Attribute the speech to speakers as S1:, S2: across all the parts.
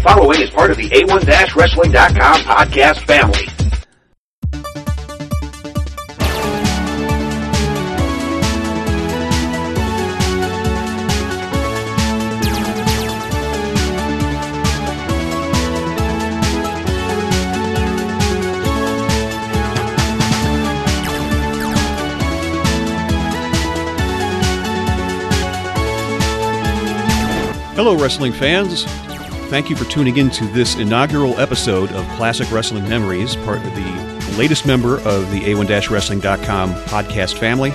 S1: The following is part of the A1-Wrestling.com podcast family.
S2: Hello, wrestling fans. Thank you for tuning in to this inaugural episode of Classic Wrestling Memories, part of the latest member of the A1-Wrestling.com podcast family.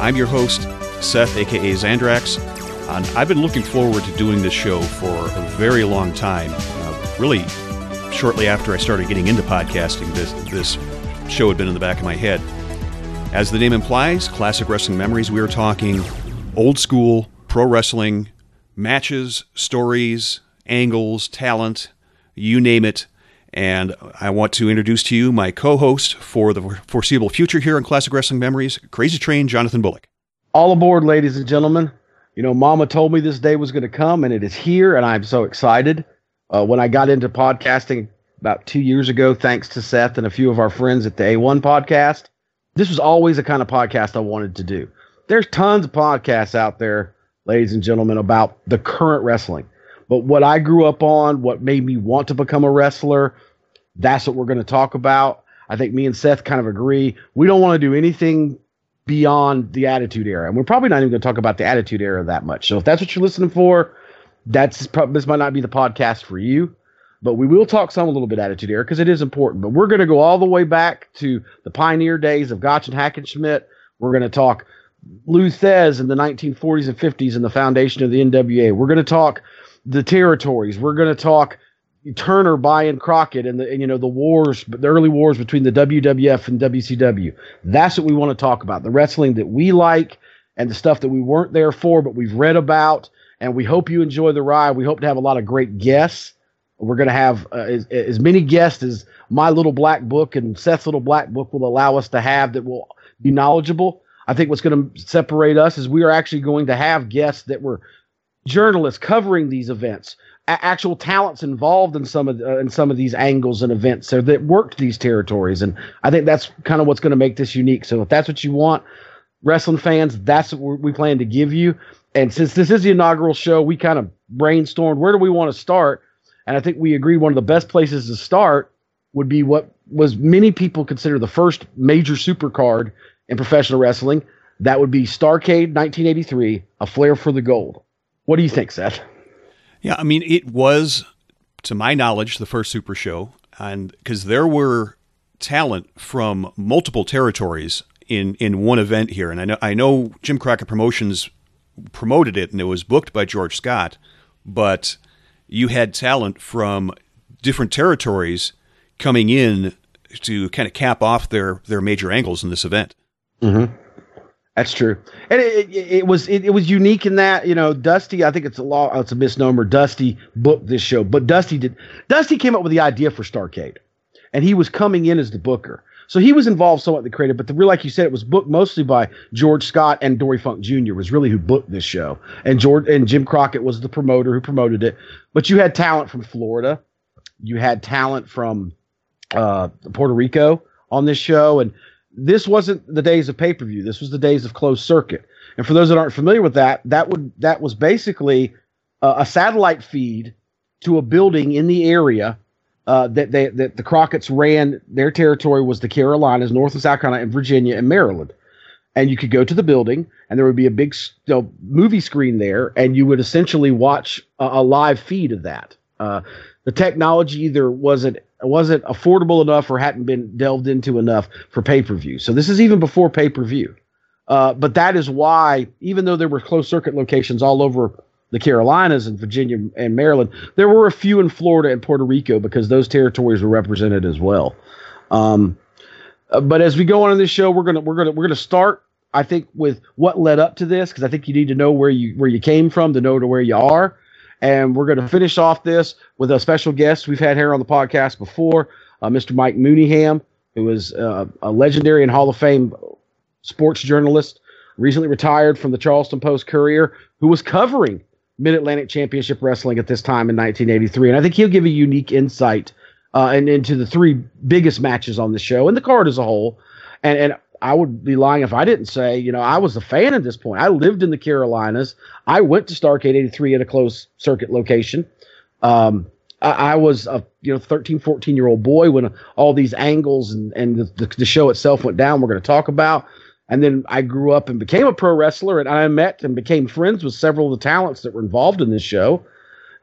S2: I'm your host, Seth, aka Zandrax, and I've been looking forward to doing this show for a very long time. Uh, really, shortly after I started getting into podcasting, this, this show had been in the back of my head. As the name implies, Classic Wrestling Memories, we are talking old school pro wrestling matches, stories, angles, talent, you name it. And I want to introduce to you my co host for the foreseeable future here on Classic Wrestling Memories, Crazy Train Jonathan Bullock.
S3: All aboard, ladies and gentlemen. You know, Mama told me this day was going to come, and it is here, and I'm so excited. Uh, when I got into podcasting about two years ago, thanks to Seth and a few of our friends at the A1 podcast, this was always the kind of podcast I wanted to do. There's tons of podcasts out there ladies and gentlemen, about the current wrestling. But what I grew up on, what made me want to become a wrestler, that's what we're going to talk about. I think me and Seth kind of agree. We don't want to do anything beyond the Attitude Era, and we're probably not even going to talk about the Attitude Era that much. So if that's what you're listening for, that's probably, this might not be the podcast for you. But we will talk some a little bit Attitude Era because it is important. But we're going to go all the way back to the pioneer days of Gotch and Hackenschmidt. We're going to talk Lou Thesz in the 1940s and 50s and the foundation of the NWA. We're going to talk the territories. We're going to talk Turner buying Crockett and the and, you know the wars, the early wars between the WWF and WCW. That's what we want to talk about. The wrestling that we like and the stuff that we weren't there for, but we've read about. And we hope you enjoy the ride. We hope to have a lot of great guests. We're going to have uh, as, as many guests as my little black book and Seth's little black book will allow us to have that will be knowledgeable I think what's going to separate us is we are actually going to have guests that were journalists covering these events, a- actual talents involved in some of uh, in some of these angles and events, so that worked these territories. And I think that's kind of what's going to make this unique. So if that's what you want, wrestling fans, that's what we plan to give you. And since this is the inaugural show, we kind of brainstormed where do we want to start, and I think we agreed one of the best places to start would be what was many people consider the first major supercard in professional wrestling. That would be Starrcade 1983, A Flare for the Gold. What do you think, Seth?
S2: Yeah, I mean, it was, to my knowledge, the first Super Show, and because there were talent from multiple territories in in one event here, and I know I know Jim Crockett Promotions promoted it, and it was booked by George Scott, but you had talent from different territories coming in to kind of cap off their their major angles in this event.
S3: Mm-hmm. That's true, and it, it, it was it, it, was unique in that you know Dusty. I think it's a law. It's a misnomer. Dusty booked this show, but Dusty did. Dusty came up with the idea for Starrcade, and he was coming in as the booker. So he was involved somewhat in the creative, but the real, like you said, it was booked mostly by George Scott and Dory Funk Jr. was really who booked this show, and George and Jim Crockett was the promoter who promoted it. But you had talent from Florida, you had talent from uh, Puerto Rico on this show, and this wasn't the days of pay per view. This was the days of closed circuit. And for those that aren't familiar with that, that would that was basically a satellite feed to a building in the area uh, that they that the Crockett's ran. Their territory was the Carolinas, North and South Carolina, and Virginia and Maryland. And you could go to the building, and there would be a big you know, movie screen there, and you would essentially watch a, a live feed of that. Uh, the technology either wasn't wasn't affordable enough or hadn't been delved into enough for pay per view. So this is even before pay per view. Uh, but that is why, even though there were closed circuit locations all over the Carolinas and Virginia and Maryland, there were a few in Florida and Puerto Rico because those territories were represented as well. Um, uh, but as we go on in this show, we're gonna we're gonna we're gonna start, I think, with what led up to this because I think you need to know where you where you came from to know to where you are. And we're going to finish off this with a special guest we've had here on the podcast before, uh, Mr. Mike Mooneyham, who is uh, a legendary and Hall of Fame sports journalist, recently retired from the Charleston Post Courier, who was covering Mid Atlantic Championship Wrestling at this time in 1983, and I think he'll give a unique insight uh, and into the three biggest matches on the show and the card as a whole. And and I would be lying if I didn't say, you know, I was a fan at this point. I lived in the Carolinas. I went to Starrcade 83 at a closed circuit location. Um, I, I, was a you know 13, 14 year old boy when all these angles and and the, the, show itself went down. We're going to talk about. And then I grew up and became a pro wrestler, and I met and became friends with several of the talents that were involved in this show.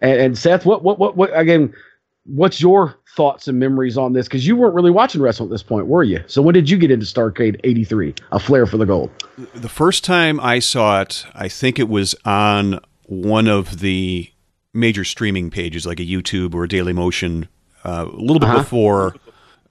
S3: And, and Seth, what, what, what, what, again, what's your thoughts and memories on this? Because you weren't really watching wrestling at this point, were you? So when did you get into Starrcade '83? A flare for the gold.
S2: The first time I saw it, I think it was on one of the major streaming pages, like a YouTube or a Daily Motion, uh, a little bit uh-huh. before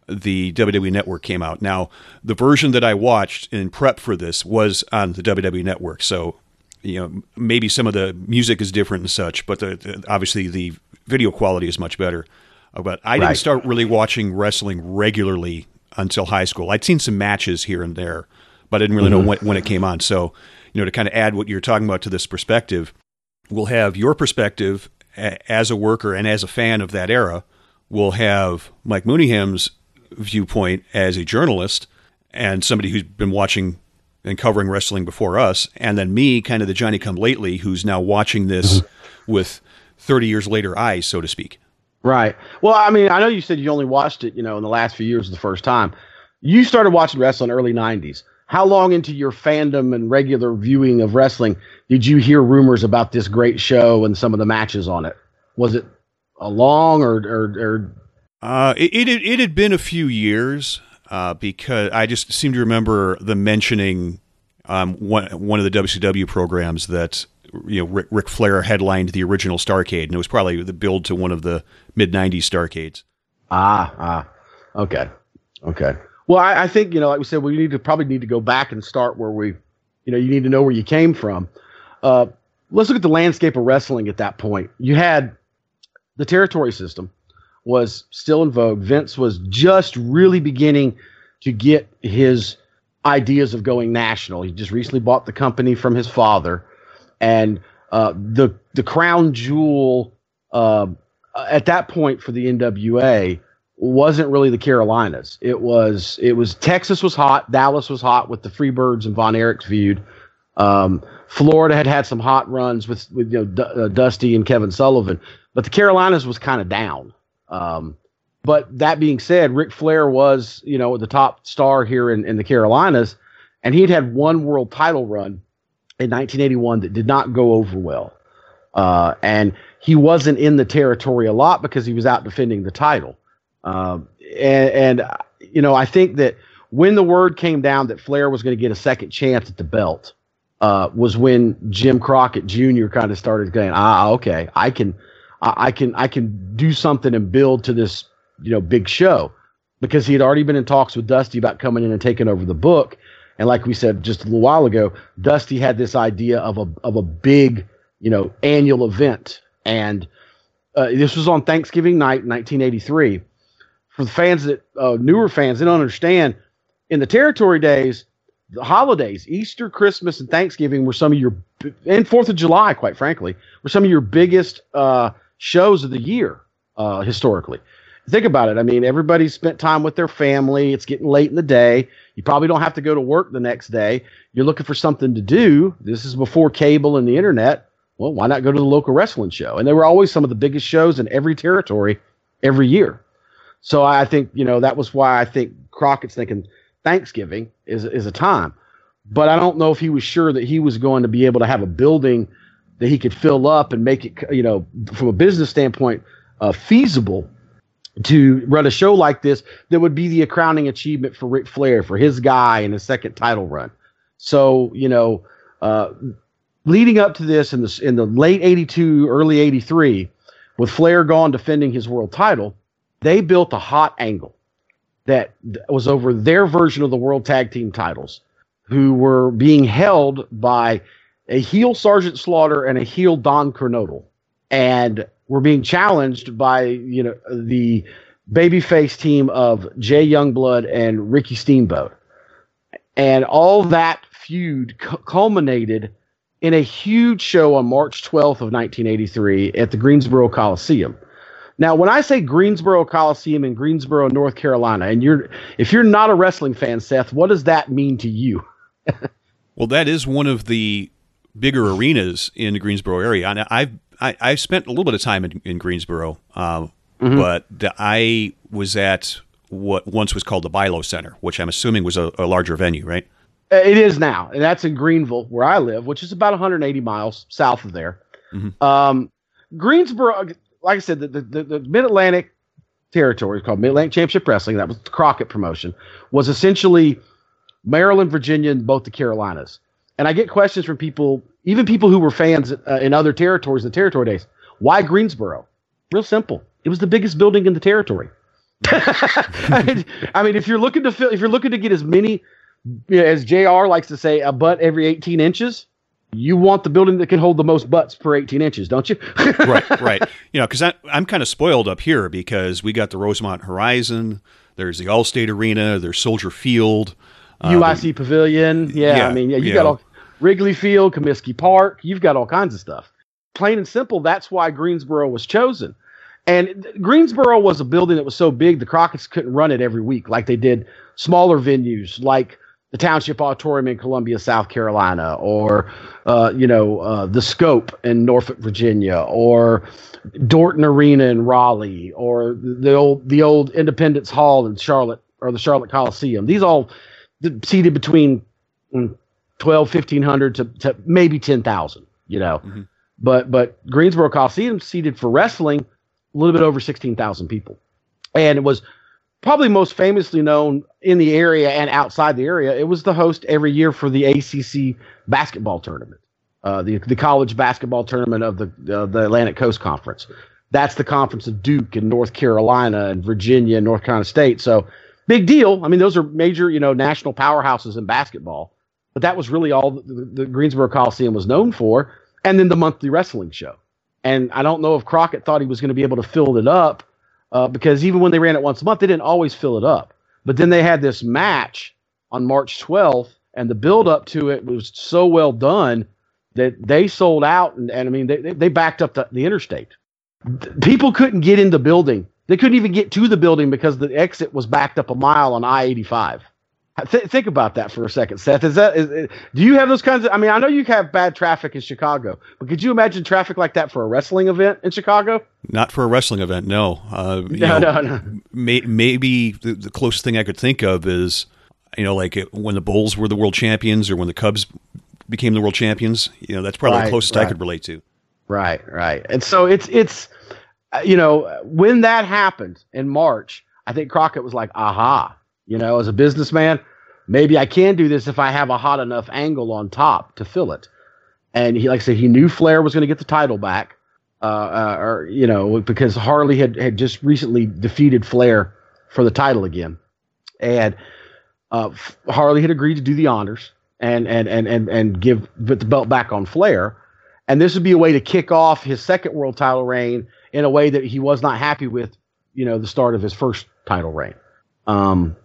S2: the WWE Network came out. Now, the version that I watched in prep for this was on the WWE Network, so you know maybe some of the music is different and such, but the, the, obviously the video quality is much better. But I didn't start really watching wrestling regularly until high school. I'd seen some matches here and there, but I didn't really mm-hmm. know when, when it came on. So, you know, to kind of add what you're talking about to this perspective, we'll have your perspective as a worker and as a fan of that era. We'll have Mike Mooneyham's viewpoint as a journalist and somebody who's been watching and covering wrestling before us, and then me, kind of the Johnny come lately, who's now watching this mm-hmm. with 30 years later eyes, so to speak.
S3: Right. Well, I mean, I know you said you only watched it, you know, in the last few years the first time. You started watching wrestling early 90s. How long into your fandom and regular viewing of wrestling did you hear rumors about this great show and some of the matches on it? Was it a long or, or, or
S2: uh, it, it, it had been a few years uh, because I just seem to remember the mentioning um, one one of the WCW programs that you know Ric, Ric, Flair headlined the original Starrcade, and it was probably the build to one of the mid '90s Starrcades.
S3: Ah, ah, okay, okay. Well, I, I, think you know, like we said, we need to probably need to go back and start where we, you know, you need to know where you came from. Uh, let's look at the landscape of wrestling at that point. You had the territory system, was still in vogue. Vince was just really beginning to get his ideas of going national. He just recently bought the company from his father, and uh, the the crown jewel uh, at that point for the NWA wasn't really the Carolinas. It was it was Texas was hot, Dallas was hot with the Freebirds and Von Erichs feud. Um, Florida had had some hot runs with with you know D- uh, Dusty and Kevin Sullivan, but the Carolinas was kind of down. Um, but that being said, Ric Flair was, you know, the top star here in, in the Carolinas, and he'd had one world title run in 1981 that did not go over well. Uh, and he wasn't in the territory a lot because he was out defending the title. Um, and, and, you know, I think that when the word came down that Flair was going to get a second chance at the belt, uh, was when Jim Crockett Jr. kind of started going, ah, okay, I can – I, can I can do something and build to this you know big show because he had already been in talks with Dusty about coming in and taking over the book. And like we said just a little while ago, Dusty had this idea of a of a big you know annual event, and uh, this was on Thanksgiving night, 1983. For the fans that uh, newer fans, they don't understand. In the territory days, the holidays, Easter, Christmas, and Thanksgiving were some of your, and Fourth of July, quite frankly, were some of your biggest uh, shows of the year uh, historically. Think about it. I mean, everybody spent time with their family. It's getting late in the day. You probably don't have to go to work the next day. You're looking for something to do. This is before cable and the internet. Well, why not go to the local wrestling show? And they were always some of the biggest shows in every territory every year. So I think, you know, that was why I think Crockett's thinking Thanksgiving is, is a time. But I don't know if he was sure that he was going to be able to have a building – that he could fill up and make it, you know, from a business standpoint, uh, feasible to run a show like this that would be the crowning achievement for Ric Flair for his guy in his second title run. So you know, uh, leading up to this in the in the late '82, early '83, with Flair gone defending his world title, they built a hot angle that was over their version of the world tag team titles, who were being held by a heel Sergeant Slaughter and a heel Don Kernodle, and were being challenged by you know the babyface team of Jay Youngblood and Ricky Steamboat, and all that feud cu- culminated in a huge show on March 12th of 1983 at the Greensboro Coliseum. Now, when I say Greensboro Coliseum in Greensboro, North Carolina, and you're if you're not a wrestling fan, Seth, what does that mean to you?
S2: well, that is one of the bigger arenas in the Greensboro area. And I've I, I've spent a little bit of time in, in Greensboro, uh, mm-hmm. but I was at what once was called the BI-LO Center, which I'm assuming was a, a larger venue, right?
S3: Uh, it is now, and that's in Greenville, where I live, which is about 180 miles south of there. Mm-hmm. Um, Greensboro, like I said, the, the, the Mid Atlantic territory called Mid Atlantic Championship Wrestling. That was the Crockett promotion. Was essentially Maryland, Virginia, and both the Carolinas. And I get questions from people, even people who were fans uh, in other territories, the territory days. Why Greensboro? Real simple. It was the biggest building in the territory. I, mean, I mean, if you're looking to fill, if you're looking to get as many as JR likes to say, a butt every 18 inches. You want the building that can hold the most butts per 18 inches, don't you?
S2: right, right. You know, because I'm kind of spoiled up here because we got the Rosemont Horizon, there's the Allstate Arena, there's Soldier Field,
S3: UIC uh, Pavilion. Yeah, yeah, I mean, yeah, you got all Wrigley Field, Comiskey Park. You've got all kinds of stuff. Plain and simple, that's why Greensboro was chosen. And Greensboro was a building that was so big the Crockett's couldn't run it every week like they did smaller venues like the Township Auditorium in Columbia, South Carolina, or uh, you know uh, the Scope in Norfolk, Virginia, or Dorton Arena in Raleigh, or the old the old Independence Hall in Charlotte, or the Charlotte Coliseum. These all seated between mm, 12, 1500 to, to maybe 10,000, you know. Mm-hmm. But but Greensboro Coliseum seated for wrestling a little bit over 16,000 people. And it was probably most famously known in the area and outside the area. It was the host every year for the ACC basketball tournament, uh, the the college basketball tournament of the uh, the Atlantic Coast Conference. That's the conference of Duke and North Carolina and Virginia and North Carolina State. So big deal. I mean, those are major you know national powerhouses in basketball. But that was really all the, the Greensboro Coliseum was known for. And then the monthly wrestling show. And I don't know if Crockett thought he was going to be able to fill it up uh, because even when they ran it once a month, they didn't always fill it up. But then they had this match on March 12th, and the build up to it was so well done that they sold out. And, and I mean, they, they backed up the, the interstate. People couldn't get in the building. They couldn't even get to the building because the exit was backed up a mile on I 85. Th- think about that for a second, Seth. Is that is, do you have those kinds of? I mean, I know you have bad traffic in Chicago, but could you imagine traffic like that for a wrestling event in Chicago?
S2: Not for a wrestling event, no. Uh,
S3: no, know, no, no.
S2: May, maybe the, the, closest thing I could think of is, you know, like it, when the Bulls were the world champions, or when the Cubs became the world champions. You know, that's probably right, the closest right. I could relate to.
S3: Right, right. And so it's it's, uh, you know, when that happened in March, I think Crockett was like, aha you know, as a businessman, maybe I can do this if I have a hot enough angle on top to fill it. And he, like I said, he knew Flair was going to get the title back, uh, uh, or you know, because Harley had had just recently defeated Flair for the title again, and uh, Harley had agreed to do the honors and and and and and give put the belt back on Flair, and this would be a way to kick off his second world title reign in a way that he was not happy with, you know, the start of his first title reign. Um,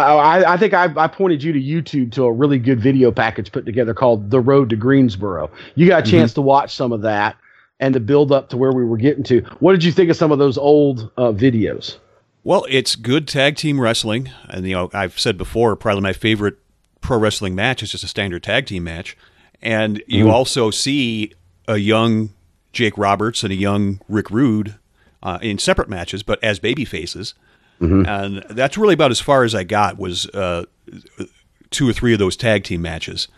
S3: I, I think I, I, pointed you to YouTube to a really good video package put together called "The Road to Greensboro." You got a chance mm-hmm. to watch some of that and to build up to where we were getting to. What did you think of some of those old uh, videos?
S2: Well, it's good tag team wrestling, and you know I've said before, probably my favorite pro wrestling match is just a standard tag team match, and you mm-hmm. also see a young Jake Roberts and a young Rick Rude uh, in separate matches, but as baby faces. Mm-hmm. And that's really about as far as I got was uh, two or three of those tag team matches.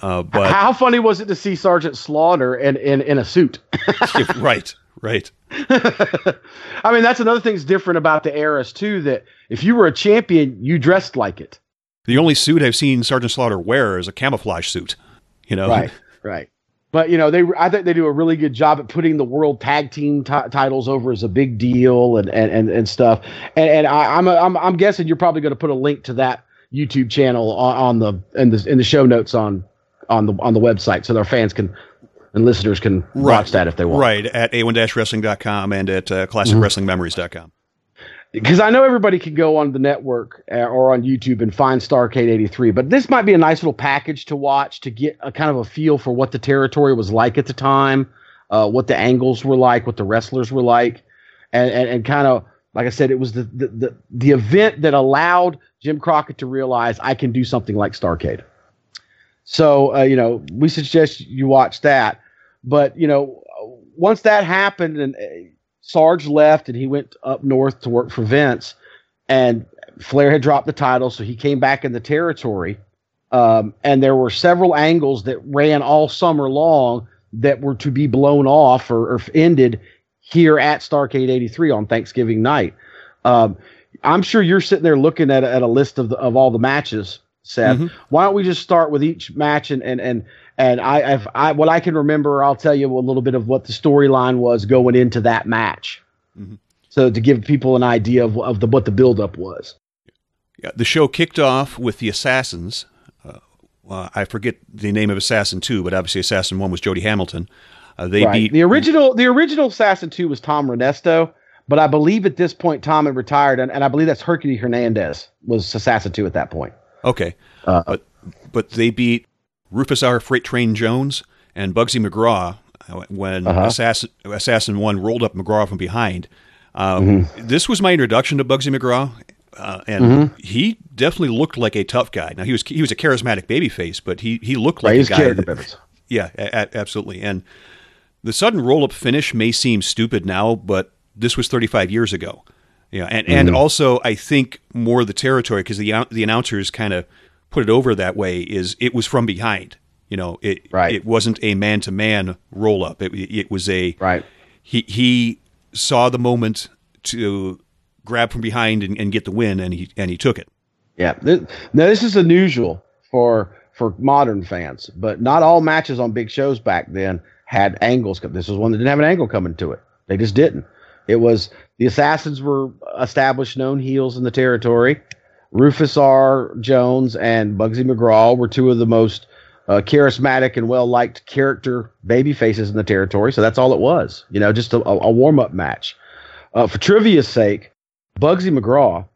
S2: Uh, but
S3: how funny was it to see Sergeant Slaughter in in, in a suit?
S2: right, right.
S3: I mean, that's another thing that's different about the eras too. That if you were a champion, you dressed like it.
S2: The only suit I've seen Sergeant Slaughter wear is a camouflage suit. You know,
S3: right, right. But you know, they I think they do a really good job at putting the world tag team t- titles over as a big deal and and and, and stuff. And and I, am I'm, I'm I'm guessing you're probably going to put a link to that YouTube channel on, on, the in the in the show notes on on the on the website so their fans can and listeners can right. watch that if they want.
S2: Right at a1-wrestling.com and at uh, classicwrestlingmemories.com.
S3: because I know everybody can go on the network uh, or on YouTube and find Starrcade 83, but this might be a nice little package to watch to get a kind of a feel for what the territory was like at the time, uh, what the angles were like, what the wrestlers were like, and, and, and kind of, like I said, it was the, the, the, the event that allowed Jim Crockett to realize I can do something like Starrcade. So, uh, you know, we suggest you watch that. But, you know, once that happened and uh, Sarge left and he went up north to work for Vince, and Flair had dropped the title, so he came back in the territory. Um, and there were several angles that ran all summer long that were to be blown off or, or ended here at Starrcade 83 on Thanksgiving night. Um, I'm sure you're sitting there looking at a, at a list of the, of all the matches, Seth. Mm-hmm. Why don't we just start with each match and and and and I, I've, I what I can remember, I'll tell you a little bit of what the storyline was going into that match. Mm-hmm. So to give people an idea of, of the what the buildup was.
S2: Yeah, the show kicked off with the Assassins. Uh, uh, I forget the name of Assassin Two, but obviously Assassin One was Jody Hamilton.
S3: Uh, they right. beat the original. The original Assassin Two was Tom Renesto, but I believe at this point Tom had retired, and, and I believe that's Hercules Hernandez was Assassin Two at that point.
S2: Okay, uh, but but they beat Rufus R. Freight Train Jones and Bugsy McGraw uh, when uh-huh. Assassin, Assassin 1 rolled up McGraw from behind. Um, mm-hmm. This was my introduction to Bugsy McGraw. Uh, and mm-hmm. he definitely looked like a tough guy. Now he was he was a charismatic babyface, but he he looked like right, a guy. That, yeah, a- absolutely. And the sudden roll up finish may seem stupid now, but this was 35 years ago. Yeah, and mm-hmm. and also I think more the territory because the the announcers kind of put it over that way is it was from behind. You know, it right. it wasn't a man to man roll up. It it was a
S3: right.
S2: He he saw the moment to grab from behind and, and get the win, and he and he took it.
S3: Yeah. This, now this is unusual for for modern fans, but not all matches on big shows back then had angles. This was one that didn't have an angle coming to it. They just didn't. It was the assassins were established known heels in the territory. Rufus R. Jones and Bugsy McGraw were two of the most uh, charismatic and well liked character baby faces in the territory. So that's all it was, you know, just a, a warm up match. Uh, for trivia's sake, Bugsy McGraw,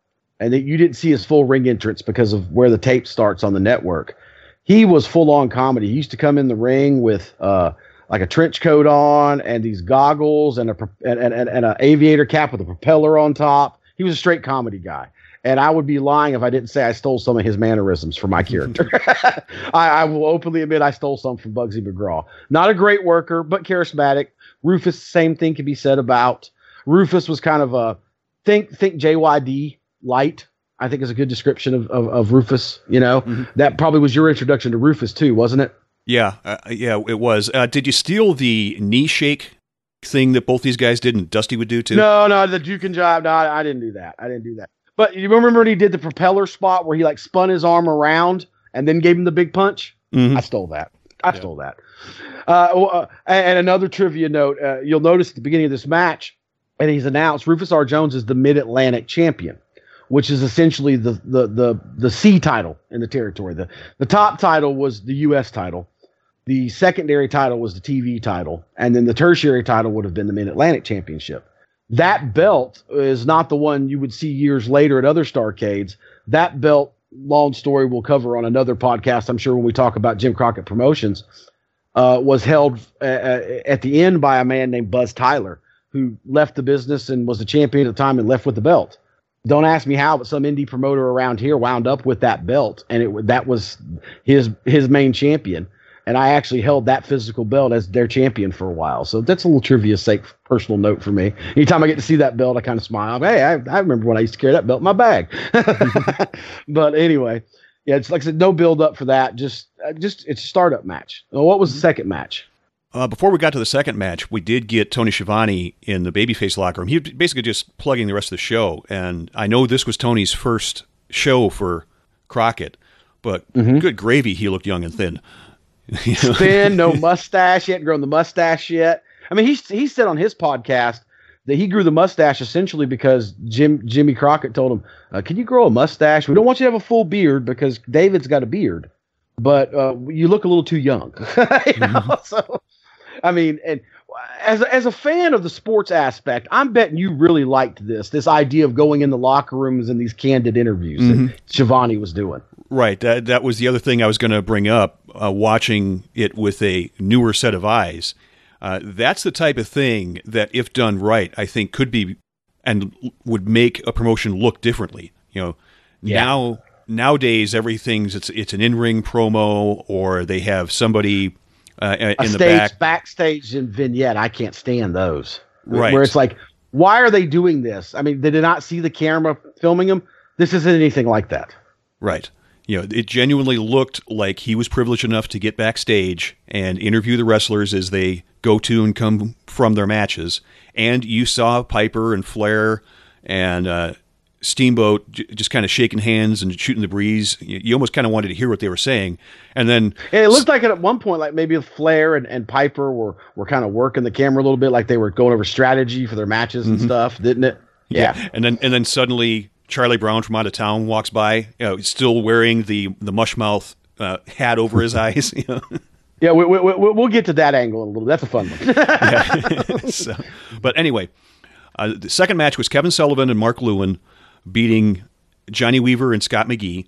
S3: and that you didn't see his full ring entrance because of where the tape starts on the network. He was full on comedy. He used to come in the ring with uh, like a trench coat on and these goggles and a and, and, and an aviator cap with a propeller on top. He was a straight comedy guy and I would be lying if I didn't say I stole some of his mannerisms for my character. I, I, will openly admit I stole some from Bugsy McGraw. Not a great worker, but charismatic. Rufus, same thing can be said about. Rufus was kind of a think think JYD light. I think is a good description of, of, of Rufus. You know, mm-hmm. that probably was your introduction to Rufus too, wasn't it?
S2: Yeah, uh, yeah, it was. Uh, did you steal the knee shake thing that both these guys did and Dusty would do too?
S3: No, no, the Duke and Jive. No, I didn't do that. I didn't do that. But you remember when he did the propeller spot where he like spun his arm around and then gave him the big punch? Mm-hmm. I stole that. I yeah. stole that. Uh, uh, and another trivia note: uh, you'll notice at the beginning of this match, and he's announced Rufus R. Jones is the Mid Atlantic champion, which is essentially the the the the C title in the territory. the The top title was the U.S. title. The secondary title was the TV title, and then the tertiary title would have been the Mid Atlantic Championship. That belt is not the one you would see years later at other Starrcades. That belt, long story, we'll cover on another podcast, I'm sure, when we talk about Jim Crockett Promotions, uh, was held uh, uh, at the end by a man named Buzz Tyler, who left the business and was the champion at the time and left with the belt. Don't ask me how, but some indie promoter around here wound up with that belt, and it that was his his main champion and I actually held that physical belt as their champion for a while. So that's a little trivia sake personal note for me. Anytime I get to see that belt, I kind of smile. Hey, I, I remember when I used to carry that belt in my bag. but anyway, yeah, it's like I said, no build up for that. Just, uh, just it's a startup match. Well, what was the mm-hmm. second match?
S2: Uh, before we got to the second match, we did get Tony Schiavone in the babyface locker room. He was basically just plugging the rest of the show, and I know this was Tony's first show for Crockett, but mm-hmm. good gravy, he looked young and thin.
S3: Thin, no mustache. He hadn't grown the mustache yet. I mean, he he said on his podcast that he grew the mustache essentially because Jim Jimmy Crockett told him, uh, "Can you grow a mustache? We don't want you to have a full beard because David's got a beard, but uh, you look a little too young." you mm-hmm. So, I mean, and as a, as a fan of the sports aspect, I'm betting you really liked this this idea of going in the locker rooms and these candid interviews mm-hmm. that Schiavone was doing.
S2: Right. That that was the other thing I was going to bring up. Uh, watching it with a newer set of eyes, uh, that's the type of thing that, if done right, I think could be and would make a promotion look differently. You know, yeah. now nowadays everything's it's it's an in ring promo or they have somebody uh, in a
S3: the
S2: stage, back.
S3: backstage and vignette. I can't stand those.
S2: Right.
S3: Where it's like, why are they doing this? I mean, they did not see the camera filming them. This isn't anything like that.
S2: Right. You know, it genuinely looked like he was privileged enough to get backstage and interview the wrestlers as they go to and come from their matches. And you saw Piper and Flair and uh, Steamboat j- just kind of shaking hands and shooting the breeze. You, you almost kind of wanted to hear what they were saying, and then
S3: and it looked like at one point, like maybe Flair and, and Piper were were kind of working the camera a little bit, like they were going over strategy for their matches and mm-hmm. stuff, didn't it?
S2: Yeah. yeah. and then and then suddenly Charlie Brown from out of town walks by, you know, still wearing the the mushmouth uh, hat over his eyes. You know?
S3: Yeah, we, we, we, we'll get to that angle in a little. That's a fun
S2: one. so, but anyway, uh, the second match was Kevin Sullivan and Mark Lewin beating Johnny Weaver and Scott McGhee.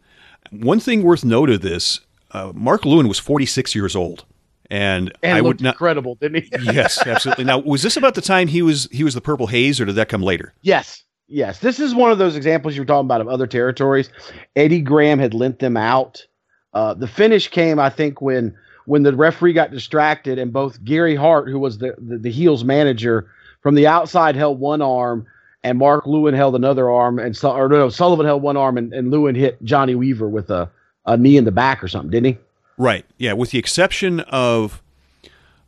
S2: One thing worth note of this, uh, Mark Lewin was 46 years old. And,
S3: and
S2: I would
S3: not incredible, didn't he?
S2: yes, absolutely. Now, was this about the time he was he was the Purple Haze, or did that come later?
S3: Yes, yes. This is one of those examples you were talking about of other territories. Eddie Graham had lent them out. Uh, the finish came, I think, when when the referee got distracted, and both Gary Hart, who was the the, the heels manager, from the outside held one arm, and Mark Lewin held another arm, and or no, Sullivan held one arm, and, and Lewin hit Johnny Weaver with a, a knee in the back or something, didn't he?
S2: Right. Yeah. With the exception of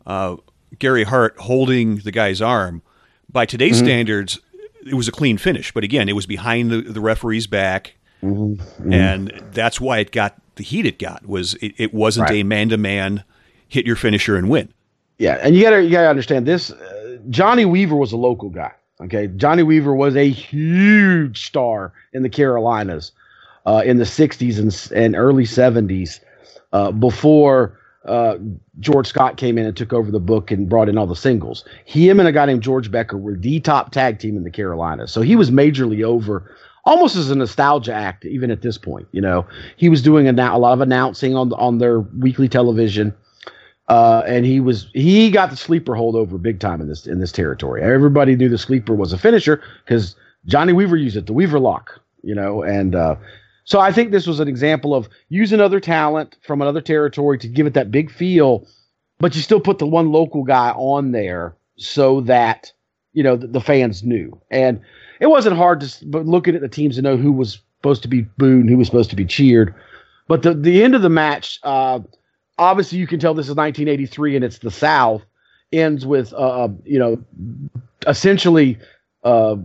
S2: uh, Gary Hart holding the guy's arm, by today's mm-hmm. standards, it was a clean finish. But again, it was behind the, the referee's back, mm-hmm. And that's why it got the heat it got. Was it, it wasn't right. a man to man hit your finisher and win.
S3: Yeah, and you gotta you gotta understand this. Uh, Johnny Weaver was a local guy. Okay, Johnny Weaver was a huge star in the Carolinas uh, in the '60s and, and early '70s uh, before uh, George Scott came in and took over the book and brought in all the singles. Him and a guy named George Becker were the top tag team in the Carolinas, so he was majorly over. Almost as a nostalgia act, even at this point, you know, he was doing a, a lot of announcing on on their weekly television. Uh, and he was he got the sleeper hold over big time in this in this territory. Everybody knew the sleeper was a finisher because Johnny Weaver used it, the Weaver lock, you know. And uh, so I think this was an example of use another talent from another territory to give it that big feel, but you still put the one local guy on there so that you know the, the fans knew. And it wasn't hard to but looking at the teams to know who was supposed to be booed and who was supposed to be cheered. But the the end of the match. Uh, obviously you can tell this is 1983 and it's the South. Ends with uh, uh, you know essentially uh,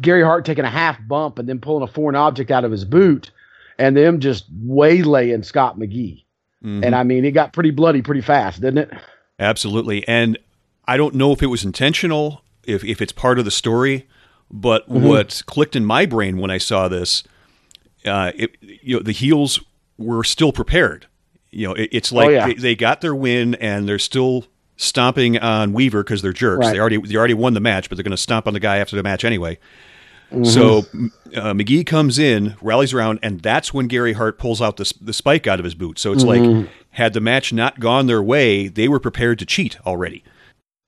S3: Gary Hart taking a half bump and then pulling a foreign object out of his boot, and them just waylaying Scott McGhee. Mm-hmm. And I mean, it got pretty bloody pretty fast, didn't it?
S2: Absolutely. And I don't know if it was intentional, if if it's part of the story, but mm-hmm. what clicked in my brain when I saw this, uh, it, you know, the heels were still prepared you know, it, it's like oh, yeah. they, they, got their win and they're still stomping on Weaver because they're jerks. Right. They already they already won the match, but they're going to stomp on the guy after the match anyway. Mm-hmm. So uh, McGhee comes in, rallies around, and that's when Gary Hart pulls out the, the spike out of his boot. So it's mm-hmm. like, had the match not gone their way, they were prepared to cheat already.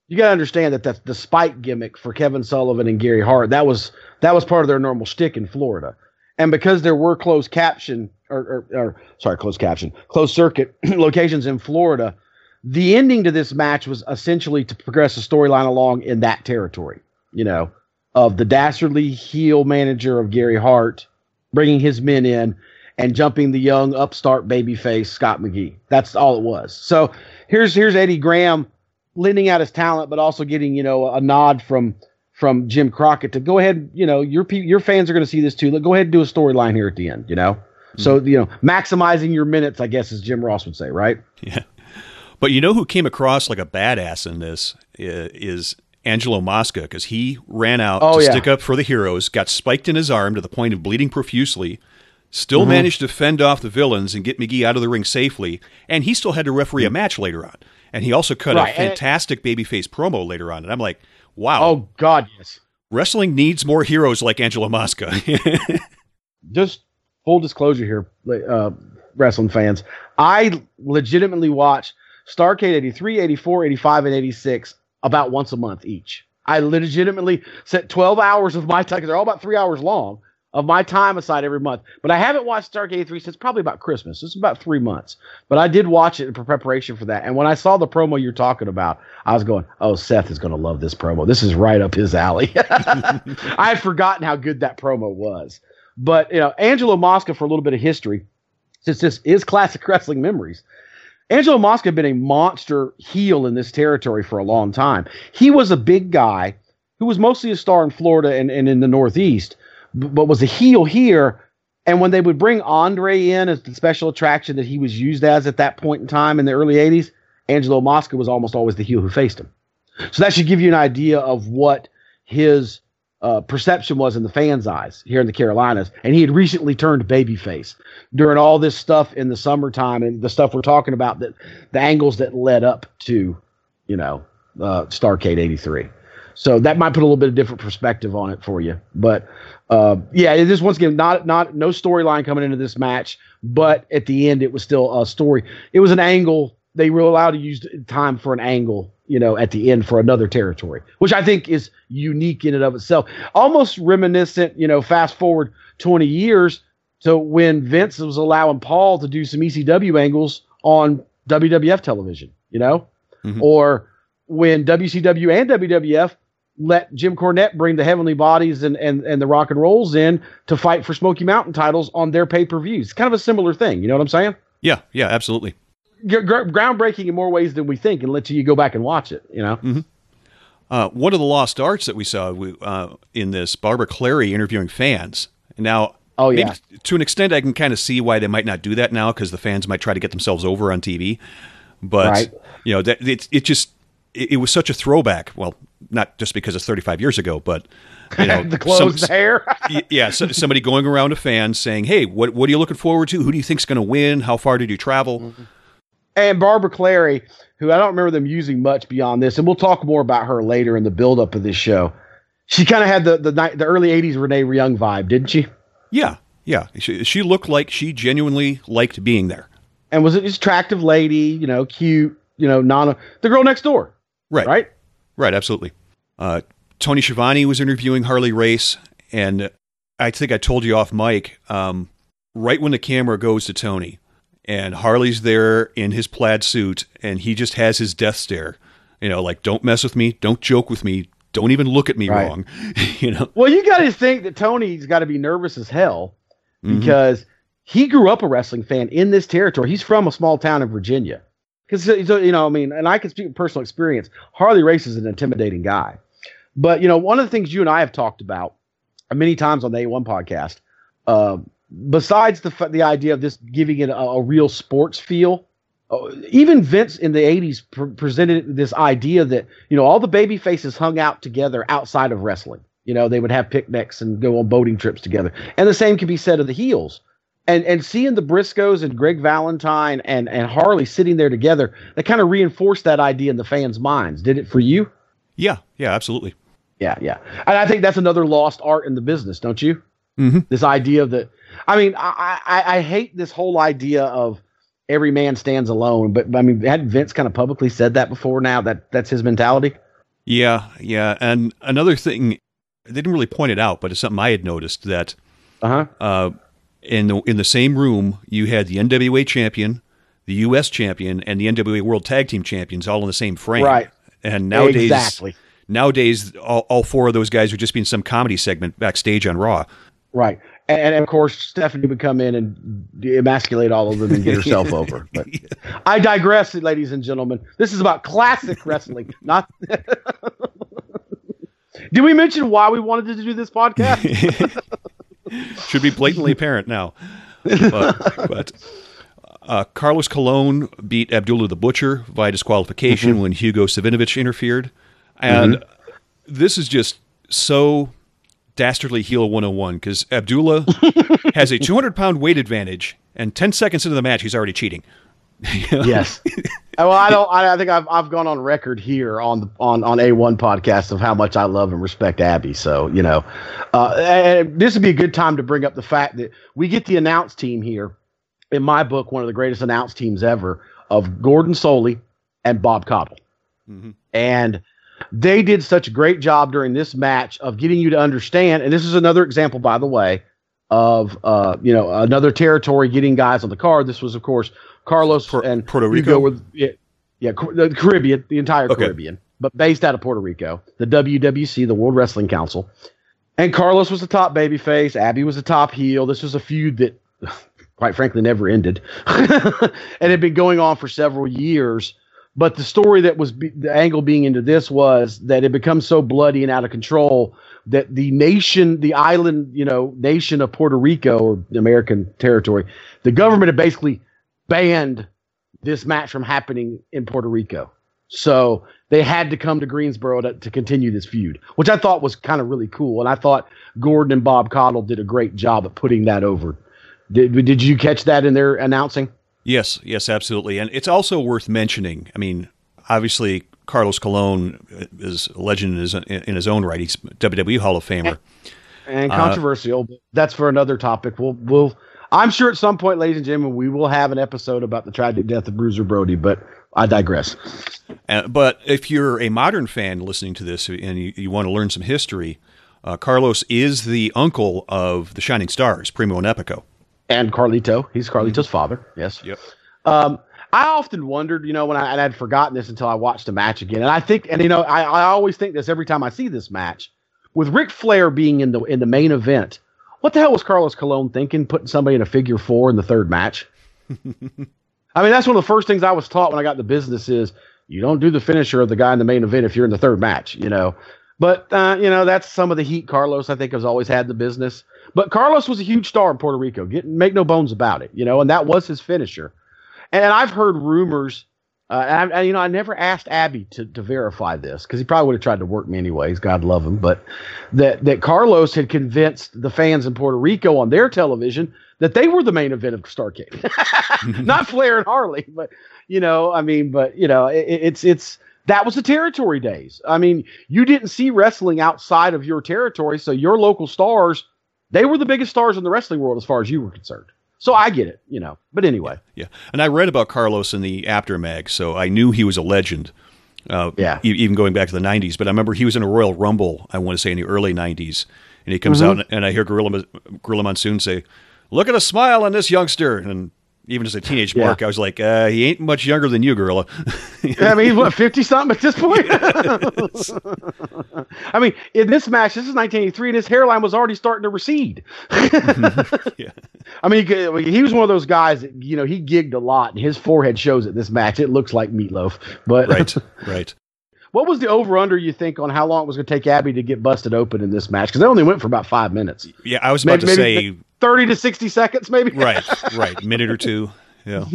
S3: You got to understand that that's the spike gimmick for Kevin Sullivan and Gary Hart. That was that was part of their normal shtick in Florida, and because there were closed caption or, or, or sorry, closed caption, closed circuit locations in Florida. The ending to this match was essentially to progress the storyline along in that territory, you know, of the dastardly heel manager of Gary Hart bringing his men in and jumping the young upstart babyface Scott McGhee. That's all it was. So here's here's Eddie Graham lending out his talent, but also getting you know a nod from from Jim Crockett to go ahead. You know your your fans are going to see this too. Let go ahead and do a storyline here at the end. You know. Hmm. So you know, maximizing your minutes, I guess, as Jim Ross would say, right?
S2: Yeah. But you know who came across like a badass in this is Angelo Mosca because he ran out oh, to yeah. stick up for the heroes, got spiked in his arm to the point of bleeding profusely, still mm-hmm. managed to fend off the villains and get McGhee out of the ring safely, and he still had to referee a match later on. and he also cut
S3: Right,
S2: a
S3: and-
S2: fantastic babyface promo later on, and I'm like, wow,
S3: Oh God, yes.
S2: wrestling needs more heroes like Angelo Mosca.
S3: just full disclosure here, uh, wrestling fans. I legitimately watch Starrcade 83, 84, 85, and 86 about once a month each. I legitimately set 12 hours of my time, they're all about three hours long, of my time aside every month. But I haven't watched Starrcade 83 since probably about Christmas. It's about three months. But I did watch it in preparation for that. And when I saw the promo you're talking about, I was going, oh, Seth is going to love this promo. This is right up his alley. I had forgotten how good that promo was. But you know, Angelo Mosca for a little bit of history, since this is classic wrestling memories. Angelo Mosca had been a monster heel in this territory for a long time. He was a big guy who was mostly a star in Florida and, and in the Northeast, but was a heel here. And when they would bring Andre in as the special attraction that he was used as at that point in time in the early 80s, Angelo Mosca was almost always the heel who faced him. So that should give you an idea of what his uh, perception was in the fans' eyes here in the Carolinas. And he had recently turned babyface during all this stuff in the summertime and the stuff we're talking about that the angles that led up to, you know, uh, Starrcade 83. So that might put a little bit of different perspective on it for you. But uh, yeah, it is once again not not no storyline coming into this match, but at the end it was still a story. It was an angle. They were allowed to use time for an angle, you know, at the end for another territory, which I think is unique in and of itself. Almost reminiscent, you know, fast forward 20 years to when Vince was allowing Paul to do some ECW angles on WWF television, you know,
S2: Mhm.
S3: or when WCW and WWF let Jim Cornette bring the Heavenly Bodies and, and, and the Rock and Rolls in to fight for Smoky Mountain titles on their pay per views. Kind of a similar thing. You know what I'm saying?
S2: yeah, yeah, absolutely.
S3: Gr- gr- groundbreaking in more ways than we think, and let you go back and watch it. You know?
S2: Uh, one of the lost arts that we saw we, uh, in this, Barbara Clary interviewing fans. Now,
S3: Oh, yeah.
S2: to an extent, I can kind of see why they might not do that now because the fans might try to get themselves over on TV. But
S3: Right.
S2: you know, that it, it just it, it was such a throwback. Well, not just because it's 35 years ago, but you know,
S3: the clothes,
S2: some-
S3: the hair.
S2: yeah, so, somebody going around to fans saying, "Hey, what what are you looking forward to? Who do you think's going to win? How far did you travel?"
S3: Mm-hmm. And Barbara Clary, who I don't remember them using much beyond this, and we'll talk more about her later in the buildup of this show. She kind of had the the the early '80s Renee Young vibe, didn't she?
S2: Yeah, yeah. She, she looked like she genuinely liked being there.
S3: And was it this attractive lady, you know, cute, you know, non the girl next door,
S2: Right,
S3: right?
S2: Right, absolutely. Uh, Tony Schiavone was interviewing Harley Race, and I think I told you off mic. Um, right when the camera goes to Tony, and Harley's there in his plaid suit, and he just has his death stare. You know, like don't mess with me, don't joke with me, don't even look at me
S3: Right.
S2: wrong. you know,
S3: Well, you got to think that Tony's got to be nervous as hell
S2: Mhm.
S3: because he grew up a wrestling fan in this territory. He's from a small town in Virginia. Because you know, I mean, and I can speak from personal experience. Harley Race is an intimidating guy, but you know, one of the things you and I have talked about many times on the A1 podcast, uh, besides the the idea of this giving it a, a real sports feel, uh, even Vince in the '80s pr- presented this idea that you know all the baby faces hung out together outside of wrestling. You know, they would have picnics and go on boating trips together, and the same can be said of the heels. And and seeing the Briscoes and Greg Valentine and and Harley sitting there together, that kind of reinforced that idea in the fans' minds. Did it for you?
S2: yeah, yeah, absolutely.
S3: Yeah, yeah. And I think that's another lost art in the business, don't you?
S2: Mhm.
S3: This idea of that. I mean, I, I I hate this whole idea of every man stands alone. But I mean, had Vince kind of publicly said that before? Now that that's his mentality.
S2: Yeah, yeah. And another thing, they didn't really point it out, but it's something I had noticed that
S3: Uh huh.
S2: uh, in the in the same room you had the NWA champion, the U.S. champion, and the NWA World Tag Team champions all in the same frame.
S3: Right.
S2: And nowadays,
S3: Exactly.
S2: nowadays, all, all four of those guys would just be in some comedy segment backstage on Raw.
S3: Right. And, of course, Stephanie would come in and emasculate all of them and get herself over. But I digress, ladies and gentlemen. This is about classic wrestling, not. Did we mention why we wanted to do this podcast?
S2: Should be blatantly apparent now. But, but uh, Carlos Colon beat Abdullah the Butcher via disqualification
S3: Mm-hmm.
S2: when Hugo Savinovich interfered. And this is just so dastardly heel 101 because Abdullah has a 200 pound weight advantage, and 10 seconds into the match, he's already cheating.
S3: Yes. well, I don't. I, think I've I've gone on record here on the on on a one podcast of how much I love and respect Abby. So you know, uh, this would be a good time to bring up the fact that we get the announce team here. In my book, one of the greatest announce teams ever of Gordon Solie and Bob Caudle, mm-hmm. and they did such a great job during this match of getting you to understand. And this is another example, by the way, of uh, you know another territory getting guys on the card. This was, of course, Carlos and
S2: Puerto Rico.
S3: with yeah, yeah, the Caribbean, the entire okay. Caribbean, but based out of Puerto Rico. The WWC, the World Wrestling Council, and Carlos was the top babyface. Abby was the top heel. This was a feud that, quite frankly, never ended, and had been going on for several years. But the story that was be, the angle being into this was that it becomes so bloody and out of control that the nation, the island, you know, nation of Puerto Rico or American territory, the government had basically banned this match from happening in Puerto Rico. So they had to come to Greensboro to, to continue this feud, which I thought was kind of really cool. And I thought Gordon and Bob Caudle did a great job at putting that over. Did, did you catch that in their announcing?
S2: Yes, yes, absolutely. And it's also worth mentioning. I mean, obviously, Carlos Colon is a legend in his, in his own right. He's WWE Hall of Famer.
S3: And, and controversial, uh, but that's for another topic. We'll we'll I'm sure at some point, ladies and gentlemen, we will have an episode about the tragic death of Bruiser Brody, but I digress.
S2: Uh, but if you're a modern fan listening to this and you, you want to learn some history, uh, Carlos is the uncle of the Shining Stars, Primo and Epico.
S3: And Carlito. He's Carlito's mm-hmm. father. Yes.
S2: Yep.
S3: Um, I often wondered, you know, when I, and I'd forgotten this until I watched the match again. And I think, and you know, I, I always think this every time I see this match with Ric Flair being in the in the main event what the hell was Carlos Colon thinking, putting somebody in a figure four in the third match? I mean, that's one of the first things I was taught when I got the business is you don't do the finisher of the guy in the main event if you're in the third match, you know. But uh, you know, that's some of the heat Carlos I think has always had in the business. But Carlos was a huge star in Puerto Rico. Get, make no bones about it, you know, and that was his finisher. And I've heard rumors uh, and, I, you know, I never asked Abby to, to verify this because he probably would have tried to work me anyways. God love him, but that that Carlos had convinced the fans in Puerto Rico on their television that they were the main event of Starrcade, not Flair and Harley, but you know, I mean, but you know, it, it's it's that was the territory days. I mean, you didn't see wrestling outside of your territory, so your local stars, they were the biggest stars in the wrestling world as far as you were concerned. So I get it, you know. But anyway.
S2: Yeah. And I read about Carlos in the Apter mag, so I knew he was a legend. Uh, yeah. E- even going back to the 90s. But I remember he was in a Royal Rumble, I want to say, in the early 90s. And he comes mm-hmm. out, and I hear Gorilla, Gorilla Monsoon say, Look at a smile on this youngster. And even as a teenage yeah. mark, I was like, uh, he ain't much younger than you, Gorilla.
S3: yeah, I mean, he's what, 50 something at this point? I mean, in this match, this is 1983, and his hairline was already starting to recede. yeah. I mean, he was one of those guys that, you know, he gigged a lot, and his forehead shows at this match. It looks like meatloaf. But
S2: Right, right.
S3: What was the over under you think on how long it was going to take Abby to get busted open in this match? Because they only went for about five minutes.
S2: Yeah, I was about maybe, to maybe say
S3: thirty to sixty seconds, maybe.
S2: Right, right, minute or two. Yeah,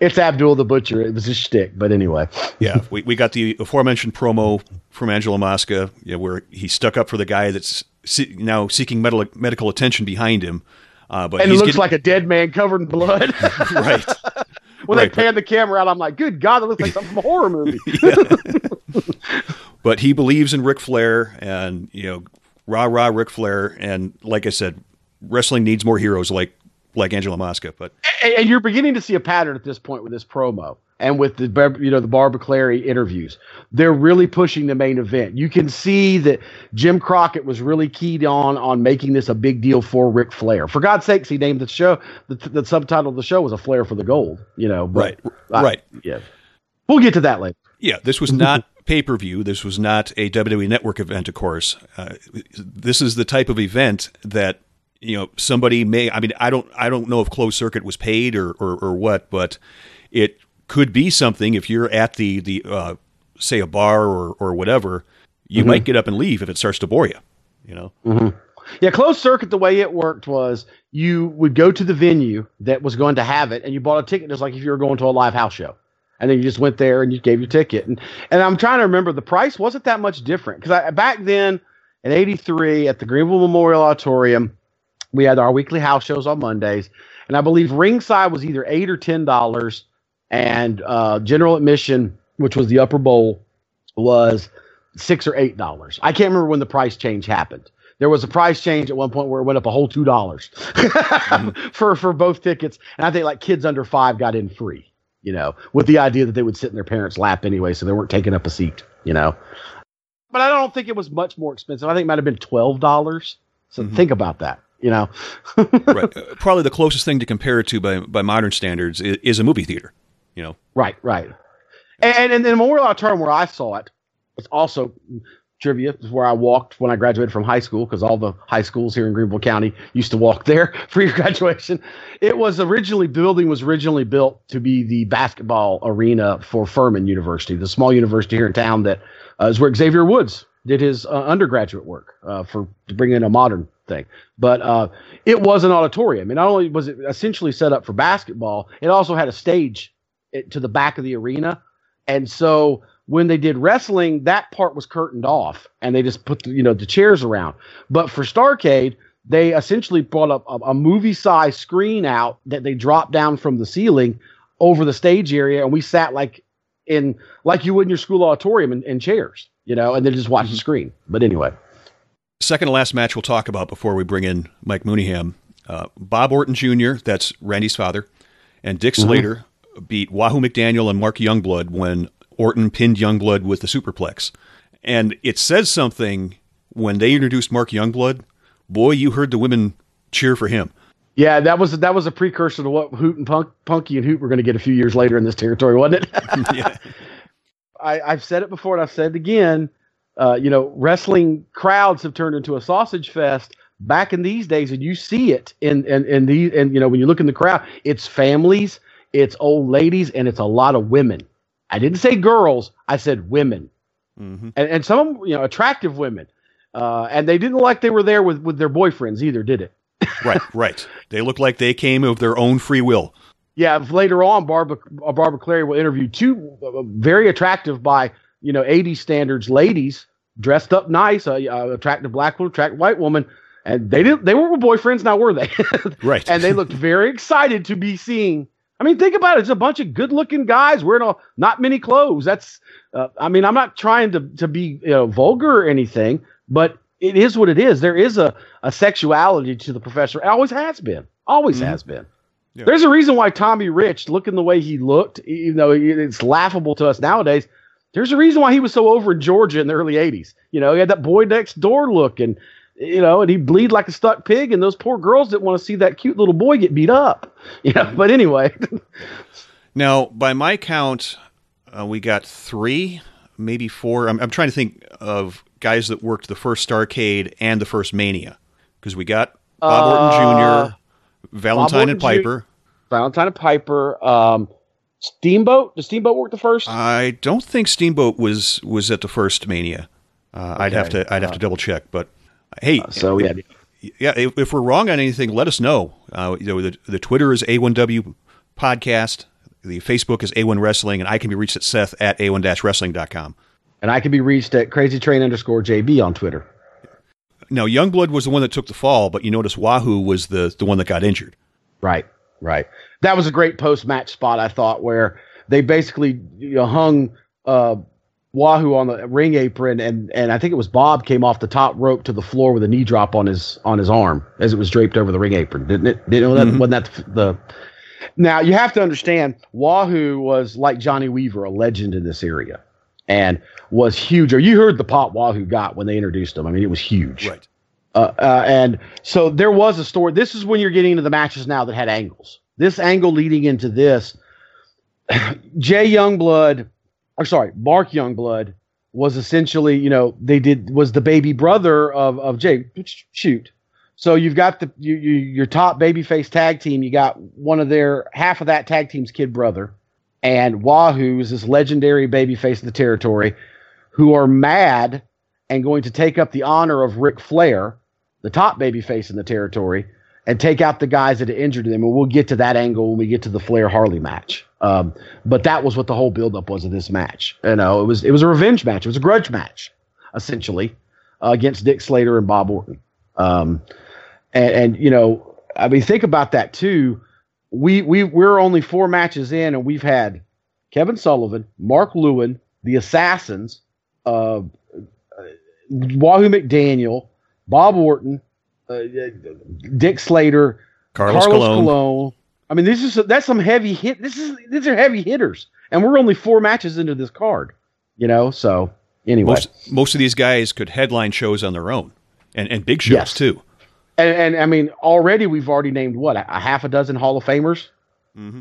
S3: it's Abdul the Butcher. It was his shtick, but anyway.
S2: yeah, we, we got the aforementioned promo from Angelo Mosca, yeah, where he stuck up for the guy that's see, now seeking medical medical attention behind him.
S3: Uh, but and it looks getting... like a dead man covered in blood.
S2: right
S3: when right, they pan the camera out, I'm like, good God, that looks like something from a horror movie.
S2: but he believes in Ric Flair and, you know, rah rah Ric Flair. And like I said, wrestling needs more heroes like like Angelo Mosca. But
S3: and, and you're beginning to see a pattern at this point with this promo and with the you know the Barbara Clary interviews, they're really pushing the main event. You can see that Jim Crockett was really keyed on on making this a big deal for Ric Flair. For God's sakes, he named the show the, the subtitle of the show was a Flair for the Gold. You know,
S2: but, right, I, right,
S3: yeah. We'll get to that later.
S2: Yeah, this was not pay per view. This was not a WWE Network event, of course. Uh, this is the type of event that you know somebody may. I mean, I don't I don't know if closed circuit was paid or or, or what, but it could be something if you're at the the uh, say a bar or or whatever, you mm-hmm. might get up and leave if it starts to bore you. You know.
S3: Mm-hmm. Yeah, closed circuit. The way it worked was you would go to the venue that was going to have it, and you bought a ticket just like if you were going to a live house show, and then you just went there and you gave your ticket. And and I'm trying to remember the price wasn't that much different because back then in '83 at the Greenville Memorial Auditorium, We had our weekly house shows on Mondays, and I believe ringside was either eight or ten dollars, and uh, general admission, which was the upper bowl, was six or eight dollars. I can't remember when the price change happened. There was a price change at one point where it went up a whole two dollars mm-hmm. for for both tickets, and I think like kids under five got in free. You know, with the idea that they would sit in their parents' lap anyway, so they weren't taking up a seat. You know, but I don't think it was much more expensive. I think it might have been twelve dollars. So mm-hmm. think about that. You know,
S2: right? Uh, probably the closest thing to compare it to by by modern standards is, is a movie theater. You know,
S3: right, right. And and then Memorial Term where I saw it was also trivia is where I walked when I graduated from high school because all the high schools here in Greenville County used to walk there for your graduation. It was originally building was originally built to be the basketball arena for Furman University, the small university here in town that uh, is where Xavier Woods did his uh, undergraduate work uh, for to bring in a modern thing. But uh, it was an auditorium, and not only was it essentially set up for basketball, it also had a stage to the back of the arena, and so when they did wrestling, that part was curtained off, and they just put the, you know the chairs around. But for Starrcade, they essentially brought up a, a movie size screen out that they dropped down from the ceiling over the stage area, and we sat like in like you would in your school auditorium in, in chairs, you know, and then just watch mm-hmm. the screen. But anyway,
S2: second to last match we'll talk about before we bring in Mike Mooneyham. Uh, Bob Orton Jr., that's Randy's father, and Dick mm-hmm. Slater mm-hmm. beat Wahoo McDaniel and Mark Youngblood when Orton pinned Youngblood with the superplex. And it says something when they introduced Mark Youngblood. Boy, you heard the women cheer for him.
S3: Yeah, that was that was a precursor to what Hoot and Punk, Punky and Hoot were going to get a few years later in this territory, wasn't it? yeah. I, have said it before and I've said it again. Uh, you know, wrestling crowds have turned into a sausage fest back in these days, and you see it in in, in the and you know when you look in the crowd, it's families, it's old ladies, and it's a lot of women. I didn't say girls. I said women, mm-hmm. and, and some you know attractive women, uh, and they didn't like they were there with with their boyfriends either, did it?
S2: right, right. They look like they came of their own free will.
S3: Yeah. Later on, Barbara uh, Barbara Clary will interview two uh, very attractive by you know 80 standards ladies dressed up nice, uh, uh, attractive black woman, attractive white woman, and they didn't. They weren't boyfriends now, were they?
S2: right.
S3: And they looked very excited to be seeing I mean, think about it. It's a bunch of good-looking guys wearing a, not many clothes. That's, uh, I mean, I'm not trying to to be you know, vulgar or anything, but it is what it is. There is a, a sexuality to the professor. It always has been. Always mm-hmm. has been. Yeah. There's a reason why Tommy Rich, looking the way he looked, even though it's laughable to us nowadays, there's a reason why he was so over in Georgia in the early '80s. You know, he had that boy next door look, and you know, and he bleed like a stuck pig, and those poor girls didn't want to see that cute little boy get beat up. You know, but anyway.
S2: now, by my count, uh, we got three, maybe four. I'm, I'm trying to think of guys that worked the first Starrcade and the first Mania, because we got Bob uh, Orton Jr., Valentine Orton and Piper, Jr.,
S3: Valentine and Piper. Um, Steamboat. Did Steamboat work the first?
S2: I don't think Steamboat was was at the first Mania. Uh, okay. I'd have to I'd have to uh, double check, but Hey, uh,
S3: so yeah,
S2: yeah. If, if, we're wrong on anything, let us know. Uh, you know, the, the Twitter is A1W Podcast. The Facebook is A1 Wrestling, and I can be reached at Seth at A1-Wrestling.com.
S3: And I can be reached at Crazy Train underscore JB on Twitter.
S2: Now, Youngblood was the one that took the fall, but you notice Wahoo was the the one that got injured.
S3: Right, right. That was a great post match spot, I thought, where they basically you know, hung uh, Wahoo on the ring apron, and and I think it was Bob came off the top rope to the floor with a knee drop on his on his arm as it was draped over the ring apron. Didn't it? Didn't that mm-hmm. wasn't that the, the now you have to understand Wahoo was like Johnny Weaver, a legend in this area, and was huge. Or you heard the pop Wahoo got when they introduced him. I mean, it was huge.
S2: Right.
S3: Uh, uh, and so there was a story. This is when you're getting into the matches now that had angles. This angle leading into this, Jay Youngblood or sorry, Mark Youngblood was essentially, you know, they did was the baby brother of of Jay. Shoot. So you've got the you, you, your top babyface tag team. You got one of their half of that tag team's kid brother, and Wahoo is this legendary babyface of the territory, who are mad and going to take up the honor of Ric Flair, the top babyface in the territory, and take out the guys that injured them. And we'll get to that angle when we get to the Flair Harley match. Um, but that was what the whole buildup was of this match. You know, it was it was a revenge match. It was a grudge match, essentially, uh, against Dick Slater and Bob Orton. Um, and, and you know, I mean, think about that too. We we we're only four matches in, and we've had Kevin Sullivan, Mark Lewin, the Assassins, uh, Wahoo McDaniel, Bob Orton, uh, Dick Slater,
S2: Carlos, Carlos Colon.
S3: Colon. I mean, this is that's some heavy hit. This is these are heavy hitters, and we're only four matches into this card. You know, so anyway,
S2: most, most of these guys could headline shows on their own, and and big shows yes. too.
S3: And, and, I mean, already we've already named what a, a half a dozen Hall of Famers. Mm-hmm.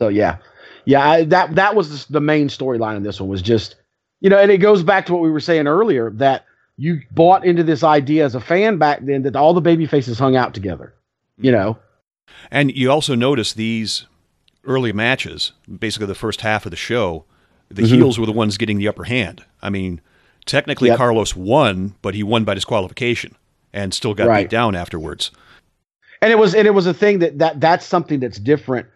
S3: So yeah, yeah, I, that that was the main storyline in this one was just you know, and it goes back to what we were saying earlier that you bought into this idea as a fan back then that all the baby faces hung out together. You know,
S2: and you also notice these early matches, basically the first half of the show, the mm-hmm. heels were the ones getting the upper hand. I mean, technically yep. Carlos won, but he won by disqualification and still got right. beat down afterwards.
S3: And it was and it was a thing that, that that's something that's different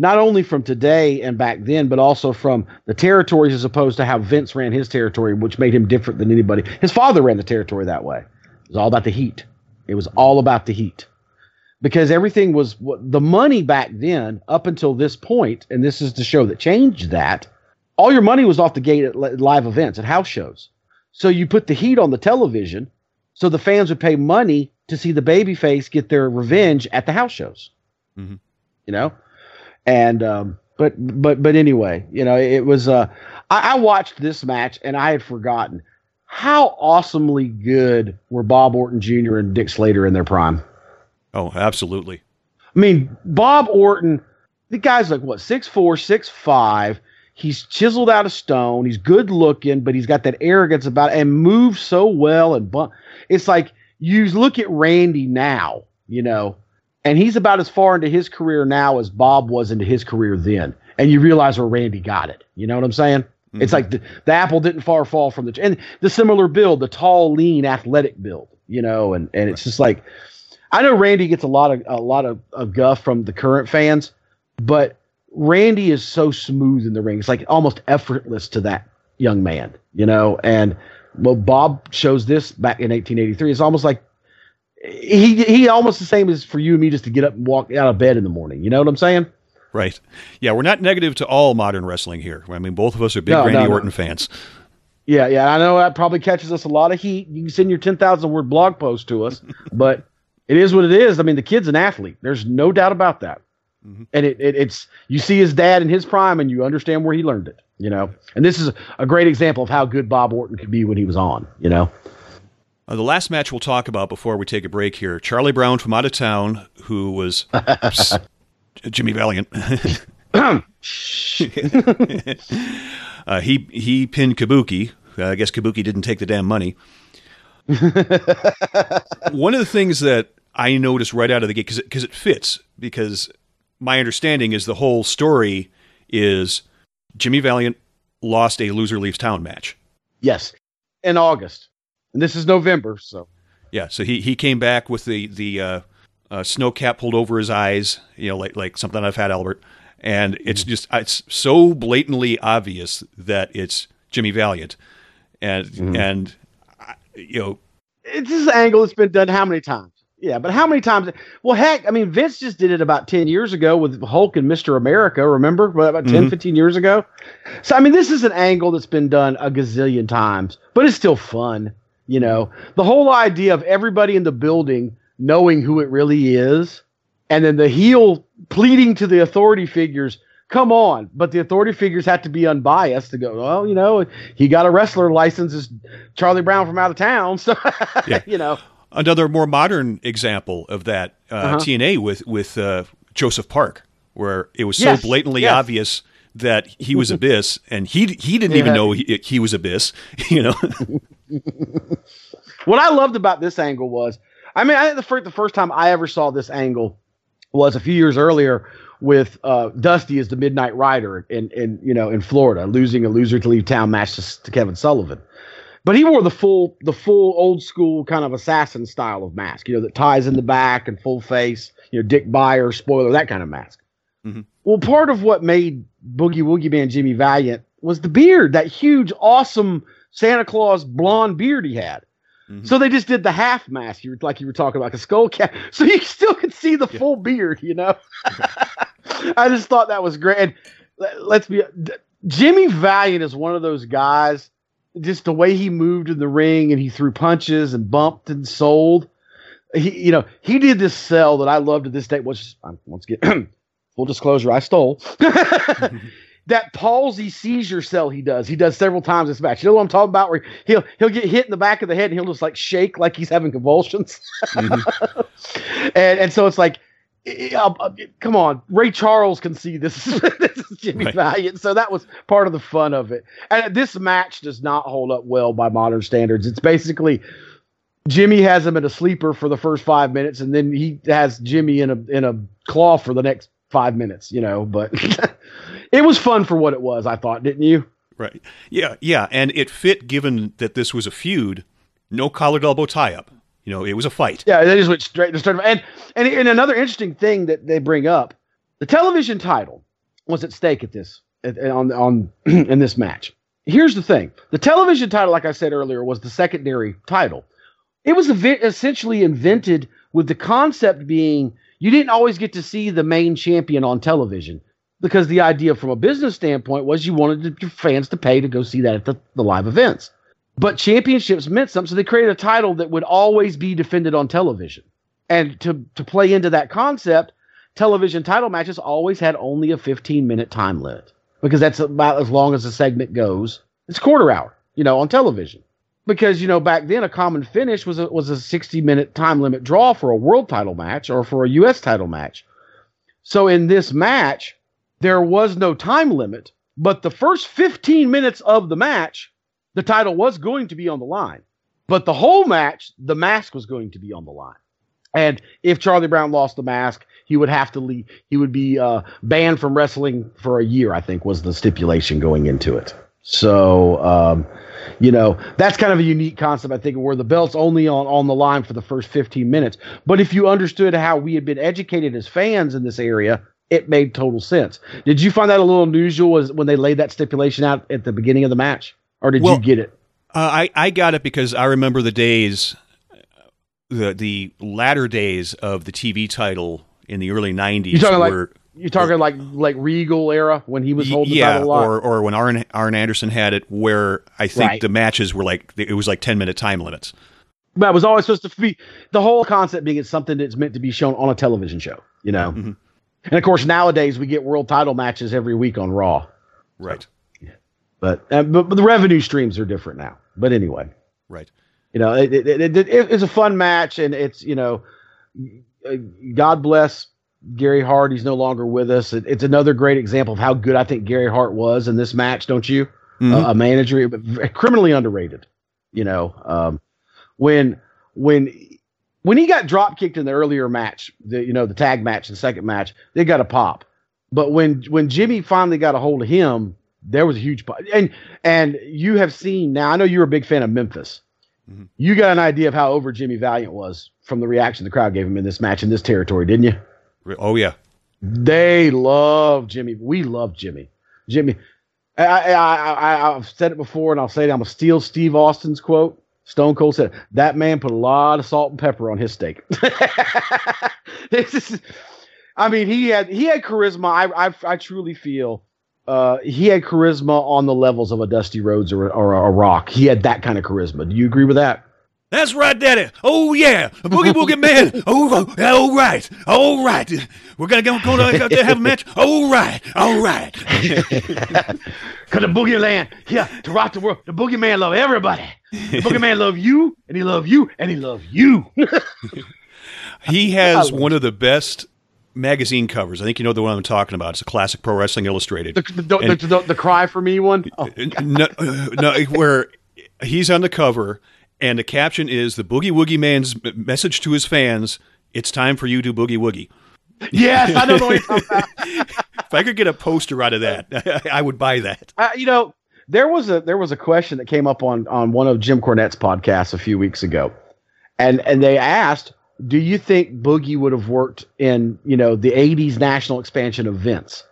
S3: not only from today and back then, but also from the territories as opposed to how Vince ran his territory, which made him different than anybody. His father ran the territory that way. It was all about the heat. It was all about the heat. Because everything was the money back then, up until this point, and this is the show that changed that. All your money was off the gate at live events, at house shows. So you put the heat on the television, so the fans would pay money to see the babyface get their revenge at the house shows. Mm-hmm. You know, and um, but but but anyway, you know, it was. Uh, I, I watched this match and I had forgotten how awesomely good were Bob Orton Jr. and Dick Slater in their prime.
S2: Oh, absolutely.
S3: I mean, Bob Orton, the guy's like what six four, six five. He's chiseled out of stone. He's good looking, but he's got that arrogance about it and moves so well. And bu- it's like you look at Randy now, you know, and he's about as far into his career now as Bob was into his career then. And you realize where Randy got it. You know what I'm saying? Mm-hmm. It's like the, the apple didn't far fall from the and the similar build, the tall, lean, athletic build. You know, and and it's just like I know Randy gets a lot of a lot of, of guff from the current fans, but Randy is so smooth in the ring. It's like almost effortless to that young man, you know. And well, Bob shows this back in 1883. It's almost like he he almost the same as for you and me just to get up and walk out of bed in the morning. You know what I'm saying?
S2: Right. Yeah, we're not negative to all modern wrestling here. I mean, both of us are big no, Randy no, Orton no. fans.
S3: Yeah, yeah. I know that probably catches us a lot of heat. You can send your 10,000 word blog post to us, but it is what it is. I mean, the kid's an athlete. There's no doubt about that. Mm-hmm. And it, it, it's you see his dad in his prime, and you understand where he learned it. You know, and this is a great example of how good Bob Orton could be when he was on. You know.
S2: Uh, the last match we'll talk about before we take a break here Charlie Brown from out of town, who was Jimmy Valiant. uh, he he pinned Kabuki. Uh, I guess Kabuki didn't take the damn money. One of the things that I noticed right out of the gate, because it fits, because my understanding is the whole story is Jimmy Valiant lost a loser leaves town match.
S3: Yes, in August and this is November, so
S2: yeah. So he he came back with the the uh, uh, snow cap pulled over his eyes, you know, like like something I've had Albert, and it's mm-hmm. just it's so blatantly obvious that it's Jimmy Valiant, and mm-hmm. and you know,
S3: it's this angle that's been done how many times? Yeah, but how many times? Well, heck, I mean, Vince just did it about 10 years ago with Hulk and Mr. America, remember? About 10, mm-hmm. 15 years ago. So, I mean, this is an angle that's been done a gazillion times, but it's still fun. You know, the whole idea of everybody in the building knowing who it really is, and then the heel pleading to the authority figures, come on. But the authority figures have to be unbiased to go, well, you know, he got a wrestler license as Charlie Brown from out of town. So, yeah. you know.
S2: Another more modern example of that uh, uh-huh. TNA with, with uh, Joseph Park, where it was so yes. blatantly yes. obvious that he was Abyss, and he he didn't yeah. even know he, he was Abyss. You know.
S3: what I loved about this angle was, I mean, I think the first the first time I ever saw this angle was a few years earlier with uh, Dusty as the Midnight Rider in in you know in Florida, losing a loser to leave town match to, to Kevin Sullivan. But he wore the full the full old school kind of assassin style of mask, you know, that ties in the back and full face, you know, Dick Beyer, spoiler, that kind of mask. Mm-hmm. Well, part of what made Boogie Woogie Man Jimmy Valiant was the beard, that huge, awesome Santa Claus blonde beard he had. Mm-hmm. So they just did the half mask, you like you were talking about, the skull cap, so you still could see the yeah. full beard. You know, I just thought that was great. And let's be Jimmy Valiant is one of those guys. Just the way he moved in the ring and he threw punches and bumped and sold. He, you know, he did this sell that I love to this day. Which once again, full disclosure, I stole. that palsy seizure cell he does. He does several times this match. You know what I'm talking about? Where he'll he'll get hit in the back of the head and he'll just like shake like he's having convulsions. Mm-hmm. and and so it's like, uh, uh, come on, Ray Charles can see this. this is Jimmy right. Valiant. So that was part of the fun of it. And this match does not hold up well by modern standards. It's basically. Jimmy has him in a sleeper for the first five minutes, and then he has Jimmy in a in a claw for the next five minutes, you know. But it was fun for what it was. I thought, didn't you?
S2: Right. Yeah. Yeah. And it fit given that this was a feud. No collared elbow tie up. You know, it was a fight.
S3: Yeah, they just went straight to start. And, and and another interesting thing that they bring up, the television title was at stake at this on on in this match. Here's the thing: the television title, like I said earlier, was the secondary title. It was essentially invented with the concept being you didn't always get to see the main champion on television because the idea from a business standpoint was you wanted your fans to pay to go see that at the, the live events. But championships meant something, so they created a title that would always be defended on television. And to, to play into that concept, television title matches always had only a 15 minute time limit because that's about as long as the segment goes. It's quarter hour, you know, on television. Because, you know, back then a common finish was a, was a 60 minute time limit draw for a world title match or for a U.S. title match. So in this match, there was no time limit, but the first 15 minutes of the match, the title was going to be on the line. But the whole match, the mask was going to be on the line. And if Charlie Brown lost the mask, he would have to leave. He would be uh, banned from wrestling for a year, I think, was the stipulation going into it. So, um, you know, that's kind of a unique concept, I think, where the belt's only on, on the line for the first 15 minutes. But if you understood how we had been educated as fans in this area, it made total sense. Did you find that a little unusual as when they laid that stipulation out at the beginning of the match, or did well, you get it?
S2: Uh, I I got it because I remember the days, the the latter days of the TV title in the early '90s.
S3: You talking were, like you talking like like Regal era when he was holding yeah, the title
S2: or or when Arn Arn Anderson had it, where I think right. the matches were like it was like ten minute time limits.
S3: But it was always supposed to be the whole concept being it's something that's meant to be shown on a television show. You know. Mm-hmm. And of course, nowadays we get world title matches every week on Raw.
S2: Right.
S3: So, but, uh, but, but the revenue streams are different now. But anyway.
S2: Right.
S3: You know, it, it, it, it's a fun match, and it's you know, God bless Gary Hart. He's no longer with us. it's another great example of how good I think Gary Hart was in this match. Don't you? Mm-hmm. Uh, a manager, criminally underrated. You know, um, when when when he got drop kicked in the earlier match, the you know the tag match, the second match, they got a pop. But when when Jimmy finally got a hold of him, there was a huge pop. And and you have seen now. I know you're a big fan of Memphis. Mm-hmm. You got an idea of how over Jimmy Valiant was from the reaction the crowd gave him in this match in this territory, didn't you?
S2: Oh yeah,
S3: they love Jimmy. We love Jimmy. Jimmy. I, I, I, I've said it before, and I'll say it. I'm gonna steal Steve Austin's quote. Stone Cold said that man put a lot of salt and pepper on his steak. this is, I mean, he had he had charisma. I I, I truly feel uh, he had charisma on the levels of a Dusty Rhodes or, or a Rock. He had that kind of charisma. Do you agree with that?
S2: That's right, Daddy. Oh yeah, boogie boogie man. Oh, all right, all right. We're gonna go, go out there have a match. All right, all right.
S3: Cause the boogie land, yeah, to rock the world. The boogie man love everybody. The boogie man love you, and he love you, and he love you.
S2: he has one of the best magazine covers. I think you know the one I'm talking about. It's a classic Pro Wrestling Illustrated.
S3: The, the, the, the, the cry for me one. Oh,
S2: no, uh, no, where he's on the cover and the caption is the Boogie Woogie Man's message to his fans: "It's time for you to boogie woogie."
S3: Yes, I don't know
S2: if I could get a poster out of that, I would buy that.
S3: Uh, you know, there was a there was a question that came up on on one of Jim Cornette's podcasts a few weeks ago, and and they asked, "Do you think Boogie would have worked in you know the '80s national expansion events?"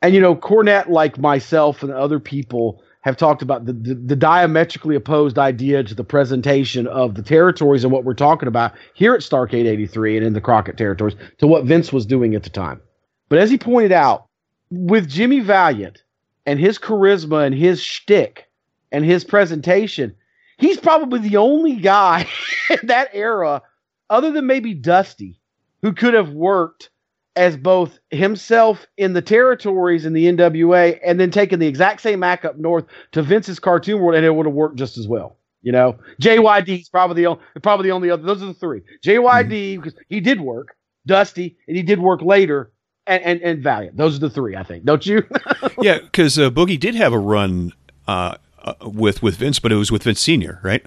S3: And you know, Cornette, like myself and other people, have talked about the, the, the diametrically opposed idea to the presentation of the territories and what we're talking about here at Starrcade 83 and in the Crockett territories to what Vince was doing at the time. But as he pointed out, with Jimmy Valiant and his charisma and his shtick and his presentation, he's probably the only guy in that era, other than maybe Dusty, who could have worked as both himself in the territories in the NWA and then taking the exact same act up north to Vince's cartoon world and it would have worked just as well. You know, JYD is probably the only, probably the only other. Those are the three. JYD mm-hmm. because he did work, Dusty, and he did work later, and and, and Valiant. Those are the three, I think. Don't you?
S2: yeah, because uh, Boogie did have a run uh, uh, with with Vince, but it was with Vince Senior, right?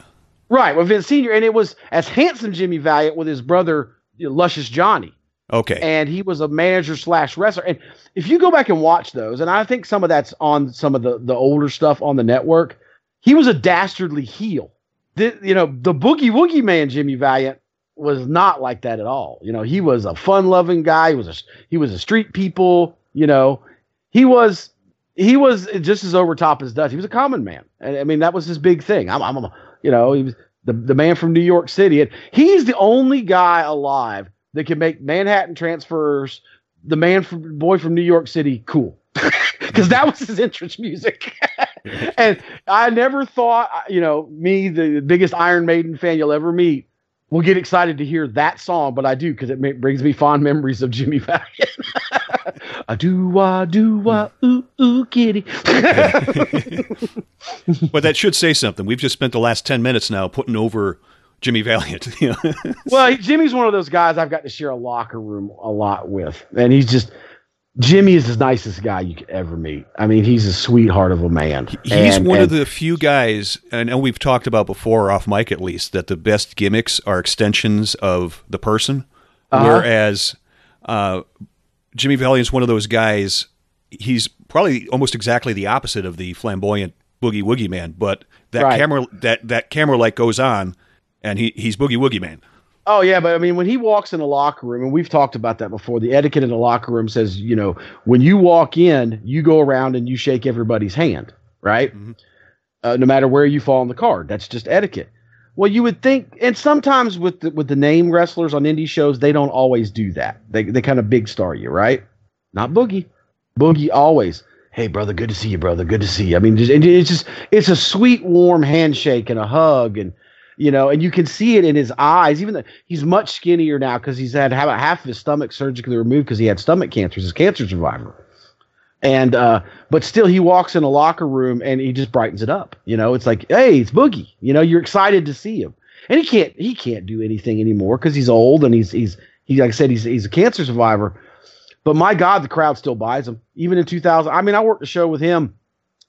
S3: Right, with Vince Senior, and it was as handsome Jimmy Valiant with his brother you know, Luscious Johnny.
S2: Okay.
S3: And he was a manager slash wrestler. And if you go back and watch those, and I think some of that's on some of the, the older stuff on the network, he was a dastardly heel. The, you know, the boogie woogie man, Jimmy Valiant, was not like that at all. You know, he was a fun loving guy. He was a he was a street people. You know, he was he was just as over top as Dutch. He was a common man, and I mean that was his big thing. I'm, I'm you know, he was the the man from New York City, and he's the only guy alive that can make Manhattan Transfer's, the man from boy from New York City, cool. Because that was his entrance music. and I never thought, you know, me, the biggest Iron Maiden fan you'll ever meet, will get excited to hear that song, but I do because it brings me fond memories of Jimmy Valiant. I do wah do wah ooh ooh kitty.
S2: but that should say something. We've just spent the last ten minutes now putting over Jimmy Valiant.
S3: well, Jimmy's one of those guys I've got to share a locker room a lot with, and he's just Jimmy is the nicest guy you could ever meet. I mean, he's a sweetheart of a man.
S2: He's and, one and, of the few guys, and we've talked about before, off mic at least, that the best gimmicks are extensions of the person. Uh-huh. Whereas uh, Jimmy Valiant's one of those guys. He's probably almost exactly the opposite of the flamboyant boogie woogie man, but that right. camera that that camera light goes on and he he's boogie woogie man.
S3: Oh yeah, but I mean, when he walks in the locker room, and we've talked about that before, the etiquette in the locker room says, you know, when you walk in, you go around and you shake everybody's hand, right? Mm-hmm. Uh, no matter where you fall on the card, that's just etiquette. Well, you would think, and sometimes with the, with the name wrestlers on indie shows, they don't always do that. They they kind of big star you, right? Not Boogie. Boogie always, hey brother, good to see you, brother, good to see you. I mean, just, it's just it's a sweet, warm handshake and a hug and you know, and you can see it in his eyes. Even though he's much skinnier now because he's had about half of his stomach surgically removed because he had stomach cancer. He's a cancer survivor. And uh, but still, he walks in a locker room and he just brightens it up. You know, it's like, hey, it's Boogie. You know, you're excited to see him, and he can't he can't do anything anymore because he's old and he's he's he like I said he's he's a cancer survivor. But my God, the crowd still buys him. Even in 2000, I mean, I worked a show with him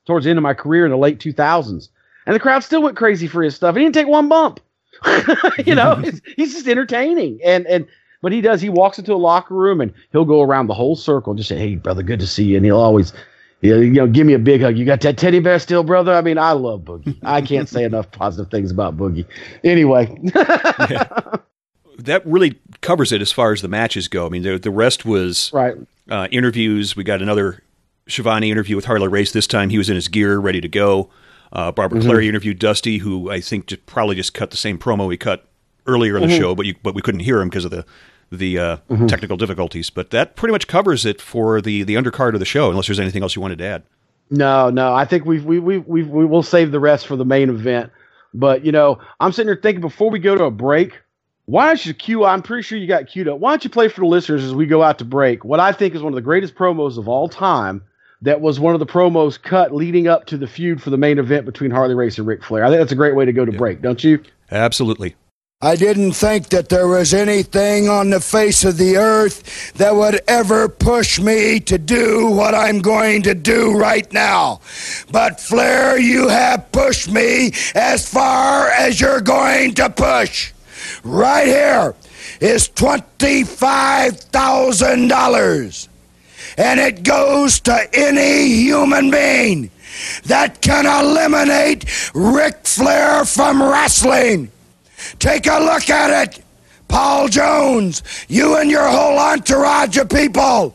S3: towards the end of my career in the late 2000s, and the crowd still went crazy for his stuff. He didn't take one bump. you know, he's just entertaining. And and but he does. He walks into a locker room and he'll go around the whole circle and just say, "Hey, brother, good to see you." And he'll always, you know, give me a big hug. You got that teddy bear still, brother? I mean, I love Boogie. I can't say enough positive things about Boogie. Anyway. yeah.
S2: That really covers it as far as the matches go. I mean, the, the rest was
S3: right.
S2: Uh, interviews. We got another Schiavone interview with Harley Race. This time he was in his gear, ready to go. Uh, Barbara mm-hmm. Clary interviewed Dusty, who I think just probably just cut the same promo he cut earlier in the mm-hmm. show, but you, but we couldn't hear him because of the the uh, mm-hmm. technical difficulties. But that pretty much covers it for the the undercard of the show. Unless there's anything else you wanted to add.
S3: No, no. I think we've we we we we will save the rest for the main event. But you know, I'm sitting here thinking before we go to a break, why don't you cue? I'm pretty sure you got queued up. Why don't you play for the listeners as we go out to break? What I think is one of the greatest promos of all time that was one of the promos cut leading up to the feud for the main event between Harley Race and Ric Flair. I think that's a great way to go to break, don't you?
S2: Absolutely.
S4: I didn't think that there was anything on the face of the earth that would ever push me to do what I'm going to do right now. But Flair, you have pushed me as far as you're going to push. Right here is $25,000 and it goes to any human being that can eliminate Ric Flair from wrestling. Take a look at it. Paul Jones, you and your whole entourage of people.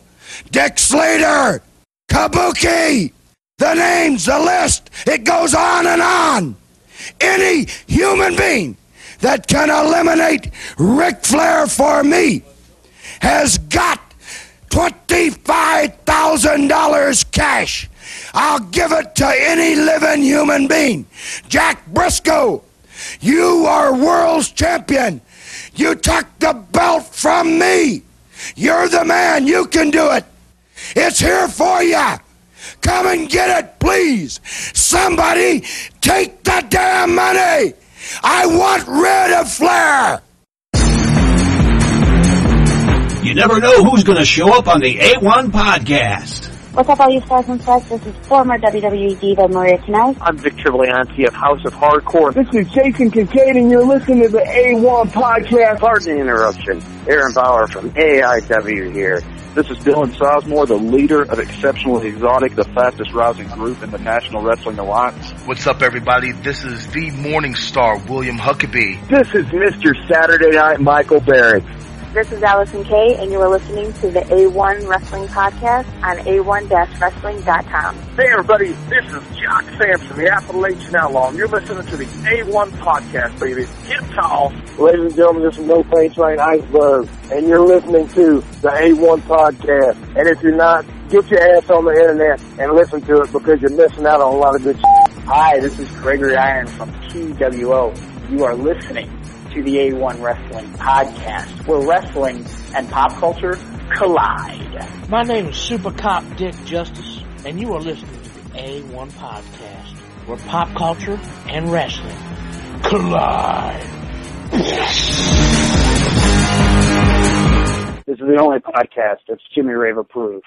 S4: Dick Slater, Kabuki, the names, the list, it goes on and on. Any human being that can eliminate Ric Flair for me has got $25,000 cash. I'll give it to any living human being. Jack Brisco, you are world's champion. You took the belt from me. You're the man. You can do it. It's here for you. Come and get it, please. Somebody take the damn money. I want rid of Flair.
S1: You never know who's going to show up on the A1 podcast.
S5: What's up, all you stars and stars? This is former WWE diva Maria Kanellis.
S6: I'm Victor Leonti of House of Hardcore.
S7: This is Jason Kincaid, and you're listening to the A1 podcast.
S6: Pardon the interruption. Aaron Bauer from AIW here. This is Dylan Sosmore, the leader of Exceptionally Exotic, the fastest rising group in the National Wrestling Alliance.
S8: What's up, everybody? This is the Morning Star, William Huckabee.
S7: This is Mr. Saturday Night Michael Barrett.
S5: This is Allison Kay, and you are listening to the A1 Wrestling Podcast on A1-Wrestling.com.
S7: Hey, everybody, this is Jock Sampson, the Appalachian Outlaw, and you're listening to the A1 Podcast, baby. Get tall.
S9: Ladies and gentlemen, this is No Face Rain Iceberg, and you're listening to the A1 Podcast. And if you're not, get your ass on the internet and listen to it because you're missing out on a lot of good shit.
S10: Hi, this is Gregory Iron from TWO. You are listening to the A1 Wrestling Podcast, where wrestling and pop culture collide.
S11: My name is Super Cop Dick Justice, and you are listening to the A1 Podcast, where pop culture and wrestling collide.
S10: This is the only podcast that's Jimmy Rave approved.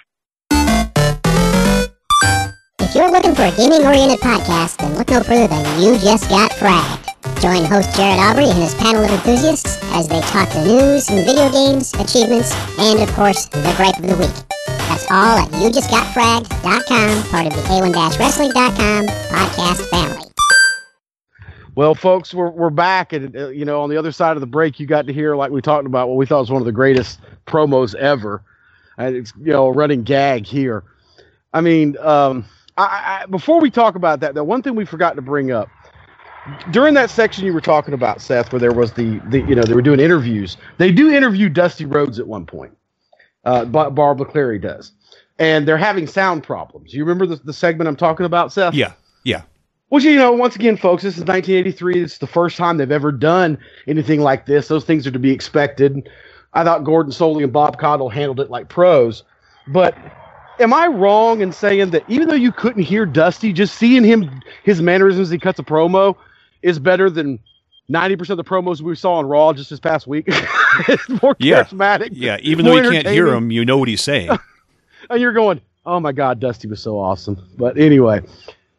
S12: If you're looking for a gaming-oriented podcast, then look no further than You Just Got Fragged. Join host Jared Aubrey and his panel of enthusiasts as they talk the news and video games, achievements, and of course, the gripe of the week. That's all at YouJustGotFragged.com, part of the A1-Wrestling.com podcast family.
S3: Well, folks, we're we're back, and uh, you know, on the other side of the break, you got to hear, like we talked about, what we thought was one of the greatest promos ever, and it's you know, a running gag here. I mean, um, I, I, before we talk about that, the one thing we forgot to bring up during that section you were talking about, Seth, where there was the the you know they were doing interviews. They do interview Dusty Rhodes at one point. Uh, Barbara Clary does, and they're having sound problems. You remember the, the segment I'm talking about, Seth?
S2: Yeah, yeah.
S3: Well, you know, once again, folks, this is 1983. It's the first time they've ever done anything like this. Those things are to be expected. I thought Gordon Solie and Bob Caudle handled it like pros. But am I wrong in saying that even though you couldn't hear Dusty, just seeing him, his mannerisms, he cuts a promo is better than 90% of the promos we saw on Raw just this past week? it's more
S2: yeah.
S3: charismatic.
S2: Yeah, even though you can't hear him, you know what he's saying.
S3: and you're going, oh my God, Dusty was so awesome. But anyway,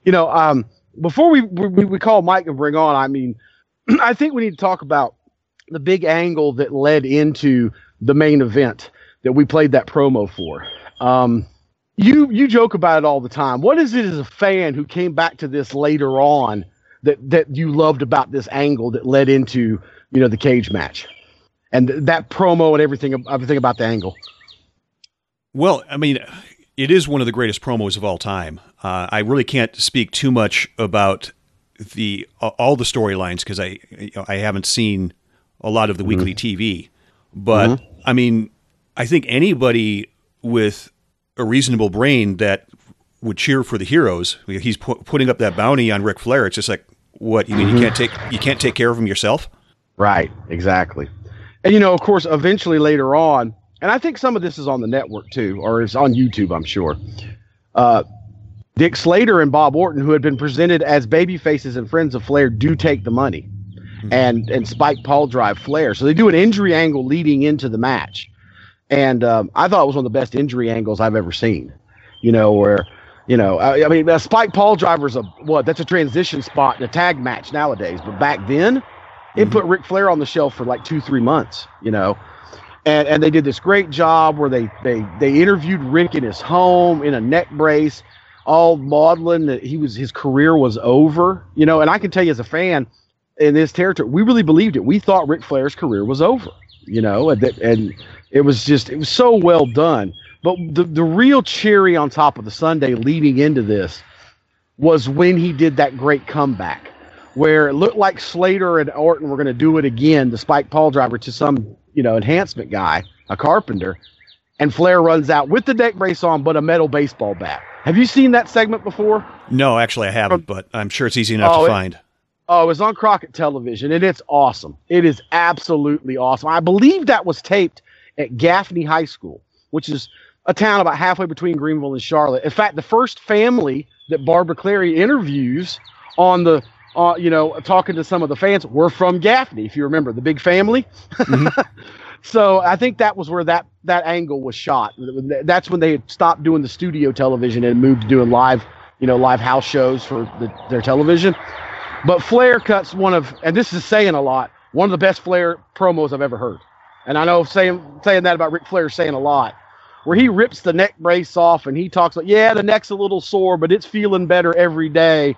S3: you know, um, before we, we we call Mike and bring on, I mean, I think we need to talk about the big angle that led into the main event that we played that promo for. Um, you you joke about it all the time. What is it as a fan who came back to this later on that that you loved about this angle that led into you know the cage match and th- that promo and everything everything about the angle?
S2: Well, I mean, it is one of the greatest promos of all time. Uh, I really can't speak too much about the uh, all the storylines because I you know, I haven't seen a lot of the mm-hmm. weekly TV, but mm-hmm. I mean, I think anybody with a reasonable brain that would cheer for the heroes. He's pu- putting up that bounty on Ric Flair. It's just like, what you mean? Mm-hmm. You can't take you can't take care of him yourself?
S3: Right. Exactly. And you know, of course, eventually later on, and I think some of this is on the network too, or it's on YouTube, I'm sure. Uh, Dick Slater and Bob Orton, who had been presented as baby faces and friends of Flair, do take the money, mm-hmm. and and Spike piledrive Flair. So they do an injury angle leading into the match, and um, I thought it was one of the best injury angles I've ever seen. You know, where you know, I, I mean, a Spike piledriver's a what? That's a transition spot in a tag match nowadays, but back then, it mm-hmm. put Ric Flair on the shelf for like two, three months. You know, and and they did this great job where they they they interviewed Rick in his home in a neck brace, all maudlin that he was his career was over. You know, and I can tell you as a fan in this territory, we really believed it. We thought Ric Flair's career was over. You know, and that, and it was just it was so well done. But the the real cherry on top of the sundae leading into this was when he did that great comeback where it looked like Slater and Orton were going to do it again, the Spike piledriver to some, you know, enhancement guy, a carpenter, and Flair runs out with the neck brace on, but a metal baseball bat. Have you seen that segment before?
S2: No, actually, I haven't, but I'm sure it's easy enough
S3: Oh,
S2: to
S3: it-
S2: find.
S3: Oh, it was on Crockett Television, and it's awesome. It is absolutely awesome. I believe that was taped at Gaffney High School, which is a town about halfway between Greenville and Charlotte. In fact, the first family that Barbara Clary interviews on the, uh, you know, talking to some of the fans were from Gaffney, if you remember, the big family. so I think that was where that that angle was shot. That's when they had stopped doing the studio television and moved to doing live, you know, live house shows for the, their television. But Flair cuts one of, and this is saying a lot, one of the best Flair promos I've ever heard. And I know saying saying that about Ric Flair is saying a lot, where he rips the neck brace off and he talks like, yeah, the neck's a little sore, but it's feeling better every day.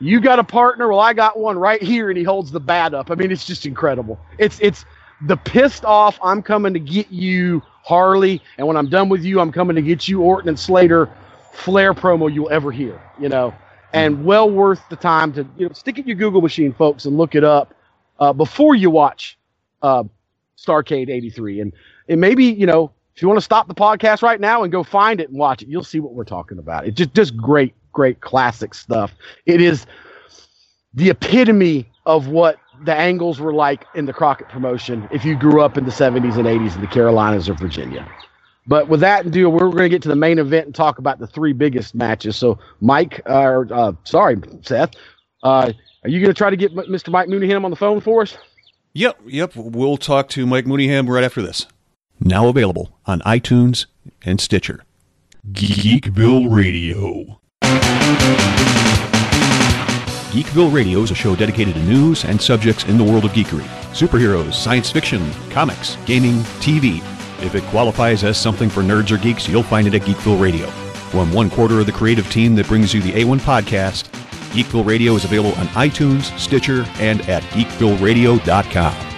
S3: You got a partner? Well, I got one right here, and he holds the bat up. I mean, it's just incredible. It's it's the pissed off. I'm coming to get you, Harley, and when I'm done with you, I'm coming to get you, Orton and Slater. Flair promo you'll ever hear, you know, and well worth the time to you know stick it in your Google machine, folks, and look it up uh, before you watch uh, Starrcade '83. And and maybe you know if you want to stop the podcast right now and go find it and watch it, you'll see what we're talking about. It's just just great, great classic stuff. It is the epitome of what the angles were like in the Crockett promotion if you grew up in the 70s and 80s in the Carolinas or Virginia. But with that and we're going to get to the main event and talk about the three biggest matches. So, Mike, uh, uh, sorry, Seth, uh, are you going to try to get Mr. Mike Mooneyham on the phone for us?
S2: Yep, yep. We'll talk to Mike Mooneyham right after this. Now available on iTunes and Stitcher.
S1: Geekville Radio.
S2: Geekville Radio is a show dedicated to news and subjects in the world of geekery superheroes, science fiction, comics, gaming, TV. If it qualifies as something for nerds or geeks, you'll find it at Geekville Radio. From one quarter of the creative team that brings you the A1 podcast, Geekville Radio is available on iTunes, Stitcher, and at geekvilleradio.com.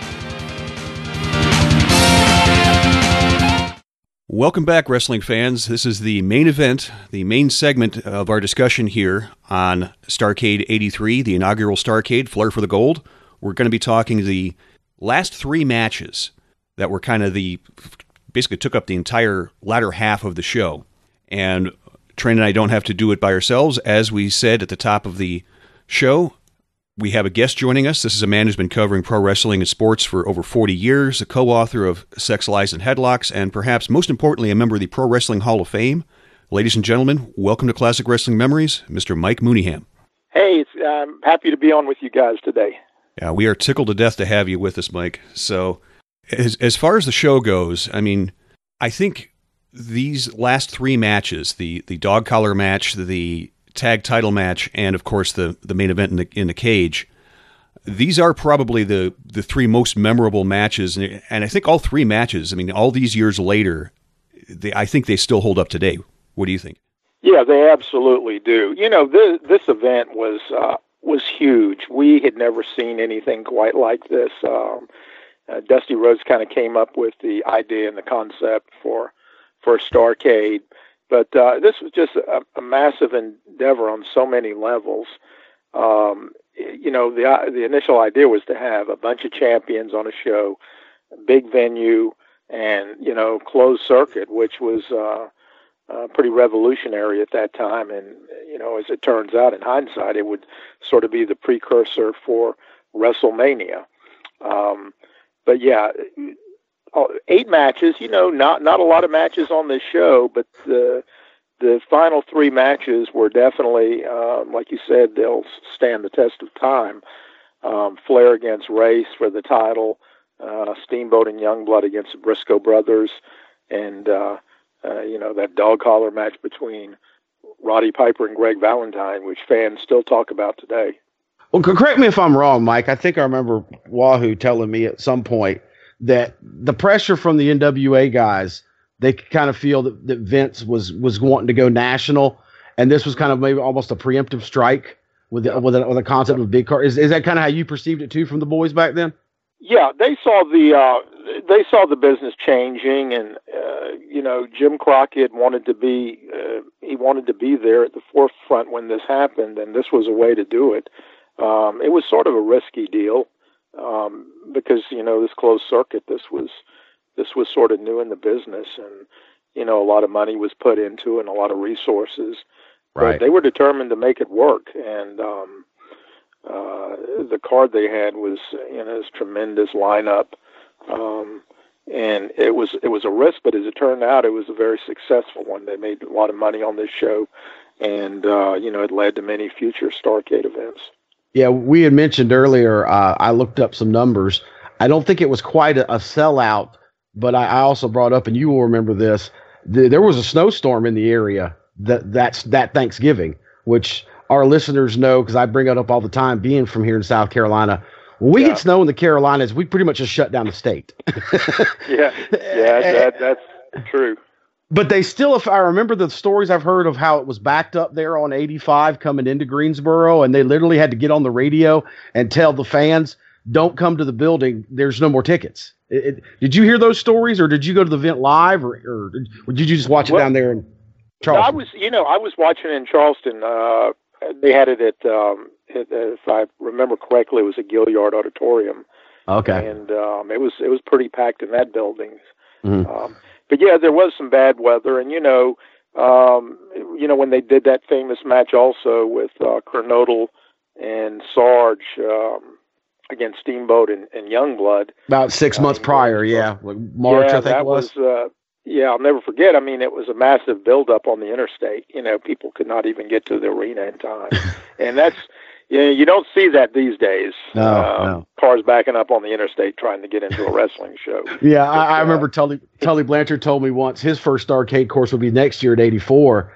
S2: Welcome back, wrestling fans. This is the main event, the main segment of our discussion here on Starrcade 83, the inaugural Starrcade, Flare for the Gold. We're going to be talking the last three matches that were kind of the basically took up the entire latter half of the show. And Trent and I don't have to do it by ourselves. As we said at the top of the show, we have a guest joining us. This is a man who's been covering pro wrestling and sports for over 40 years, a co author of Sex, Lies, and Headlocks, and perhaps most importantly, a member of the Pro Wrestling Hall of Fame. Ladies and gentlemen, welcome to Classic Wrestling Memories, Mr. Mike Mooneyham.
S13: Hey, it's, I'm happy to be on with you guys today.
S2: Yeah, we are tickled to death to have you with us, Mike. So, as, as far as the show goes, I mean, I think these last three matches the, the dog collar match, the tag title match, and of course the, the main event in the, in the cage these are probably the, the three most memorable matches. And, and I think all three matches, I mean, all these years later, they, I think they still hold up today. What do you think?
S13: Yeah, they absolutely do. You know, this this event was uh, was huge. We had never seen anything quite like this. Um, uh, Dusty Rhodes kind of came up with the idea and the concept for for Starrcade, but uh, this was just a, a massive endeavor on so many levels. Um, you know, the uh, the initial idea was to have a bunch of champions on a show, a big venue, and you know, closed circuit, which was uh, uh, pretty revolutionary at that time. And you know, as it turns out, in hindsight, it would sort of be the precursor for WrestleMania. Um, but yeah, eight matches. You know, not not a lot of matches on this show, but the the final three matches were definitely, um, like you said, they'll stand the test of time. Um, Flair against Race for the title, uh, Steamboat and Youngblood against the Brisco brothers, and uh, uh, you know that dog collar match between Roddy Piper and Greg Valentine, which fans still talk about today.
S3: Well, correct me if I'm wrong, Mike. I think I remember Wahoo telling me at some point that the pressure from the NWA guys, they kind of feel that, that Vince was was wanting to go national, and this was kind of maybe almost a preemptive strike with the, with, a, with a concept of big car. Is is that kind of how you perceived it too from the boys back then?
S13: yeah, they saw the uh, they saw the business changing, and uh, you know, Jim Crockett wanted to be uh, he wanted to be there at the forefront when this happened, and this was a way to do it. Um, it was sort of a risky deal um, because you know this closed circuit. This was this was sort of new in the business, and you know a lot of money was put into it and a lot of resources.
S3: Right.
S13: But they were determined to make it work, and um, uh, the card they had was you know this tremendous lineup, um, and it was it was a risk, but as it turned out, it was a very successful one. They made a lot of money on this show, and uh, you know it led to many future Starrcade events.
S3: Yeah, we had mentioned earlier. Uh, I looked up some numbers. I don't think it was quite a, a sellout, but I, I, also brought up, and you will remember this. The, there was a snowstorm in the area that that's that Thanksgiving, which our listeners know because I bring it up all the time, being from here in South Carolina. When we yeah. get snow in the Carolinas, we pretty much just shut down the state.
S13: yeah, yeah, that, that's true.
S3: But they still, if I remember the stories I've heard of how it was backed up there on 85 coming into Greensboro, and they literally had to get on the radio and tell the fans, don't come to the building. There's no more tickets. It, it, did you hear those stories, or did you go to the event live, or, or, or did you just watch it well, down there in Charleston?
S13: I was, you know, I was watching in Charleston. Uh, they had it at, um, at, if I remember correctly, it was a Gaillard Auditorium.
S3: Okay.
S13: And um, it was it was pretty packed in that building. Mm-hmm. Um, but yeah, there was some bad weather, and you know, um, you know when they did that famous match also with uh, Kernodle and Sarge um, against Steamboat and, and Youngblood.
S3: About six months prior, yeah, like March
S13: yeah,
S3: I think it was.
S13: was uh, yeah, I'll never forget. I mean, it was a massive buildup on the interstate. You know, people could not even get to the arena in time, and that's you know, you don't see that these days.
S3: No, um, no.
S13: Cars backing up on the interstate trying to get into a wrestling show.
S3: Yeah, I, I uh, remember Tully Tully Blanchard told me once his first Starrcade course would be next year at '84,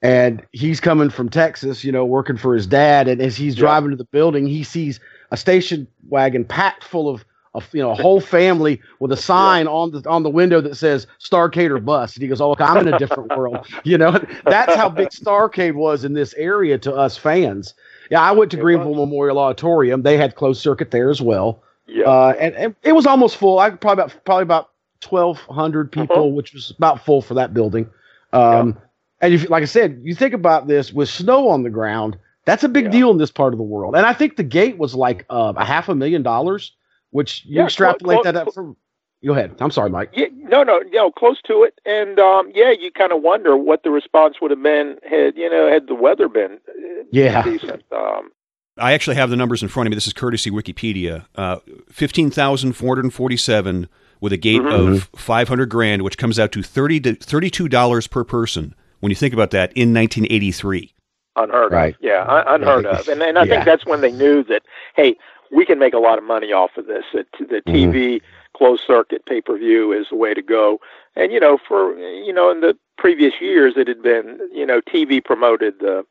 S3: and he's coming from Texas, you know, working for his dad, and as he's driving yeah. to the building, he sees a station wagon packed full of a you know a whole family with a sign yeah. on the on the window that says Starrcade or bust. And he goes, "Oh, look, I'm in a different world." You know, that's how big Starrcade was in this area to us fans. Yeah, I went to it Greenville was. Memorial Auditorium. They had closed circuit there as well.
S13: Yeah,
S3: uh, and, and, it was almost full. I probably about probably about twelve hundred people, uh-huh. which was about full for that building. Um, yeah. And if, like I said, you think about this with snow on the ground, that's a big yeah. deal in this part of the world. And I think the gate was like uh, a half a million dollars which you yeah, extrapolate that up from. Go ahead. I'm sorry, Mike.
S13: Yeah, no, no, you know, close to it, and um, yeah, you kind of wonder what the response would have been had you know had the weather been uh,
S3: yeah
S13: decent. Um,
S2: I actually have the numbers in front of me. This is courtesy Wikipedia. Uh, Fifteen thousand four hundred forty-seven with a gate mm-hmm. of five hundred grand, which comes out to thirty to thirty-two dollars per person. When you think about that, in 1983.
S13: Unheard
S3: right.
S13: of. Yeah, un- unheard of. And, and I yeah. think that's when they knew that, hey, we can make a lot of money off of this. It, the TV mm-hmm. Closed circuit pay per view is the way to go. And you know, for you know, in the previous years, it had been you know TV promoted the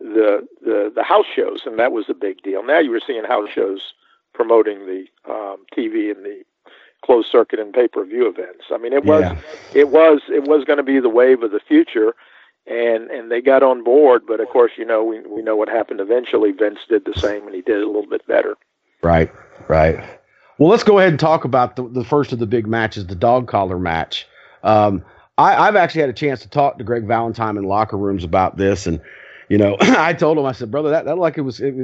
S13: the the the house shows, and that was a big deal. Now you were seeing house shows promoting the um, TV and the closed circuit and pay per view events. I mean, it was
S3: yeah.
S13: it was it was going to be the wave of the future and and they got on board. But of course, you know, we we know what happened eventually. Vince did the same, and he did it a little bit better.
S3: Right, right. Well, let's go ahead and talk about the, the first of the big matches, the dog collar match. Um, I, have actually had a chance to talk to Greg Valentine in locker rooms about this, and you know, I told him, I said, brother, that, that like it was, it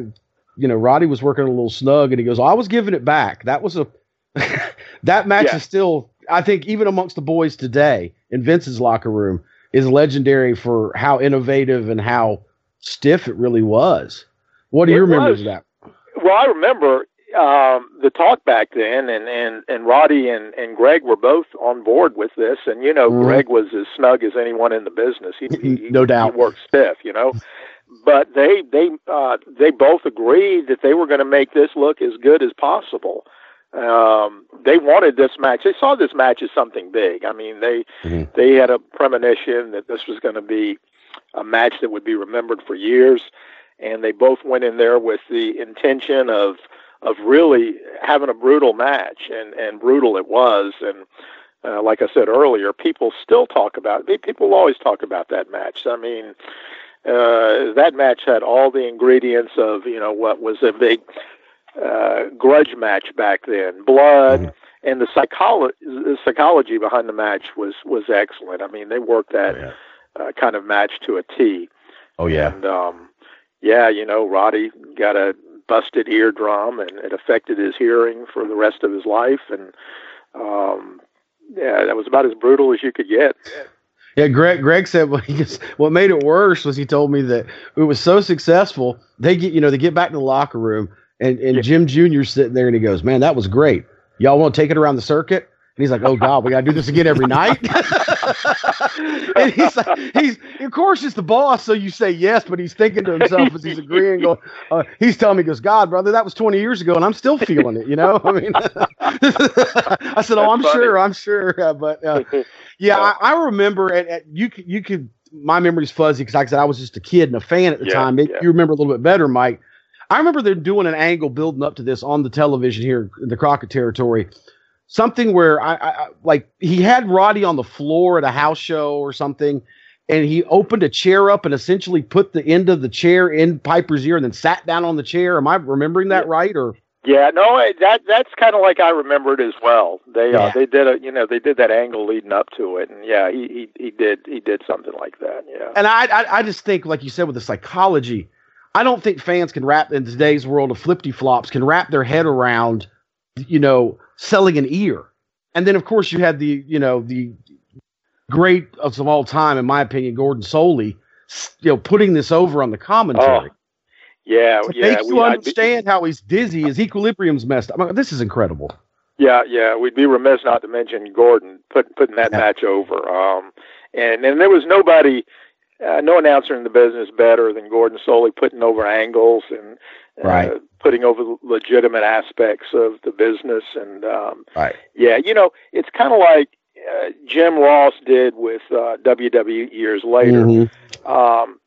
S3: you know, Roddy was working a little snug, and he goes, oh, I was giving it back. That was a, that match yeah. is still, I think, even amongst the boys today in Vince's locker room, is legendary for how innovative and how stiff it really was. What do
S13: it
S3: you remember
S13: was.
S3: of that?
S13: Well, I remember um, the talk back then, and and and Roddy and and Greg were both on board with this, and you know, mm. Greg was as snug as anyone in the business. He, he
S3: no doubt
S13: he worked stiff, you know. But they they uh, they both agreed that they were going to make this look as good as possible. Um, they wanted this match. They saw this match as something big. I mean, they mm-hmm. they had a premonition that this was going to be a match that would be remembered for years and they both went in there with the intention of of really having a brutal match, and and brutal it was. And uh, like I said earlier, people still talk about it. People always talk about that match. I mean, uh, that match had all the ingredients of you know what was a big uh, grudge match back then. Blood mm-hmm. and the psychology the psychology behind the match was was excellent. I mean, they worked that oh, yeah. uh, kind of match to a T.
S3: Oh yeah.
S13: And um, yeah, you know, Roddy got a busted eardrum, and it affected his hearing for the rest of his life. And um, yeah, that was about as brutal as you could get.
S3: Yeah, Greg. Greg said well, he just, what made it worse was he told me that it was so successful. They get you know they get back to the locker room and and yeah. Jim Jr. sitting there and he goes, "Man, that was great. Y'all want to take it around the circuit?" And he's like, "Oh God, we got to do this again every night." and he's like, he's of course it's the boss, so you say yes, but he's thinking to himself as he's agreeing, going, uh, he's telling me, he goes, God, brother, that was 20 years ago, and I'm still feeling it. You know, I mean, I said, oh, I'm sure, I'm sure, uh, but uh, yeah, I, I remember, at, at, you you could. My memory's fuzzy because, like I said, I was just a kid and a fan at the yeah, time. yeah. You remember a little bit better, Mike. I remember they're doing an angle building up to this on the television here in the Crockett territory something where I, I, like he had Roddy on the floor at a house show or something, and he opened a chair up and essentially put the end of the chair in Piper's ear and then sat down on the chair. Am I remembering that right? Or
S13: yeah, no, that that's kind of like I remembered as well. They uh, yeah. uh, they did a you know they did that angle leading up to it, and yeah, he he, he did he did something like that. Yeah,
S3: and I, I I just think like you said with the psychology. I don't think fans can wrap in today's world of flippy flops can wrap their head around, you know, selling an ear. And then, of course, you had the, you know, the great of all time, in my opinion, Gordon Solie, you know, putting this over on the commentary.
S13: Oh, yeah, yeah.
S3: Make you understand be, how he's dizzy, his equilibrium's messed up. I mean, this is incredible.
S13: Yeah, yeah. We'd be remiss not to mention Gordon put, putting that yeah. match over. Um, and and there was nobody, uh, no announcer in the business better than Gordon Solie putting over angles and uh,
S3: right
S13: putting over legitimate aspects of the business. And um,
S3: right.
S13: yeah, you know, it's kind of like uh, Jim Ross did with uh, WWE years later. Mm-hmm. Um,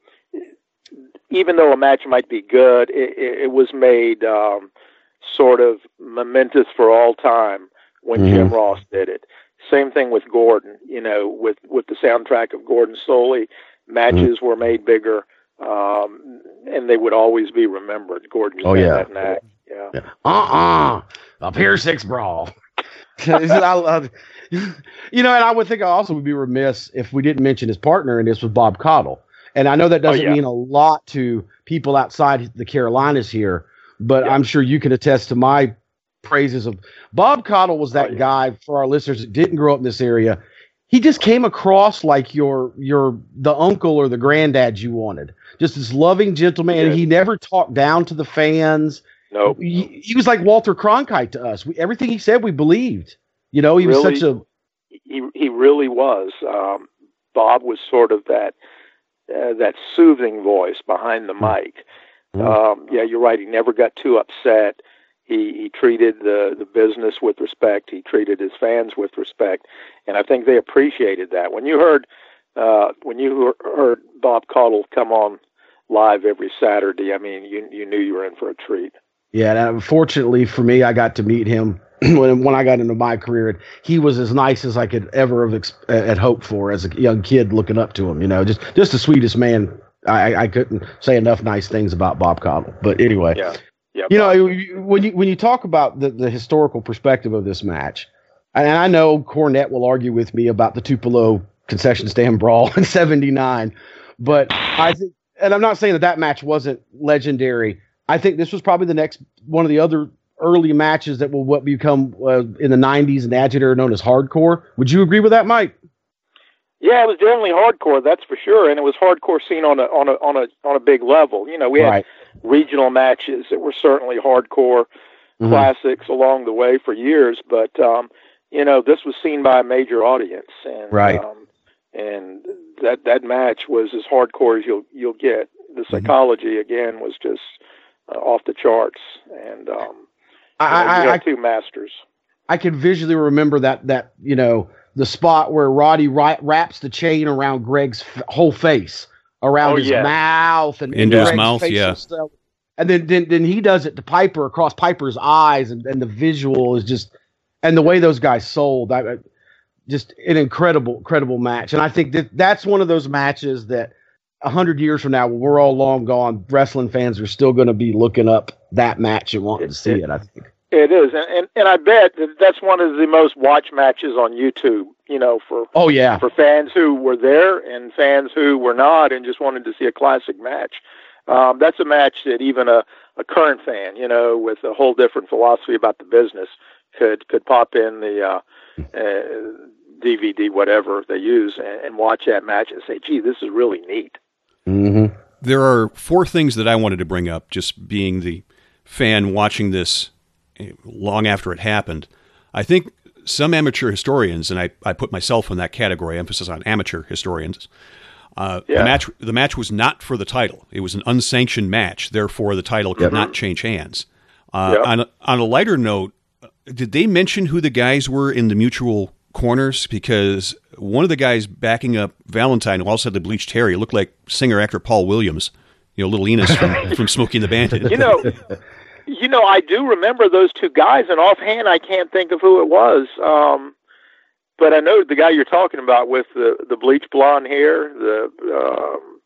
S13: even though a match might be good, it, it, was made um, sort of momentous for all time when mm-hmm. Jim Ross did it. Same thing with Gordon. You know, with with the soundtrack of Gordon Solie, matches mm-hmm. were made bigger um, and they would always be remembered. Gordon
S3: oh, yeah. that
S13: knack. Yeah. yeah.
S3: Uh-uh. A Pier 6 brawl. I love, you know, and I would think I also would be remiss if we didn't mention his partner, and this was Bob Caudle. And I know that doesn't oh, yeah. mean a lot to people outside the Carolinas here, but yeah. I'm sure you can attest to my praises of Bob Caudle was that oh, yeah. guy for our listeners that didn't grow up in this area he just came across like your your the uncle or the granddad you wanted. Just this loving gentleman, and he never talked down to the fans.
S13: No, nope.
S3: he, he, was like Walter Cronkite to us. We, everything he said, we believed. You know, he
S13: really,
S3: was such a
S13: he he really was. Um, Bob was sort of that uh, that soothing voice behind the mm. mic. Mm-hmm. Um, yeah, you're right. He never got too upset. He he treated the the business with respect. He treated his fans with respect, and I think they appreciated that. When you heard uh, when you heard Bob Caudle come on live every Saturday, I mean, you you knew you were in for a treat.
S3: Yeah, and unfortunately for me, I got to meet him when when I got into my career. He was as nice as I could ever have ex- had hoped for as a young kid, looking up to him. You know, just just the sweetest man. I, I couldn't say enough nice things about Bob Caudle. But anyway,
S13: yeah. Yeah,
S3: you know, when you when you talk about the, the historical perspective of this match, and I know Cornette will argue with me about the Tupelo concession stand brawl in '79, but I think, and I'm not saying that that match wasn't legendary. I think this was probably the next one of the other early matches that will what become uh, in the '90s an agitator known as hardcore. Would you agree with that, Mike?
S13: Yeah, it was definitely hardcore, that's for sure, and it was hardcore seen on a on a on a on a big level. You know, we had right. Regional matches that were certainly hardcore mm-hmm. classics along the way for years, but um, you know, this was seen by a major audience, and
S3: right.
S13: um, and that that match was as hardcore as you'll you'll get. The mm-hmm. psychology mm-hmm. again was just uh, off the charts, and um,
S3: I,
S13: you know,
S3: I, I,
S13: two masters.
S3: I can visually remember that that you know the spot where Roddy ri- wraps the chain around Greg's f- whole face, around
S13: oh,
S3: his
S13: yeah.
S3: mouth and
S2: into his mouth, yeah.
S3: And, and then, then then he does it to Piper across Piper's eyes, and, and the visual is just, and the way those guys sold, I, just an incredible, incredible match. And I think that that's one of those matches that a hundred years from now, when we're all long gone, wrestling fans are still going to be looking up that match and wanting to see it. I think.
S13: It is, and, and and I bet that that's one of the most watched matches on YouTube. You know, for
S3: oh yeah,
S13: for fans who were there and fans who were not, and just wanted to see a classic match. Um, that's a match that even a, a current fan, you know, with a whole different philosophy about the business, could could pop in the uh, uh, DVD, whatever they use, and, and watch that match and say, "Gee, this is really neat."
S3: Mm-hmm.
S2: There are four things that I wanted to bring up, just being the fan watching this long after it happened. I think some amateur historians, and I, I put myself in that category, emphasis on amateur historians. Uh,
S13: Yeah.
S2: The match the match was not for the title. It was an unsanctioned match. Therefore, the title could
S13: Yep.
S2: not change hands. Uh,
S13: Yep.
S2: on, a, on a lighter note, did they mention who the guys were in the mutual corners? Because one of the guys backing up Valentine, who also had the bleached hair, he looked like singer actor Paul Williams. You know, little Enos from, from Smokey and the Bandit.
S13: You know, you know, I do remember those two guys, and offhand, I can't think of who it was. Um, but I know the guy you're talking about with the the bleach blonde hair. The um,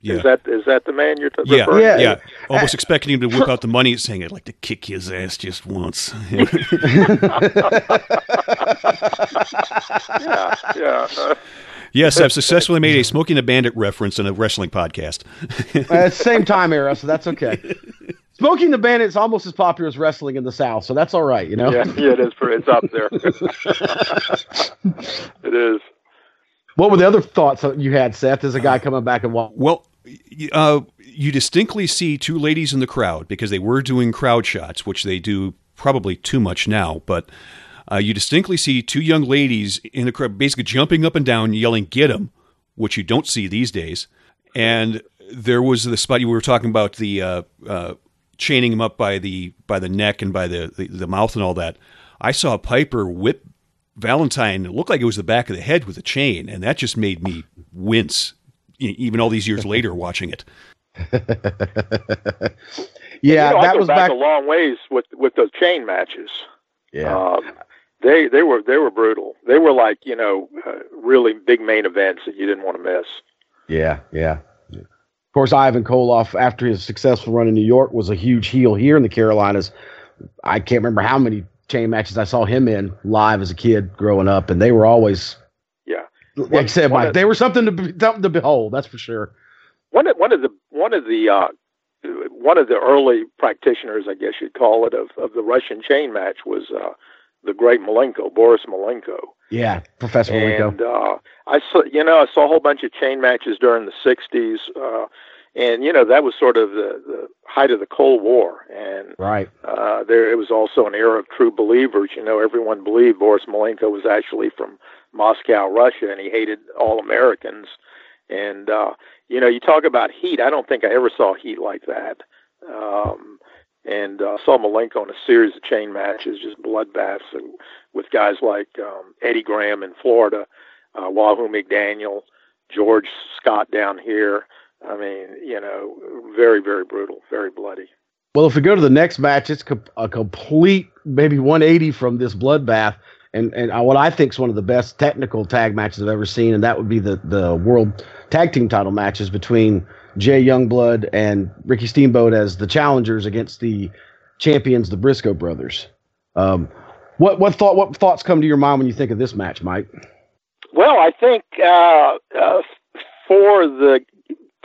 S2: Yeah.
S13: is that is that the man you're talking?
S2: Yeah, yeah, Almost expecting him to whip out the money, saying, "I'd like to kick his ass just once."
S13: yeah, yeah. Uh,
S2: yes, I've successfully made a Smokey and the Bandit reference in a wrestling podcast.
S3: Uh, it's the same time era, so that's okay. Smokey and the Bandit is almost as popular as wrestling in the South, so that's all right, you know.
S13: yeah, yeah, it is. For, it's up there. it is.
S3: What were the other thoughts that you had, Seth? As a guy coming back and walking.
S2: Well, uh, you distinctly see two ladies in the crowd because they were doing crowd shots, which they do probably too much now. But uh, you distinctly see two young ladies in the crowd, basically jumping up and down, yelling "Get him!" which you don't see these days. And there was the spot you were talking about the uh, uh, chaining him up by the by the neck and by the, the the mouth and all that. I saw Piper whip Valentine. It looked like it was the back of the head with a chain, and that just made me wince. e- Even all these years later, watching it.
S3: Yeah,
S13: you know, I
S3: that
S13: go
S3: was
S13: back,
S3: back.
S13: a long ways with with those chain matches.
S3: Yeah.
S13: Um, they they were they were brutal. They were like you know uh, really big main events that you didn't want to miss.
S3: Yeah, yeah. Of course, Ivan Koloff, after his successful run in New York, was a huge heel here in the Carolinas. I can't remember how many chain matches I saw him in live as a kid growing up, and they were always,
S13: Yeah.
S3: like I said, Mike,
S13: of-
S3: they were something to be, something to behold. That's for sure.
S13: One of one of the one of the uh, one of the early practitioners, I guess you'd call it, of of the Russian chain match was uh, the great Malenko, Boris Malenko.
S3: Yeah, Professor Malenko.
S13: And uh, I saw, you know, I saw a whole bunch of chain matches during the '60s, uh, and you know that was sort of the, the height of the Cold War, and
S3: Right.
S13: uh, there it was also an era of true believers. You know, everyone believed Boris Malenko was actually from Moscow, Russia, and he hated all Americans. And uh, you know, you talk about heat. I don't think I ever saw heat like that. Um, and uh, saw Malenko in a series of chain matches, just bloodbaths, and with guys like um, Eddie Graham in Florida, uh, Wahoo McDaniel, George Scott down here. I mean, you know, very, very brutal, very bloody.
S3: Well, if we go to the next match, it's co- a complete maybe 180 from this bloodbath, and and uh, what I think is one of the best technical tag matches I've ever seen, and that would be the the World Tag Team Title matches between Jay Youngblood and Ricky Steamboat as the challengers against the champions, the Brisco brothers. Um, what what thought what thoughts come to your mind when you think of this match, Mike?
S13: Well, I think uh, uh, for the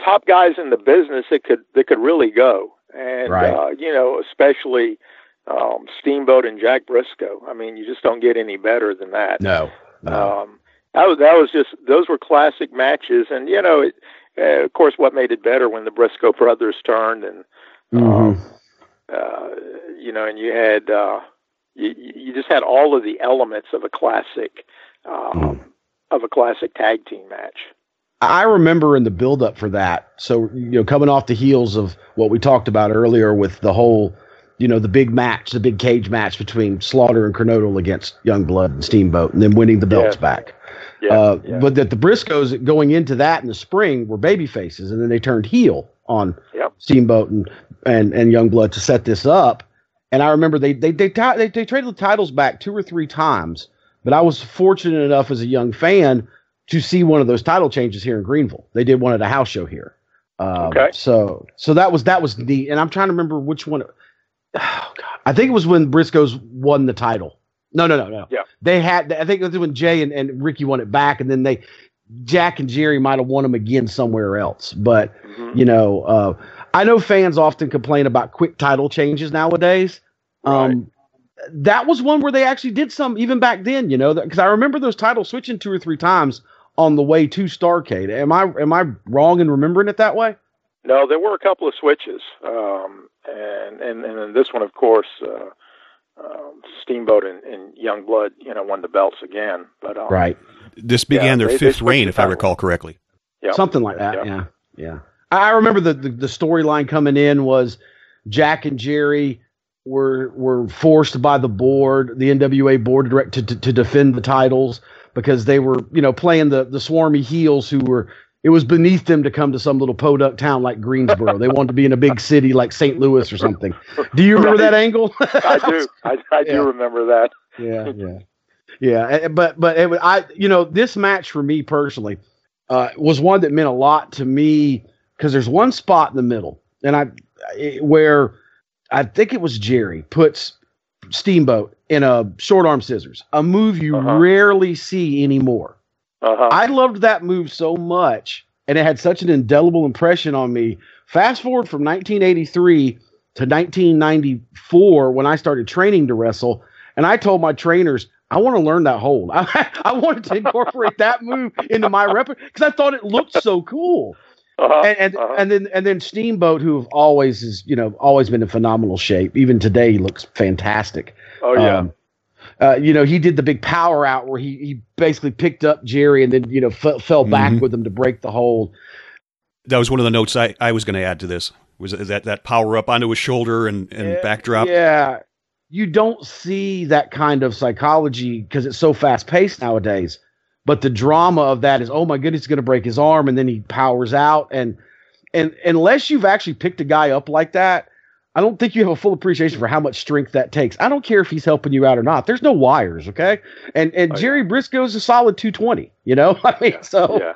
S13: top guys in the business, it could it could really go, and
S3: Right.
S13: uh, you know, especially um, Steamboat and Jack Brisco. I mean, you just don't get any better than that.
S3: No.
S13: Um, that was that was just those were classic matches, and you know, it, uh, of course, what made it better when the Brisco brothers turned, and
S3: Mm-hmm.
S13: uh, you know, and you had uh, you, you just had all of the elements of a classic um, of a classic tag team match.
S3: I remember in the build up for that. So, you know, coming off the heels of what we talked about earlier with the whole, you know, the big match, the big cage match between Slaughter and Kernodle against Youngblood and Steamboat, and then winning the belts
S13: Yeah.
S3: back.
S13: Yeah,
S3: uh,
S13: yeah.
S3: But that the Briscos going into that in the spring were baby faces, and then they turned heel on
S13: Yep.
S3: Steamboat and and and Youngblood to set this up. And I remember they they they, ti- they they traded the titles back two or three times. But I was fortunate enough as a young fan to see one of those title changes here in Greenville. They did one at a house show here. Um,
S13: Okay.
S3: So so that was that was neat. And I'm trying to remember which one. Oh God, I think it was when Briscos won the title. No, no, no, no.
S13: Yeah.
S3: They had. I think it was when Jay and, and Ricky won it back, and then they, Jack and Jerry might have won them again somewhere else. But
S13: Mm-hmm.
S3: you know, uh, I know fans often complain about quick title changes nowadays. Um, That was one where they actually did some even back then. You know, because I remember those titles switching two or three times on the way to Starrcade. Am I am I wrong in remembering it that way?
S13: No, there were a couple of switches, um, and and and then this one, of course, uh, um, Steamboat and, and Youngblood, you know, won the belts again. But um,
S3: Right.
S2: This began
S13: Yeah,
S2: their
S13: they- they
S2: fifth
S13: switched
S2: reign, if I recall correctly.
S13: Yep.
S3: Something like that.
S13: Yep.
S3: Yeah. Yeah. I I remember the, the, the storyline coming in was Jack and Jerry were were forced by the board, the NWA board direct to, to, to defend the titles because they were, you know, playing the, the swarmy heels who were it was beneath them to come to some little podunk town like Greensboro. they wanted to be in a big city like St. Louis or something. Do you remember that angle?
S13: I do, I, I do
S3: Yeah.
S13: remember that.
S3: yeah, yeah, yeah. eh, But but it, I you know this match for me personally uh, was one that meant a lot to me because there's one spot in the middle, and I it- where I think it was Jerry puts Steamboat in a short arm scissors, a move you rarely see anymore.
S13: Uh-huh.
S3: I loved that move so much, and it had such an indelible impression on me. Fast forward from 1983 to 1994 when I started training to wrestle, and I told my trainers I want to learn that hold. I, I wanted to incorporate that move into my repertoire because I thought it looked so cool.
S13: Uh-huh.
S3: And and, and then and then Steamboat, who always is you know always been in phenomenal shape. Even today, he looks fantastic.
S13: Oh yeah.
S3: Um, uh, you know, he did the big power out where he, he basically picked up Jerry and then, you know, f- fell back
S2: Mhm.
S3: with him to break the hold.
S2: That was one of the notes I, I was going to add to this. Was that that power up onto his shoulder and, and backdrop?
S3: Yeah. You don't see that kind of psychology because it's so fast paced nowadays. But the drama of that is, oh my goodness, he's going to break his arm. And then he powers out. And, and unless you've actually picked a guy up like that, I don't think you have a full appreciation for how much strength that takes. I don't care if he's helping you out or not. There's no wires, okay? And and oh, Jerry Brisco's a solid 220, you know? I mean, so
S13: yeah,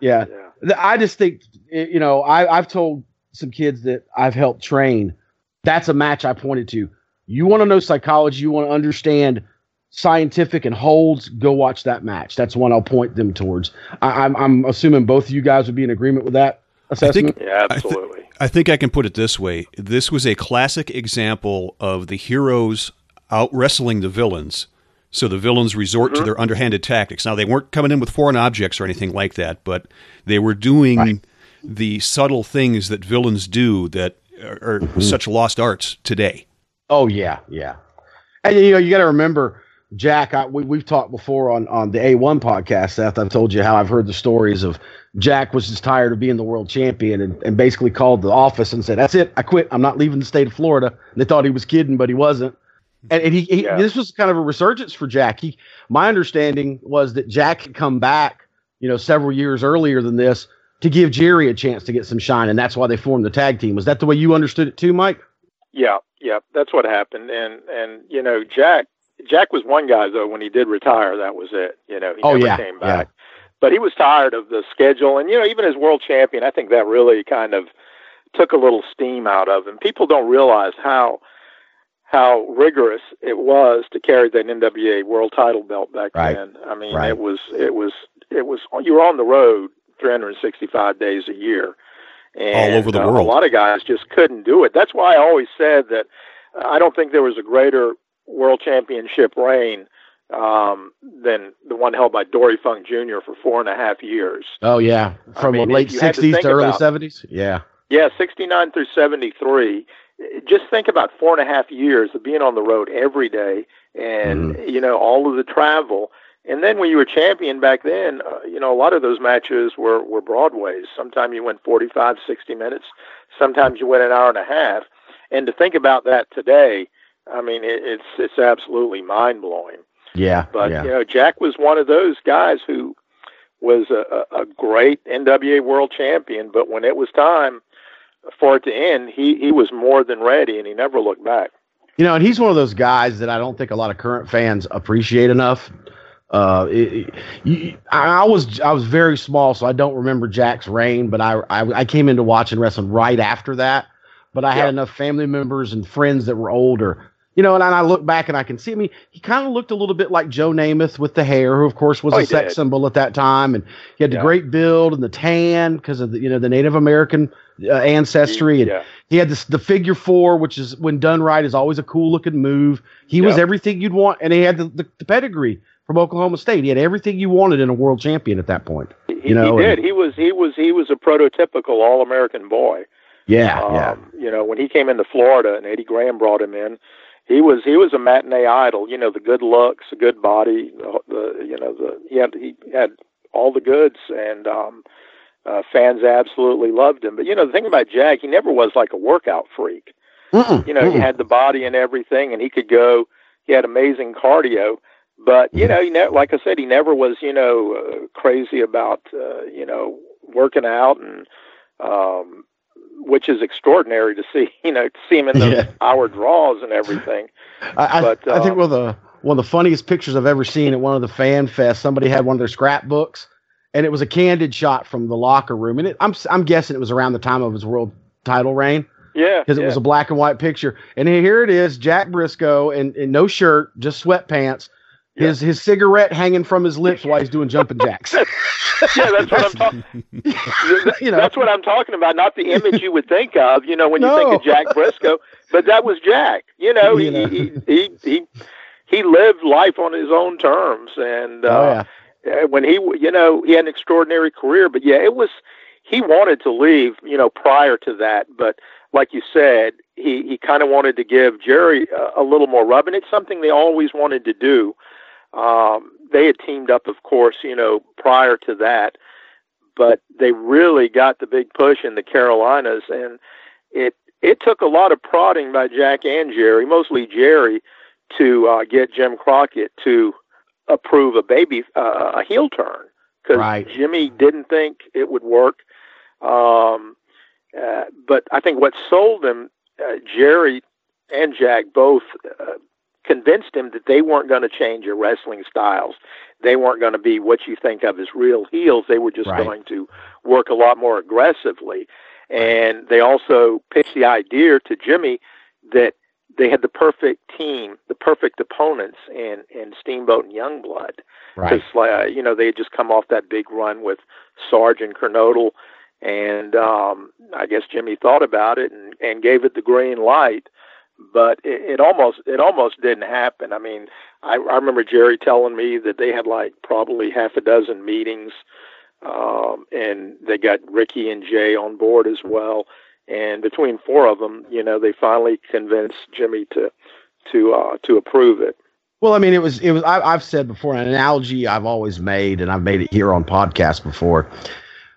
S13: yeah,
S3: yeah. Th- I just think, you know, I, I've told some kids that I've helped train. That's a match I pointed to. You want to know psychology, you want to understand scientific and holds, go watch that match. That's one I'll point them towards. I, I'm, I'm assuming both of you guys would be in agreement with that assessment.
S13: Yeah,
S2: I thi-
S13: absolutely.
S2: I think I can put it this way. This was a classic example of the heroes out wrestling the villains. So the villains resort to mm-hmm. their underhanded tactics. Now, they weren't coming in with foreign objects or anything like that, but they were doing the subtle things that villains do that are, are mm-hmm. such lost arts today.
S3: Oh yeah, yeah. And you know, you got to remember, Jack. I, we, we've talked before on on the A1 podcast, Seth. I've told you how I've heard the stories of Jack was just tired of being the world champion and, and basically called the office and said, "That's it, I quit. I'm not leaving the state of Florida." And they thought he was kidding, but he wasn't. And, and he, he this was kind of a resurgence for Jack. He, my understanding was that Jack had come back, you know, several years earlier than this to give Jerry a chance to get some shine, and that's why they formed the tag team. Was that the way you understood it too, Mike?
S13: Yeah, yeah, that's what happened. And and you know, Jack Jack was one guy though when he did retire, that was it. You know, he
S3: Oh,
S13: never
S3: yeah,
S13: came back. But he was tired of the schedule and you know, even as world champion, I think that really kind of took a little steam out of him. People don't realize how how rigorous it was to carry that NWA world title belt back
S3: Right.
S13: then. I mean,
S3: Right.
S13: it was it was it was you were on the road 365 days a year. And, All
S2: over the
S13: uh,
S2: world.
S13: A lot of guys just couldn't do it. That's why I always said that I don't think there was a greater world championship reign um, than the one held by Dory Funk Jr. for four and a half years.
S3: Oh yeah,
S13: I
S3: from
S13: mean,
S3: the late
S13: if you had to
S3: '60s to, early
S13: about-
S3: '70s. Yeah.
S13: Yeah, 69 through 73. Just think about four and a half years of being on the road every day and,
S3: Mm-hmm.
S13: you know, all of the travel. And then when you were champion back then, uh, you know, a lot of those matches were, were Broadways. Sometimes you went 45, 60 minutes. Sometimes you went an hour and a half. And to think about that today, I mean, it, it's, it's absolutely mind blowing.
S3: Yeah.
S13: But
S3: yeah.
S13: you know, Jack was one of those guys who was a, a great NWA World Champion. But when it was time for it to end, he he was more than ready, and he never looked back.
S3: You know, and he's one of those guys that I don't think a lot of current fans appreciate enough. Uh, it, it- I I was I was very small, so I don't remember Jack's reign. But I, I I came into watching wrestling right after that. but I had enough family members and friends that were older. You know, and I look back and I can see. I mean, he kind of looked a little bit like Joe Namath with the hair, who of course was
S13: Oh,
S3: a sex
S13: did.
S3: symbol at that time, and he had the great build and the tan because of the you know the Native American uh, ancestry, and
S13: Yeah.
S3: he had this the figure four, which is when done right is always a cool looking move. He was everything you'd want, and he had the, the, the pedigree from Oklahoma State. He had everything you wanted in a world champion at that point.
S13: He,
S3: You know,
S13: he did.
S3: and-
S13: He was he was he was a prototypical All American boy.
S3: Yeah,
S13: um,
S3: yeah.
S13: You know, when he came into Florida and Eddie Graham brought him in, he was he was a matinee idol. You know, the good looks, the good body, the, the you know the he had he had all the goods, and um, uh, fans absolutely loved him. But you know, the thing about Jack, he never was like a workout freak.
S3: Mm-mm,
S13: You know, he
S3: mm-mm.
S13: had the body and everything, and he could go. He had amazing cardio. But you know, he ne- like I said, he never was you know uh, crazy about uh, you know working out and um, which is extraordinary to see. You know, to see him in the
S3: Yeah.
S13: hour draws and everything.
S3: I, I,
S13: But,
S3: I think
S13: uh,
S3: one of the one of the funniest pictures I've ever seen at one of the fan fests. Somebody had one of their scrapbooks, and it was a candid shot from the locker room. And it, I'm I'm guessing it was around the time of his world title reign
S13: Yeah,
S3: because it
S13: yeah.
S3: was a black and white picture. And here it is, Jack Brisco, and, and no shirt, just sweatpants. His his cigarette hanging from his lips while he's doing jumping jacks.
S13: yeah, that's what I'm talking.
S3: you know,
S13: that's what I'm talking about. Not the image you would think of, you know, when you think of Jack Brisco, but that was Jack. You know, he
S3: know.
S13: he he he he lived life on his own terms, and uh, uh, when he, you know, he had an extraordinary career. But yeah, it was he wanted to leave, you know, prior to that, but like you said, he he kind of wanted to give Jerry a, a little more rub, and it's something they always wanted to do. Um, they had teamed up, of course, you know, prior to that, but they really got the big push in the Carolinas, and it it took a lot of prodding by Jack and Jerry, mostly Jerry, to uh, get Jim Crockett to approve a baby uh, a heel turn because
S3: Right.
S13: Jimmy didn't think it would work. Um, uh, but I think what sold him, uh, Jerry and Jack both uh, convinced him that they weren't going to change their wrestling styles. They weren't going to be what you think of as real heels. They were just
S3: Right.
S13: going to work a lot more aggressively. And they also pitched the idea to Jimmy that they had the perfect team, the perfect opponents in, in Steamboat and Youngblood.
S3: Right.
S13: Because, uh, you know, they had just come off that big run with Sarge and Kernodle. And um, I guess Jimmy thought about it and, and gave it the green light but it, it almost it almost didn't happen. I mean, I, I remember Jerry telling me that they had like probably half a dozen meetings, um, and they got Ricky and Jay on board as well. And between four of them, you know, they finally convinced Jimmy to to uh, to approve it.
S3: Well, I mean, it was it was. I, I've said before an analogy I've always made, and I've made it here on podcast before.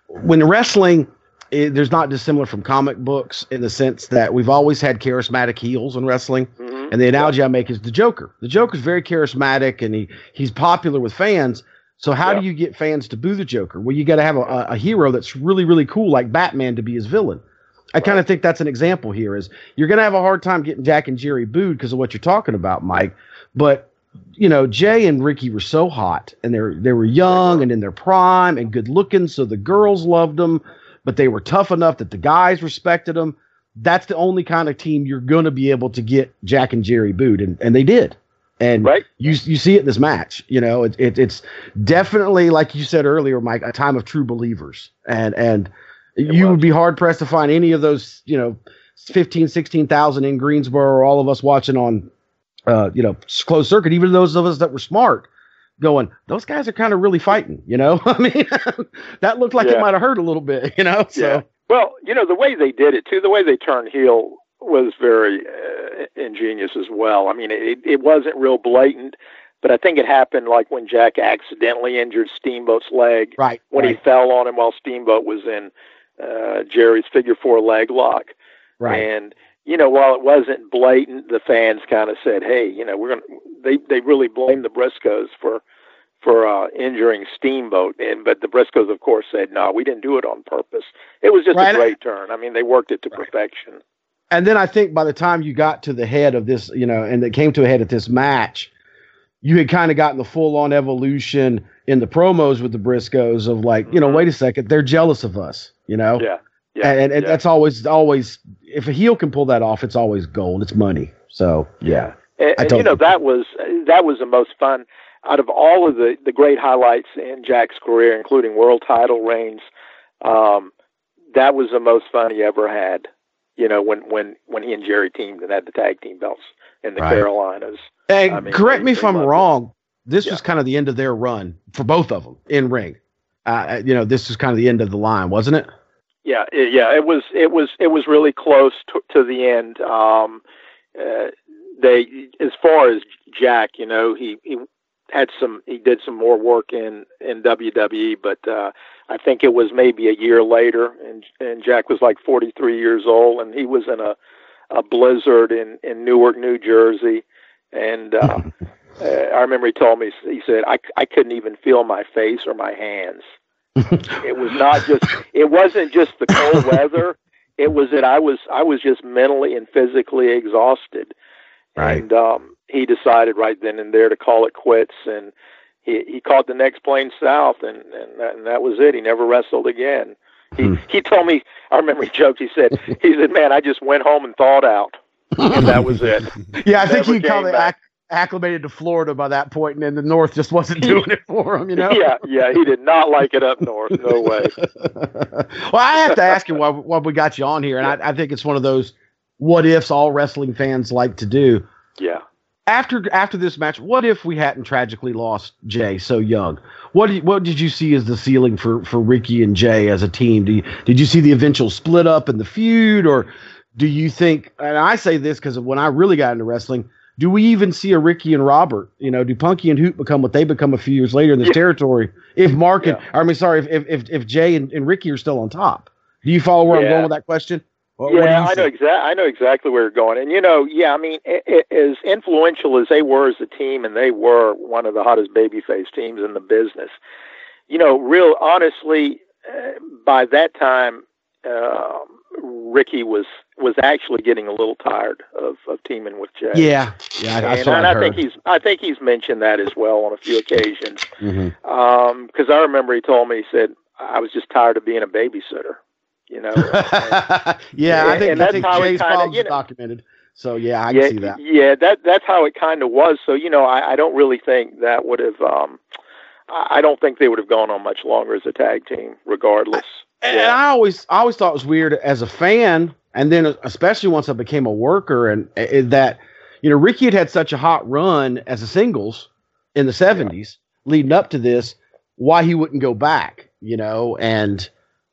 S3: When wrestling, it, there's not dissimilar from comic books in the sense that we've always had charismatic heels in wrestling,
S13: Mm-hmm.
S3: and the analogy I make is the Joker. The Joker's very charismatic, and he he's popular with fans. So how do you get fans to boo the Joker? Well, you got to have a, a, hero that's really really cool, like Batman, to be his villain. I kind of think that's an example here. Is you're going to have a hard time getting Jack and Jerry booed because of what you're talking about, Mike. But you know, Jay and Ricky were so hot, and they they were young and in their prime and good looking, so the girls loved them. But they were tough enough that the guys respected them. That's the only kind of team you're going to be able to get Jack and Jerry booed, and, and they did. And right. you you see it in this match. You know, it, it it's definitely like you said earlier, Mike, a time of true believers. And and you would be hard pressed to find any of those, you know, 15, 16,000 in Greensboro, or all of us watching on, uh, you know, closed circuit, even those of us that were smart, going, those guys are kind of really fighting, you know? I mean, that looked like it might have hurt a little bit, you know? So,
S13: Yeah. Well, you know, the way they did it too, the way they turned heel was very uh, ingenious as well. I mean, it it wasn't real blatant, but I think it happened like when Jack accidentally injured Steamboat's leg.
S3: Right.
S13: When
S3: right,
S13: he fell on him while Steamboat was in uh, Jerry's figure four leg lock.
S3: right.
S13: And you know, while it wasn't blatant, the fans kind of said, "Hey, you know, we're gonna." They they really blamed the Briscos for for uh, injuring Steamboat, and but the Briscos, of course, said, "No, we didn't do it on purpose. It was just
S3: Right.
S13: a great turn. I mean, they worked it to perfection."
S3: and then I think by the time you got to the head of this, you know, and it came to a head at this match, you had kind of gotten the full on evolution in the promos with the Briscos of like, you know, wait a second, they're jealous of us, you know?
S13: Yeah, yeah,
S3: and and
S13: yeah.
S3: that's always always if a heel can pull that off, it's always gold. It's money. So yeah,
S13: and, and you know that was that was the most fun out of all of the the great highlights in Jack's career, including world title reigns. Um, that was the most fun he ever had. You know when when when he and Jerry teamed and had the tag team belts in the
S3: Right.
S13: Carolinas.
S3: And
S13: I mean,
S3: correct me if I'm
S13: loved it.
S3: wrong. This was kind of the end of their run for both of them in ring. Uh, you know, this was kind of the end of the line, wasn't it?
S13: Yeah, it, yeah, it was it was it was really close to, to the end. Um, uh, they, as far as Jack, you know, he he had some he did some more work in in WWE, but uh, I think it was maybe a year later, and and Jack was like 43 years old, and he was in a a blizzard in in Newark, New Jersey, and. Uh, uh, I remember he told me he said I I couldn't even feel my face or my hands. It was not just it wasn't just the cold weather. It was that I was I was just mentally and physically exhausted.
S3: Right.
S13: And um he decided right then and there to call it quits and he he caught the next plane south and and that, and that was it. He never wrestled again. He he told me I remember he joked he said he said man I just went home and thawed out. and that was it.
S3: Yeah, I think he probably
S13: came back.
S3: Acc- acclimated to Florida by that point, and then the North just wasn't doing it for him. You know.
S13: Yeah, yeah, he did not like it up north. No way.
S3: Well, I have to ask you why, why we got you on here, and I, I think it's one of those what ifs all wrestling fans like to do.
S13: Yeah.
S3: After after this match, what if we hadn't tragically lost Jay so young? What did, what did you see as the ceiling for, for Ricky and Jay as a team? Do you, did you see the eventual split up in the feud, or do you think? And I say this because when I really got into wrestling, do we even see a Ricky and Robert? You know, do Punky and Hoot become what they become a few years later in this territory? If Mark and I mean, sorry, if if if, if Jay and, and Ricky are still on top, do you follow where I'm going with that question? What- what
S13: yeah,
S3: you
S13: I know exactly. I know exactly where you're going, and you know, yeah, I mean, i i as influential as they were as a team, and they were one of the hottest babyface teams in the business. You know, real honestly, uh, by that time, uh, Ricky was was actually getting a little tired of, of teaming with Jay.
S3: Yeah, yeah, I, I
S13: and,
S3: saw.
S13: and
S3: I
S13: I think he's I think he's mentioned that as well on a few occasions.
S3: Mhm.
S13: Um, because I remember he told me he said I was just tired of being a babysitter. You know,
S3: yeah, I think
S13: and
S3: I
S13: that's
S3: think
S13: how it
S3: Jay's
S13: kinda, you know-
S3: documented. So yeah, I
S13: yeah,
S3: can see that.
S13: Yeah, that that's how it kind of was. So you know, I, I don't really think that would have. Um, I I don't think they would have gone on much longer as a tag team, regardless.
S3: And I always, I always thought it was weird as a fan, and then especially once I became a worker, and uh, that, you know, Ricky had had such a hot run as a singles in the '70s, leading up to this. Why he wouldn't go back, you know? And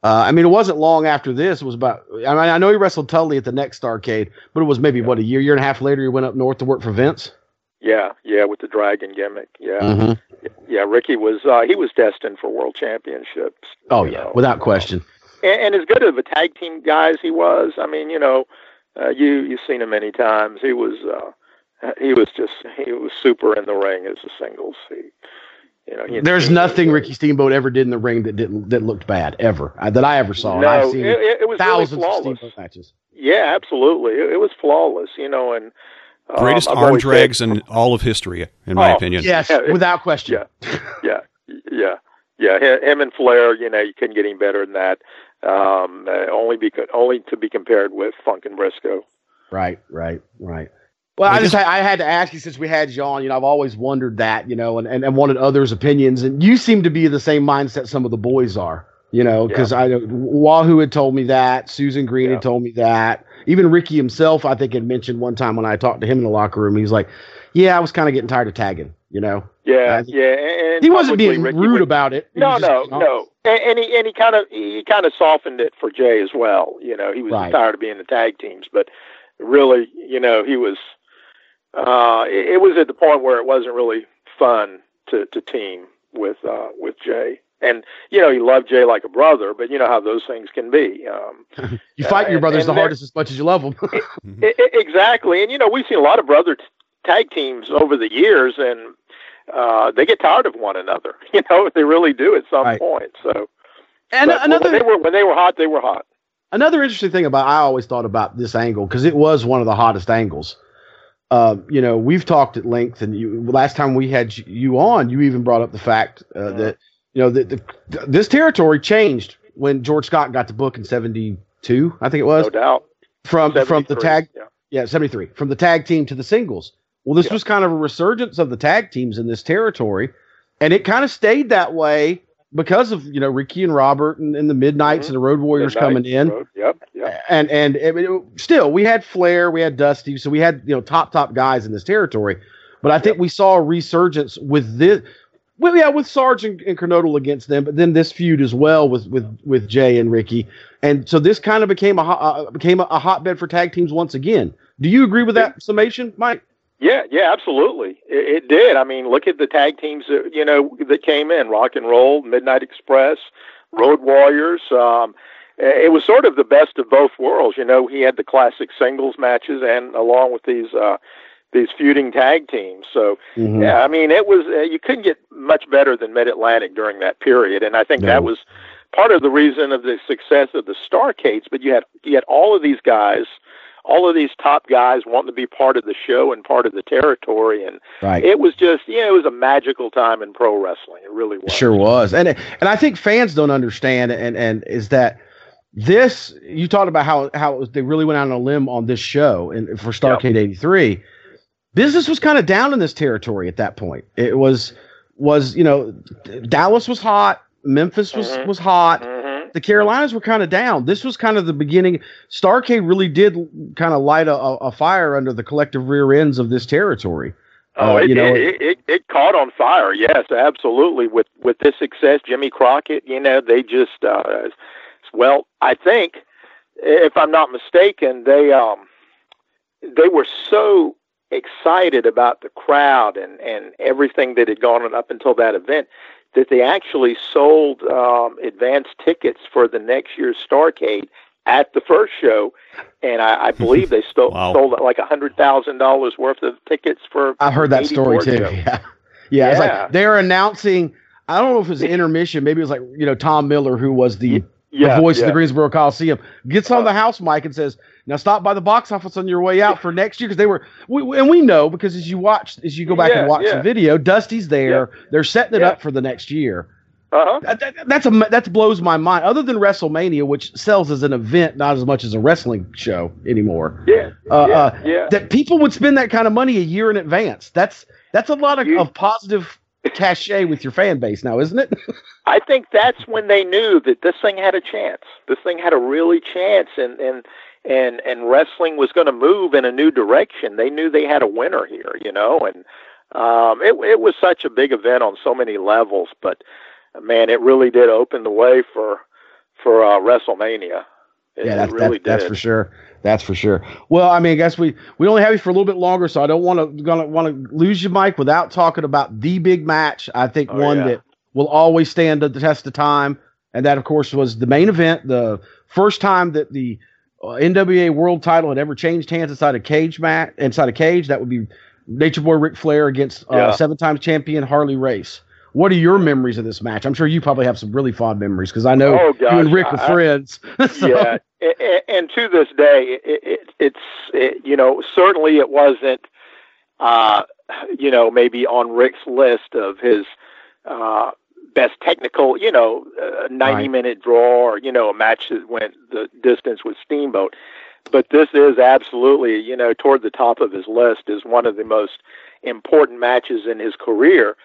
S3: uh, I mean, it wasn't long after this. It was about. I mean, I know he wrestled Tully at the next Starrcade, but it was maybe what a year, year and a half later. He went up north to work for Vince.
S13: Yeah, yeah, with the dragon gimmick. Yeah,
S3: Mhm.
S13: yeah. Ricky was uh, he was destined for world championships.
S3: Oh yeah, without question.
S13: And, and as good of a tag team guy as he was, I mean, you know, uh, you you've seen him many times. He was uh, he was just he was super in the ring as a singles. He, you know, he
S3: There's nothing Ricky Steamboat ever did in the ring that didn't that looked bad ever uh, that I ever saw. and
S13: No,
S3: I've seen
S13: it- it- it was really
S3: thousands of
S13: flawless.
S3: Steamboat matches.
S13: Yeah, absolutely. It, it was flawless. You know, and um,
S2: Greatest
S13: I've
S2: arm drags
S13: said-
S2: in all of history, in my
S13: Oh,
S2: opinion.
S3: Yes,
S13: Yeah, it-
S3: without question.
S13: Yeah, yeah, yeah, yeah. Him and Flair, you know, you couldn't get any better than that. Um, uh, only be only to be compared with Funk and Briscoe.
S3: Right, right, right. Well, I just I had to ask you since we had you on. You know, I've always wondered that. You know, and, and, and wanted others' opinions, and you seem to be the same mindset some of the boys are. You know, because I Wahoo had told me that, Susan Green had told me that, even Ricky himself, I think, had mentioned one time when I talked to him in the locker room. He's like, "Yeah, I was kind of getting tired of tagging." You know,
S13: Yeah, yeah. And, and
S3: he wasn't being
S13: Ricky
S3: rude
S13: would-
S3: about it.
S13: No, no, no. And, and he and he kind of he kind of softened it for Jay as well. You know, he was
S3: Right.
S13: tired of being the tag teams, but really, you know, he was. Uh, it, it was at the point where it wasn't really fun to to team with uh, with Jay. And you know, he loved Jay like a brother, but you know how those things can be. Um,
S3: You fight your
S13: and-
S3: brothers
S13: and
S3: the hardest as much as you love them.
S13: I- I- exactly, and you know we've seen a lot of brother t- tag teams over the years, and uh, they get tired of one another. You know, they really do at some point. So,
S3: And another-
S13: when they were when they were hot, they were hot.
S3: Another interesting thing about I always thought about this angle because it was one of the hottest angles. Uh, you know, we've talked at length, and you, last time we had you on, you even brought up the fact uh, that you know that the, this territory changed when George Scott got the book in '72. I think it was.
S13: No doubt.
S3: from from the tag
S13: yeah.
S3: yeah 73 from the tag team to the singles well this was kind of a resurgence of the tag teams in this territory and it kind of stayed that way because of you know ricky and robert and, and the midnights and the road warriors
S13: Midnight
S3: coming in
S13: Road, Yep, yep.
S3: and and I mean, it- still we had Flair, we had Dusty, so we had you know top top guys in this territory. But I think we saw a resurgence with this. Well, yeah, with Sarge and, and against them, but then this feud as well with with with Jay and Ricky, and so this kind of became a uh, became a, a hotbed for tag teams once again. Do you agree with that summation, Mike?
S13: Yeah, yeah, absolutely. It, it did. I mean, look at the tag teams that you know that came in: Rock and Roll, Midnight Express, Road Warriors. Um, it was sort of the best of both worlds. You know, he had the classic singles matches, and along with these uh, these feuding tag teams. So,
S3: Mhm.
S13: yeah, I mean, it was uh, you couldn't get much better than Mid Atlantic during that period, and I think
S3: No.
S13: that was part of the reason of the success of the Starrcades. But you had you had all of these guys all of these top guys wanting to be part of the show and part of the territory and
S3: Right.
S13: it was just yeah it was a magical time in pro wrestling it really was
S3: Sure was, and and I think fans don't understand, and and is that this you talked about how how they really went out on a limb on this show and for Starrcade '83. Business was kind of down in this territory at that point. It was was you know Dallas was hot, Memphis was mm-hmm. was hot. Mm-hmm. The Carolinas were kind of down. This was kind of the beginning. Starrcade really did kind of light a, a fire under the collective rear ends of this territory.
S13: Oh,
S3: Uh,
S13: it,
S3: you know,
S13: it, it, it caught on fire. Yes, absolutely. With with this success, Jimmy Crockett, you know, they just uh, well, I think, if I'm not mistaken, they um they were so excited about the crowd and and everything that had gone on up until that event that they actually sold um, advance tickets for the next year's Starrcade at the first show, and I, I believe they stole, sold like a hundred thousand dollars worth of tickets for.
S3: I've heard that story too.
S13: show.
S3: Yeah. Yeah. It's like they're announcing, I don't know if it was intermission. Maybe it was like, you know, Tom Miller, who was the,
S13: Yeah,
S3: the voice of the Greensboro Coliseum, gets on the house mic and says, now stop by the box office on your way out for next year. Cause they were, we, and we know because as you watch, as you go back
S13: Yeah,
S3: and watch
S13: yeah.
S3: the video, Dusty's there. They're setting it
S13: Yeah.
S3: up for the next year.
S13: Uh-huh.
S3: That, that- that's a that blows my mind. Other than WrestleMania, which sells as an event, not as much as a wrestling show anymore.
S13: Yeah,
S3: uh,
S13: yeah,
S3: uh,
S13: yeah.
S3: That people would spend that kind of money a year in advance. That's that's a lot of, of positive cachet with your fan base now, isn't it?
S13: I think that's when they knew that this thing had a chance. This thing had a really chance, and and and and wrestling was going to move in a new direction. They knew they had a winner here, you know, and um, it it was such a big event on so many levels. But man, it really did open the way for for uh, WrestleMania. It,
S3: yeah, that's,
S13: really
S3: that, that's for sure. That's for sure. Well, I mean, I guess we we only have you for a little bit longer, so I don't want to gonna want to lose you, Mike, without talking about the big match. I think
S13: Oh,
S3: one
S13: yeah.
S3: that will always stand the test of time, and that, of course, was the main event, the first time that the uh, NWA World Title had ever changed hands inside a cage mat inside a cage. That would be Nature Boy Ric Flair against uh,
S13: Yeah.
S3: seven times champion Harley Race. What are your memories of this match? I'm sure you probably have some really fond memories because I know
S13: Oh,
S3: you and Rick were friends. So-
S13: yeah, a- a- and to this day, it, it, it's it, you know certainly it wasn't uh, you know maybe on Rick's list of his uh, best technical you know uh, ninety
S3: Right.
S13: minute draw or you know a match that went the distance with Steamboat, but this is absolutely you know toward the top of his list is one of the most important matches in his career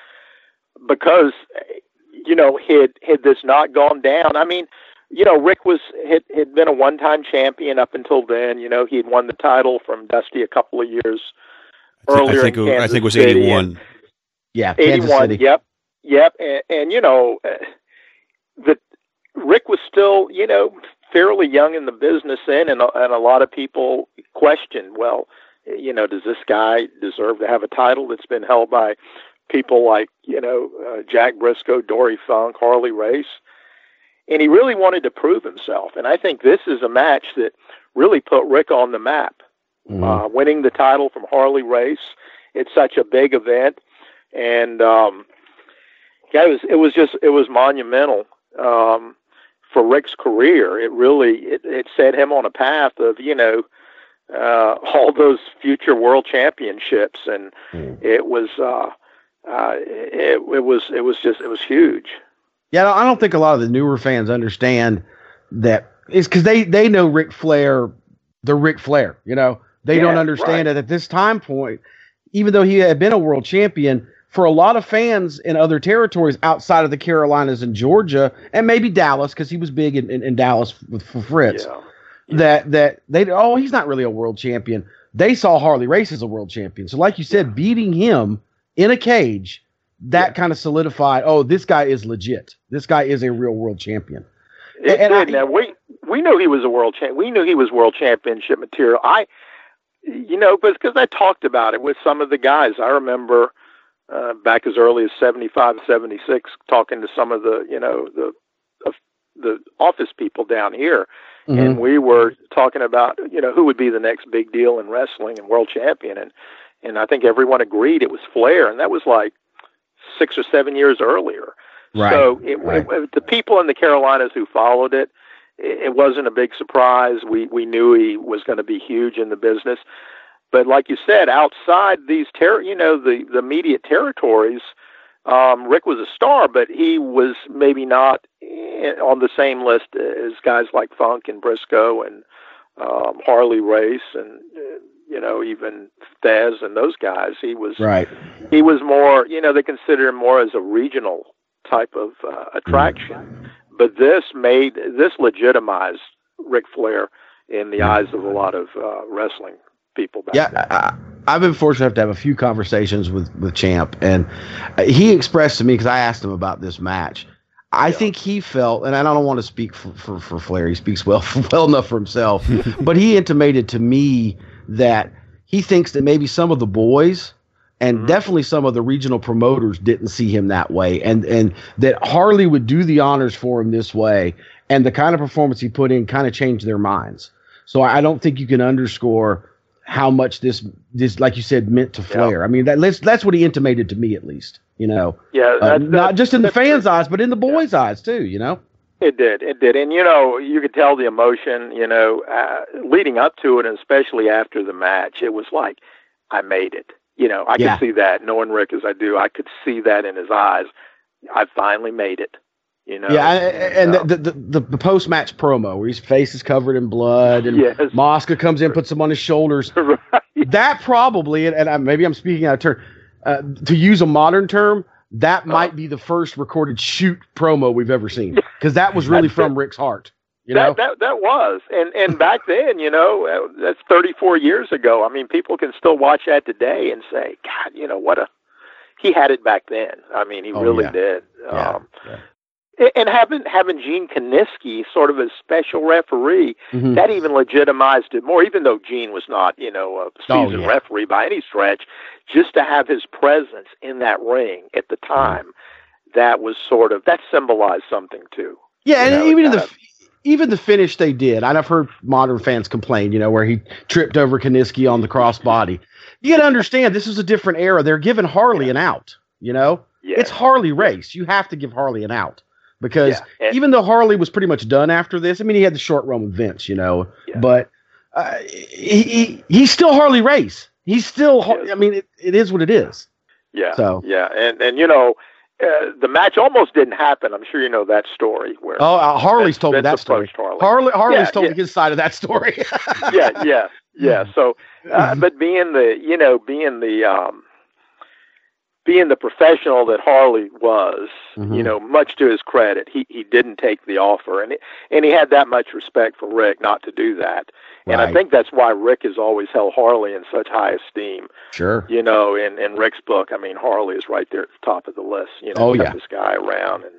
S13: because you know had had this not gone down i mean you know rick was had, had been a one time champion up until then you know he had won the title from dusty a couple of years earlier
S2: I think
S13: in
S2: it- I think it was 81.
S3: Yeah,
S13: 81
S3: City.
S13: yep yep and, and you know uh, the rick was still you know fairly young in the business then and, and a lot of people questioned well you know does this guy deserve to have a title that's been held by people like you know uh, jack briscoe dory funk harley race. And he really wanted to prove himself. And i think this is a match that really put rick on the map uh, winning the title from Harley Race. It's such a big event, and um, yeah, it was it was just it was monumental um, for Rick's career. It really it, it set him on a path of you know uh, all those future world championships, and it was uh, uh, it, it was it was just it was huge.
S3: Yeah, I don't think a lot of the newer fans understand that it's because they they know Ric Flair the Ric Flair. You know, they
S13: Yeah,
S3: don't understand
S13: right.
S3: that at this time point, even though he had been a world champion, for a lot of fans in other territories outside of the Carolinas and Georgia, and maybe Dallas, because he was big in, in, in Dallas with for Fritz, that that they oh he's not really a world champion. They saw Harley Race as a world champion. So, like you said, beating him in a cage, that kind of solidified. Oh, this guy is legit. This guy is a real world champion.
S13: It
S3: And I-
S13: did. now we we knew he was a world champ. We knew he was world championship material. I, you know, but because I talked about it with some of the guys. I remember uh, back as early as 75, 76, talking to some of the you know the the office people down here,
S3: Mm-hmm.
S13: and we were talking about you know who would be the next big deal in wrestling and world champion, and and I think everyone agreed it was Flair, and that was like six or seven years earlier.
S3: Right,
S13: So it,
S3: right.
S13: it- the people in the Carolinas who followed it, it, wasn't a big surprise. We we knew he was going to be huge in the business, but like you said, outside these ter- you know the the immediate territories, um, Rick was a star, but he was maybe not eh, on the same list as guys like Funk and Briscoe and um, Harley Race and uh, you know even Thesz and those guys. He was
S3: Right.
S13: he was more, you know, they consider him more as a regional type of uh, attraction. But this made this legitimized Ric Flair in the eyes of a lot of uh, wrestling people. Back
S3: Yeah, I, I've been fortunate enough to have a few conversations with with Champ, and uh, he expressed to me because I asked him about this match. I think he felt, and I don't want to speak for, for, for Flair. He speaks well well enough for himself, but he intimated to me that he thinks that maybe some of the boys and definitely some of the regional promoters didn't see him that way, and and that Harley would do the honors for him this way, and the kind of performance he put in kind of changed their minds. So I don't think you can underscore how much this this like you said meant to Flair. I mean that that's, that's what he intimated to me at least. You know,
S13: Yeah,
S3: Uh,
S13: that's-
S3: not just in the fans' eyes, but in the boys' eyes too. You know.
S13: It did. It did. And, you know, you could tell the emotion, you know, uh, leading up to it, and especially after the match. It was like, I made it. You know, I
S3: Yeah.
S13: could see that. Knowing Rick as I do, I could see that in his eyes. I finally made it. You know?
S3: Yeah, and, and the, the, the, the post match promo where his face is covered in blood and
S13: Yes.
S3: Mosca comes in, puts him on his shoulders. That probably, and, and I, maybe I'm speaking out of turn, uh, to use a modern term, that
S13: Uh-huh.
S3: might be the first recorded shoot promo we've ever seen because that was really from. Rick's heart. You know,
S13: that, that that was, and and back then, you know, uh, that's 34 years ago. I mean, people can still watch that today and say, God, you know, what a he had it back then. I mean, he
S3: Oh,
S13: really
S3: yeah.
S13: did.
S3: Yeah,
S13: Um, a- And having having Gene Kiniski sort of as special referee,
S3: Mhm.
S13: that even legitimized it more. Even though Gene was not, you know, a
S3: Oh,
S13: seasoned
S3: yeah.
S13: referee by any stretch, just to have his presence in that ring at the time, that was sort of that symbolized something too.
S3: Yeah, and
S13: know,
S3: even in the even the finish they did, and I've heard modern fans complain, you know, where he tripped over Kiniski on the crossbody. You got to understand, this is a different era. They're giving Harley an out. You know, it's Harley race. You have to give Harley an out because
S13: Yeah, and-
S3: even though Harley was pretty much done after this, I mean, he had the short run with Vince, you know, but uh, he, he he's still Harley race. He's still. Har- I mean, it, it is what it is.
S13: Yeah.
S3: So-
S13: yeah, and and you know, uh, the match almost didn't happen. I'm sure you know that story where.
S3: Oh, uh, Harley's
S13: Vince-
S3: told me that story.
S13: Harley.
S3: Harley Harley's
S13: Yeah,
S3: told
S13: yeah.
S3: me his side of that story.
S13: yeah, yeah, yeah. So, uh,
S3: Mm-hmm.
S13: but being the you know being the um, being the professional that Harley was,
S3: Mm-hmm.
S13: you know, much to his credit, he he didn't take the offer, and it, and he had that much respect for Rick not to do that. And I think that's why Rick has always held Harley in such high esteem.
S3: Sure.
S13: You know, in in Rick's book, I mean, Harley is right there at the top of the list. You know,
S3: Oh, yeah.
S13: toughest guy around, and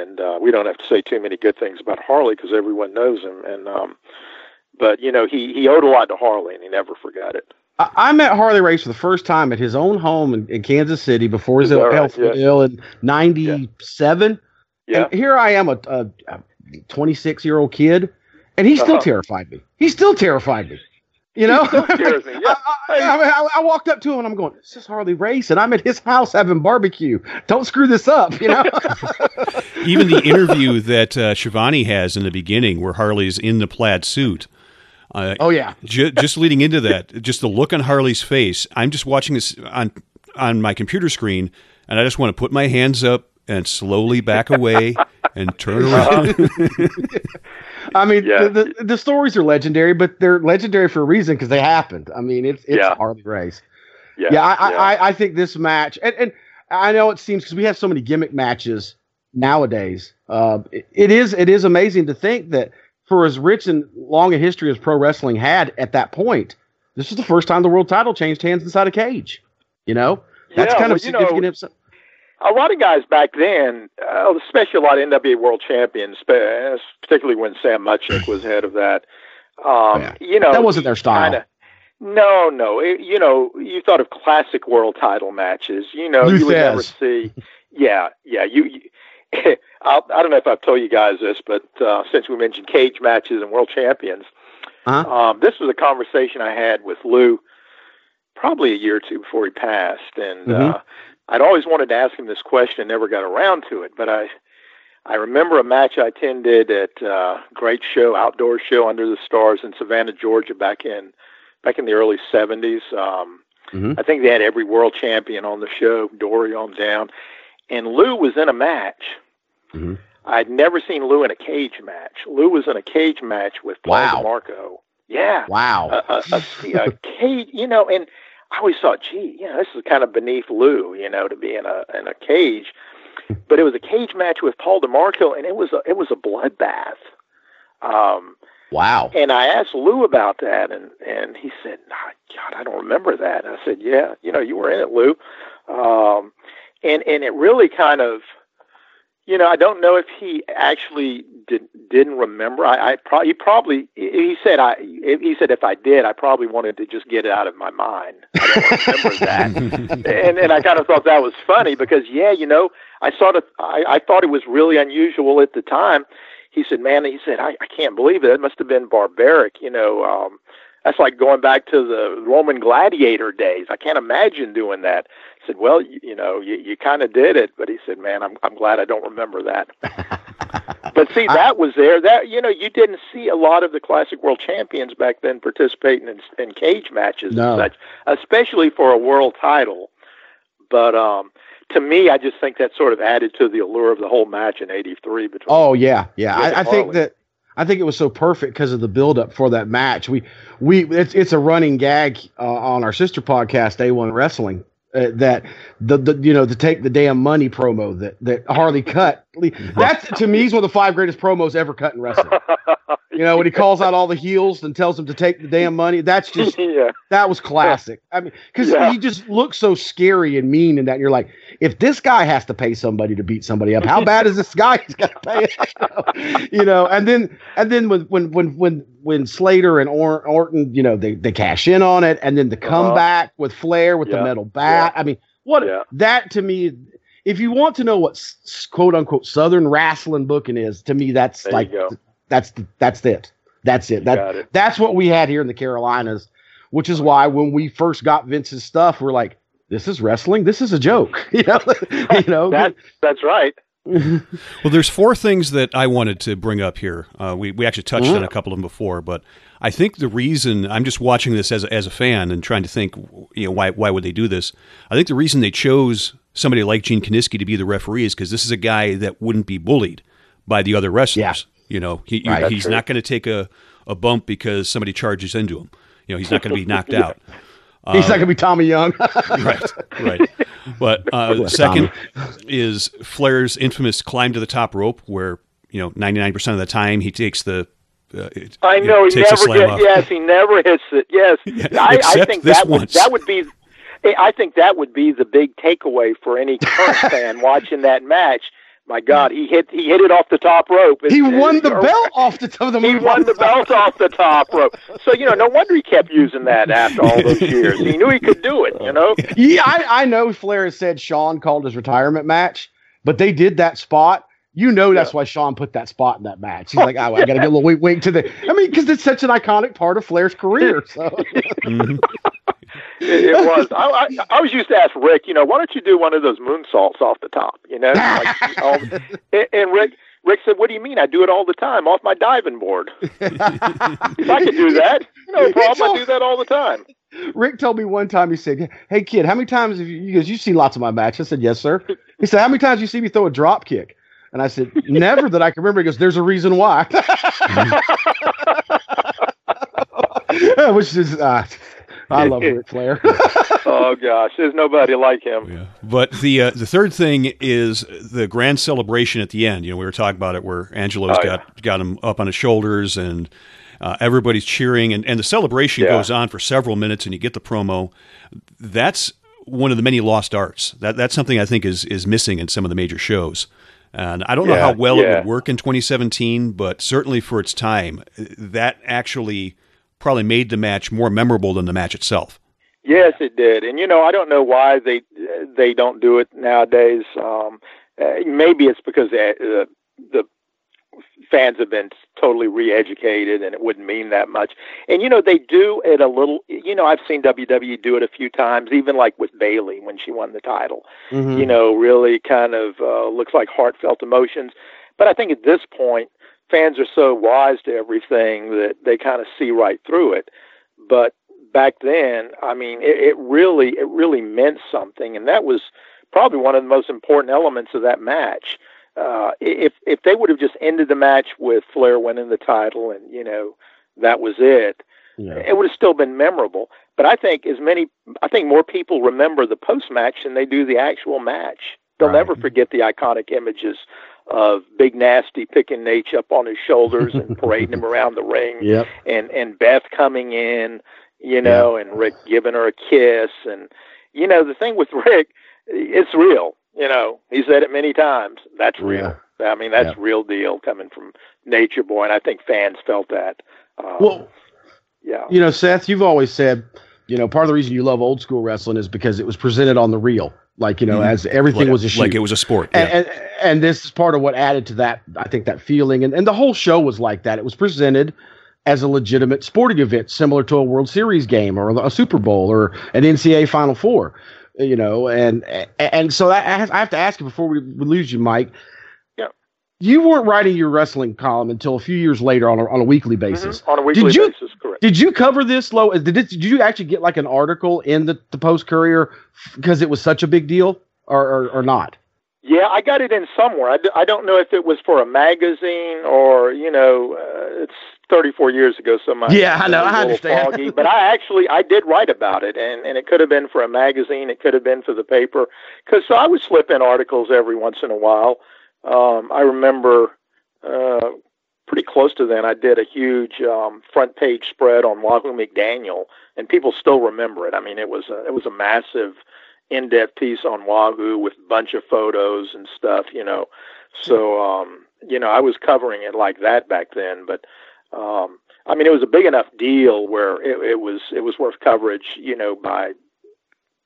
S13: and uh, we don't have to say too many good things about Harley because everyone knows him. And um, but you know, he he owed a lot to Harley, and he never forgot it.
S3: I, I met Harley Race for the first time at his own home in, in Kansas City before his
S13: Is that right?
S3: health
S13: Yeah.
S3: ill in '97.
S13: Yeah.
S3: And here I am, a 26 year old kid, and he still
S13: Uh-huh.
S3: terrified me. He still terrified me. You know,
S13: Still scares me. Yeah.
S3: I, I, I- I walked up to him and I'm going, "This is Harley Race," and I'm at his house having barbecue. Don't screw this up, you know.
S2: Even the interview that uh, Shivani has in the beginning, where Harley's in the plaid suit. Uh,
S3: Oh, yeah.
S2: ju- just leading into that, just the look on Harley's face. I'm just watching this on on my computer screen, and I just want to put my hands up and slowly back away and turn around.
S3: I mean,
S13: Yeah.
S3: the, the the stories are legendary, but they're legendary for a reason because they happened. I mean, it's it's
S13: Yeah.
S3: Harley Race.
S13: Yeah,
S3: Yeah, I,
S13: yeah.
S3: I, I, I think this match, and, and I know it seems because we have so many gimmick matches nowadays. Uh, it, it is it is amazing to think that for as rich and long a history as pro wrestling had at that point, this was the first time the world title changed hands inside a cage. You know, that's
S13: Yeah,
S3: kind of
S13: well, you know, a lot of guys back then, uh, especially a lot of NWA World Champions, particularly when Sam Muchnick was head of that. Um, You know,
S3: that wasn't their style.
S13: kinda- no, no. It, you know, you thought of classic world title matches. You know, you would never see. Yeah, yeah. You. you I'll, I don't know if I've told you guys this, but uh, since we mentioned cage matches and world champions,
S3: Uh-huh.
S13: um, this was a conversation I had with Lou probably a year or two before he passed, and uh,
S3: Mhm.
S13: I'd always wanted to ask him this question, and never got around to it. But I, I remember a match I attended at uh, Great Show, outdoor show under the stars in Savannah, Georgia, back in back in the early '70s. Um,
S3: Mhm.
S13: I think they had every world champion on the show, Dory on down, and Lou was in a match.
S3: Mhm.
S13: I'd never seen Lou in a cage match. Lou was in a cage match with Paul
S3: Wow.
S13: DeMarco. Yeah,
S3: Wow.
S13: a, a, a, a cage, you know, and I always thought, gee, you know, this is kind of beneath Lou, you know, to be in a in a cage. But it was a cage match with Paul DeMarco, and it was a it was a bloodbath. Um,
S3: wow.
S13: and I asked Lou about that, and and he said, "Ah, God, I don't remember that. And I said, Yeah, you know, you were in it, Lou. Um, and and it really kind of, you know, I don't know if he actually did didn't remember. I, I probably he probably he said I he said if I did, I probably wanted to just get it out of my mind. I don't remember that. and and I kind of thought that was funny because yeah, you know, I sort of I, I thought it was really unusual at the time. He said, "Man," he said, "I, I can't believe it. It must have been barbaric." You know, um, that's like going back to the Roman gladiator days. I can't imagine doing that. I said, "Well, you, you know, you, you kind of did it," but he said, "Man, I'm I'm glad I don't remember that." but see, that was there. That you know, you didn't see a lot of the classic world champions back then participating in, in cage matches
S3: No.
S13: and such, especially for a world title. But um, to me, I just think that sort of added to the allure of the whole match in '83 between.
S3: Oh yeah, yeah. I, I think that I think it was so perfect because of the build up for that match. We we it's it's a running gag uh, on our sister podcast A1 Wrestling uh, that the the you know to take the damn money promo that that Harley cut. That's to me is one of the five greatest promos ever cut in wrestling. You know when he calls out all the heels and tells them to take the damn money. That's just
S13: yeah.
S3: that was classic. I mean, because
S13: Yeah.
S3: he just looks so scary and mean in that. And you're like, if this guy has to pay somebody to beat somebody up, how bad is this guy? He's got to pay, you know. And then, and then when when when when when Slater and or- Orton, you know, they they cash in on it, and then the comeback with Flair with the
S13: Uh-huh. Yeah.
S3: metal bat. I mean, what that to me. If you want to know what quote unquote Southern wrestling booking is, to me that's
S13: There
S3: like. That's that's it. That's it. That
S13: it.
S3: that's what we had here in the Carolinas, which is why when we first got Vince's stuff, we're like, "This is wrestling. This is a joke." you know, you know.
S13: That that's right.
S2: Well, there's four things that I wanted to bring up here. Uh, we we actually touched on a couple of them before, but I think the reason I'm just watching this as a, as a fan and trying to think, you know, why why would they do this? I think the reason they chose somebody like Gene Kiniski to be the referee is because this is a guy that wouldn't be bullied by the other wrestlers. You know, he
S3: Right. That's
S2: he's
S3: true.
S2: not going to take a a bump because somebody charges into him. You know, he's not going to be knocked out.
S3: He's not gonna be Tommy Young.
S2: right, right. But uh,
S3: Bless
S2: second is Flair's infamous climb to the top rope, where you know ninety nine percent of the time he takes the. Uh, it-
S13: I
S2: you
S13: know he never
S2: slam
S13: gets. Yes, he never hits it. Yes, I, I think
S2: this
S13: that would that would be. I think that would be the big takeaway for any current fan watching that match. My God, he hit he hit it off the top rope.
S3: he won the
S13: or-
S3: belt off the top of the
S13: He won the belt off the top rope. So you know, no wonder he kept using that after all those years. He knew he could do it. You know.
S3: Yeah, I, I know Flair has said Shawn called his retirement match, but they did that spot. You know that's why Shawn put that spot in that match. He's like, oh, I got to get a little wink, wink to the. I mean, because it's such an iconic part of Flair's career. So
S2: Mhm.
S13: It, it was. I, I, I was used to ask Rick, you know, why don't you do one of those moonsaults off the top? You know, like, all, and, and Rick Rick said, "What do you mean? I do it all the time off my diving board. if I could do that, no problem. I do that all the time."
S3: Rick told me one time. He said, "Hey kid, how many times have you?" He goes, "You see lots of my matches." I said, "Yes, sir." He said, "How many times you see me throw a drop kick?" And I said, "Never that I can remember." He goes, "There's a reason why." Which is, uh, I love Ric Flair.
S13: oh gosh, there's nobody like him.
S2: But the uh, the third thing is the grand celebration at the end. You know, we were talking about it where Angelo's
S13: Oh,
S2: got got him up on his shoulders and uh, everybody's cheering, and, and the celebration
S13: Yeah.
S2: goes on for several minutes, and you get the promo. That's one of the many lost arts. That that's something I think is is missing in some of the major shows. And I don't know how well it would work in 2017, but certainly for its time, that actually probably made the match more memorable than the match itself.
S13: Yes, it did, and you know I don't know why they they don't do it nowadays. Um, uh, maybe it's because the, uh, the fans have been totally re-educated, and it wouldn't mean that much. And you know they do it a little. You know I've seen WWE do it a few times, even like with Bayley when she won the title.
S3: Mhm.
S13: You know, really kind of uh, looks like heartfelt emotions. But I think at this point, fans are so wise to everything that they kind of see right through it. But back then, I mean, it, it really, it really meant something, and that was probably one of the most important elements of that match. Uh, if if they would have just ended the match with Flair winning the title, and you know that was it, it would have still been memorable. But I think as many, I think more people remember the post match than they do the actual match. They'll never forget the iconic images of Big Nasty picking Nate up on his shoulders and parading him around the ring,
S3: Yep.
S13: and and Beth coming in, you know, and Rick giving her a kiss, and you know the thing with Rick, it's real. You know, he said it many times. That's real. I mean, that's real deal coming from Nature Boy, and I think fans felt that. Um,
S3: Well,
S13: yeah.
S3: You know, Seth, you've always said, you know, part of the reason you love old school wrestling is because it was presented on the real. like you know,
S2: Mhm.
S3: as everything
S2: Like-
S3: was a shoot.
S2: like it was a sport,
S3: And, and and this is part of what added to that. I think that feeling, and and the whole show was like that. It was presented as a legitimate sporting event, similar to a World Series game or a Super Bowl or an NCAA Final Four. You know, and and so I have, to ask you before we lose you, Mike.
S13: Yeah.
S3: You weren't writing your wrestling column until a few years later on a, on a weekly basis.
S13: on a weekly
S3: Did you,
S13: basis, correct.
S3: Did you cover this low? Did, it, did you actually get like an article in the, the Post Courier because it was such a big deal, or or, or not?
S13: Yeah, I got it in somewhere. I, d- I don't know if it was for a magazine or you know, uh, it's 34 years ago, so my
S3: Yeah, I know,
S13: I
S3: I
S13: a little
S3: understand.
S13: Foggy, but I actually I did write about it, and and it could have been for a magazine, it could have been for the paper, because so I would slip in articles every once in a while. Um, I remember uh, pretty close to then, I did a huge um, front page spread on Wahoo McDaniel, and people still remember it. I mean, it was a, it was a massive in-depth piece on Wahoo with a bunch of photos and stuff, you know. So, um, you know, I was covering it like that back then, but um, I mean, it was a big enough deal where it, it was it was worth coverage, you know, by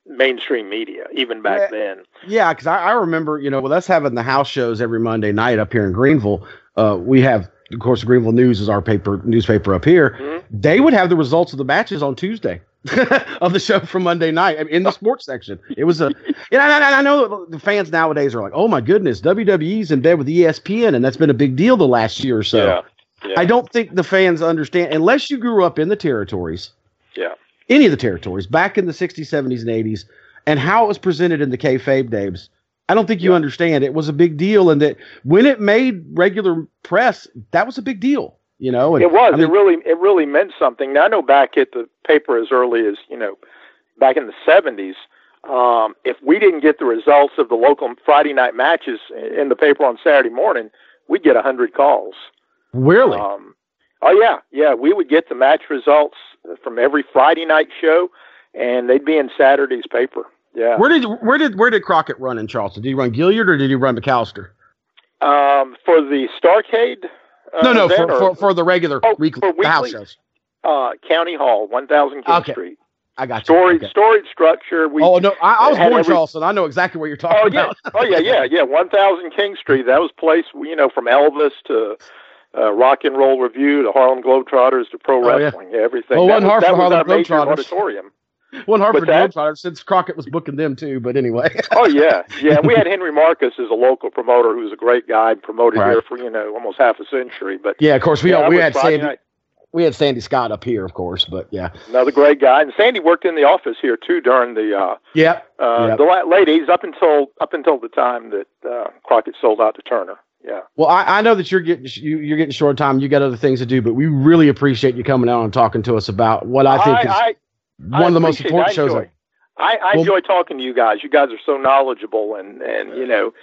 S13: mainstream media even back then.
S3: Yeah, because I, I remember, you know, with us having the house shows every Monday night up here in Greenville, uh, we have, of course, Greenville News is our paper newspaper up here.
S13: Mm-hmm.
S3: They would have the results of the matches on Tuesday of the show from Monday night I mean, in the sports section. It was a, you know, and I, know the fans nowadays are like, oh my goodness, WWE's in bed with ESPN, and that's been a big deal the last year or so.
S13: Yeah. Yeah.
S3: I don't think the fans understand unless you grew up in the territories
S13: Yeah.
S3: any of the territories back in the 60s, 70s, and 80s, and how it was presented in the kayfabe days. I don't think you understand. It was a big deal, and that when it made regular press, that was a big deal. You know, and
S13: it was.
S3: I mean,
S13: it really it really meant something. Now I know back at the paper as early as you know, back in the seventies. Um, if we didn't get the results of the local Friday night matches in the paper on Saturday morning, we'd get a hundred calls.
S3: Really.
S13: Um, oh yeah, yeah. We would get the match results from every Friday night show, and they'd be in Saturday's paper. Yeah.
S3: where did where did where did Crockett run in Charleston? Did he run Gaillard or did he run McAllister?
S13: Um, for the Starrcade. Uh,
S3: no, no, for,
S13: or-
S3: for for the regular weekly,
S13: for weekly?
S3: shows.
S13: uh, County Hall, one thousand King
S3: Okay.
S13: Street.
S3: I got you.
S13: Storage
S3: Okay.
S13: storage structure. We
S3: oh no, I, I was born in
S13: every-
S3: Charleston. I know exactly what you're talking
S13: Oh yeah,
S3: about.
S13: oh yeah, yeah, yeah. One thousand King Street. That was place you know from Elvis to uh, Rock and Roll Review to Harlem Globetrotters to pro
S3: Oh, yeah.
S13: wrestling. Everything.
S3: Well,
S13: that
S3: wasn't
S13: was,
S3: hard
S13: that
S3: for Harlem Globetrotters.
S13: auditorium.
S3: One Hartford
S13: What's?
S3: Globetrotters since Crockett was booking them too. But anyway,
S13: Oh yeah, yeah. We had Henry Marcus as a local promoter who was a great guy, promoted
S3: Right.
S13: here for you know almost half a century. But
S3: yeah, of course we
S13: yeah,
S3: we had
S13: Friday
S3: Sandy.
S13: night.
S3: we had Sandy Scott up here, of course, but yeah,
S13: another great guy. And Sandy worked in the office here too during the uh,
S3: yeah
S13: uh,
S3: yep.
S13: the late eighties up until up until the time that uh, Crockett sold out to Turner. Yeah.
S3: Well, I, I know that you're getting you, you're getting short time. You got other things to do, but we really appreciate you coming out and talking to us about what I think
S13: I,
S3: is
S13: I,
S3: one of the most important shows.
S13: Enjoy, I, I well, enjoy talking to you guys. You guys are so knowledgeable, and and you know,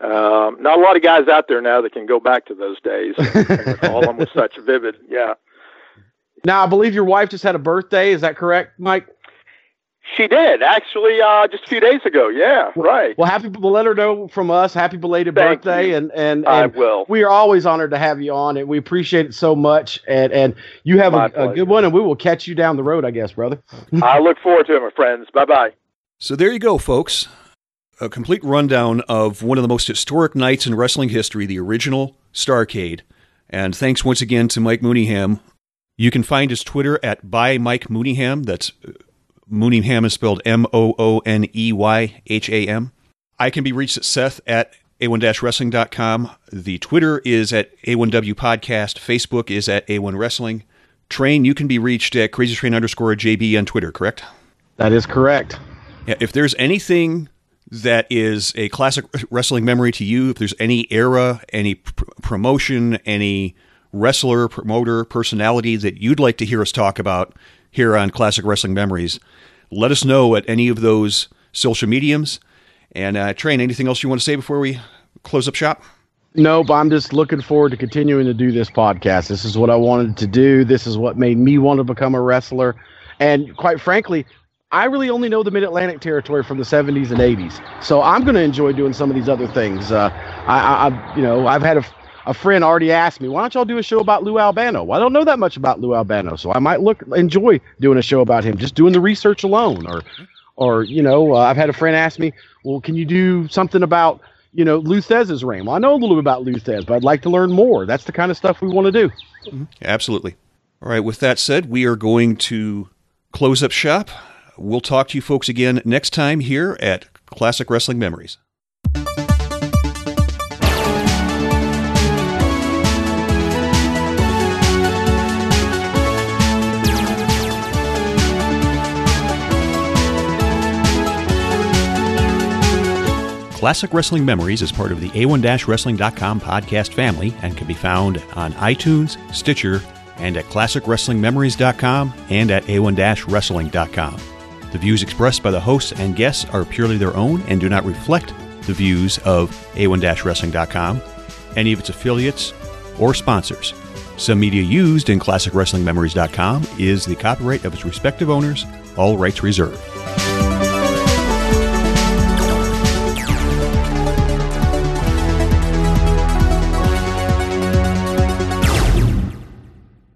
S13: um, not a lot of guys out there now that can go back to those days and recall them with such vivid. Yeah.
S3: Now, I believe your wife just had a birthday. Is that correct, Mike?
S13: She did actually uh, just a few days ago. Yeah, right.
S3: Well, happy. We'll let her know from us. Happy belated
S13: Thank
S3: birthday,
S13: you.
S3: and, and and
S13: I will.
S3: We are always honored to have you on, and we appreciate it so much. And and you have a, a, good one, and we will catch you down the road, I guess, brother.
S13: I look forward to it, my friends. Bye bye.
S2: So there you go, folks. A complete rundown of one of the most historic nights in wrestling history, the original Starrcade. And thanks once again to Mike Mooneyham. You can find his Twitter at by Mike Mooneyham. That's Mooneyham is spelled M O O N E Y H A M. I can be reached at Seth at A1-Wrestling.com. The Twitter is at A1W Podcast. Facebook is at A1 Wrestling. Train, you can be reached at Crazy Train underscore JB on Twitter, correct?
S3: That is correct.
S2: Yeah, if there's anything that is a classic wrestling memory to you, if there's any era, any pr- promotion, any wrestler, promoter, personality that you'd like to hear us talk about here on Classic Wrestling Memories, let us know at any of those social mediums. And uh, Train, anything else you want to say before we close up shop?
S3: No, but I'm just looking forward to continuing to do this podcast. This is what I wanted to do. This is what made me want to become a wrestler. And quite frankly, I really only know the Mid Atlantic territory from the 70s and 80s. So I'm going to enjoy doing some of these other things. Uh, I, I, you know, I've had a, a friend already asked me, why don't y'all do a show about Lou Albano? Well, I don't know that much about Lou Albano, so I might look enjoy doing a show about him, just doing the research alone. Or, or you know, uh, I've had a friend ask me, well, can you do something about you know Lou Thesz's reign? Well, I know a little bit about Lou Thesz, but I'd like to learn more. That's the kind of stuff we want to do.
S2: Mm-hmm. Absolutely. All right. With that said, we are going to close up shop. We'll talk to you folks again next time here at Classic Wrestling Memories. Classic Wrestling Memories is part of the A1-Wrestling.com podcast family and can be found on iTunes, Stitcher, and at ClassicWrestlingMemories.com and at A1-Wrestling.com. The views expressed by the hosts and guests are purely their own and do not reflect the views of A1-Wrestling.com, any of its affiliates, or sponsors. Some media used in ClassicWrestlingMemories.com is the copyright of its respective owners, all rights reserved.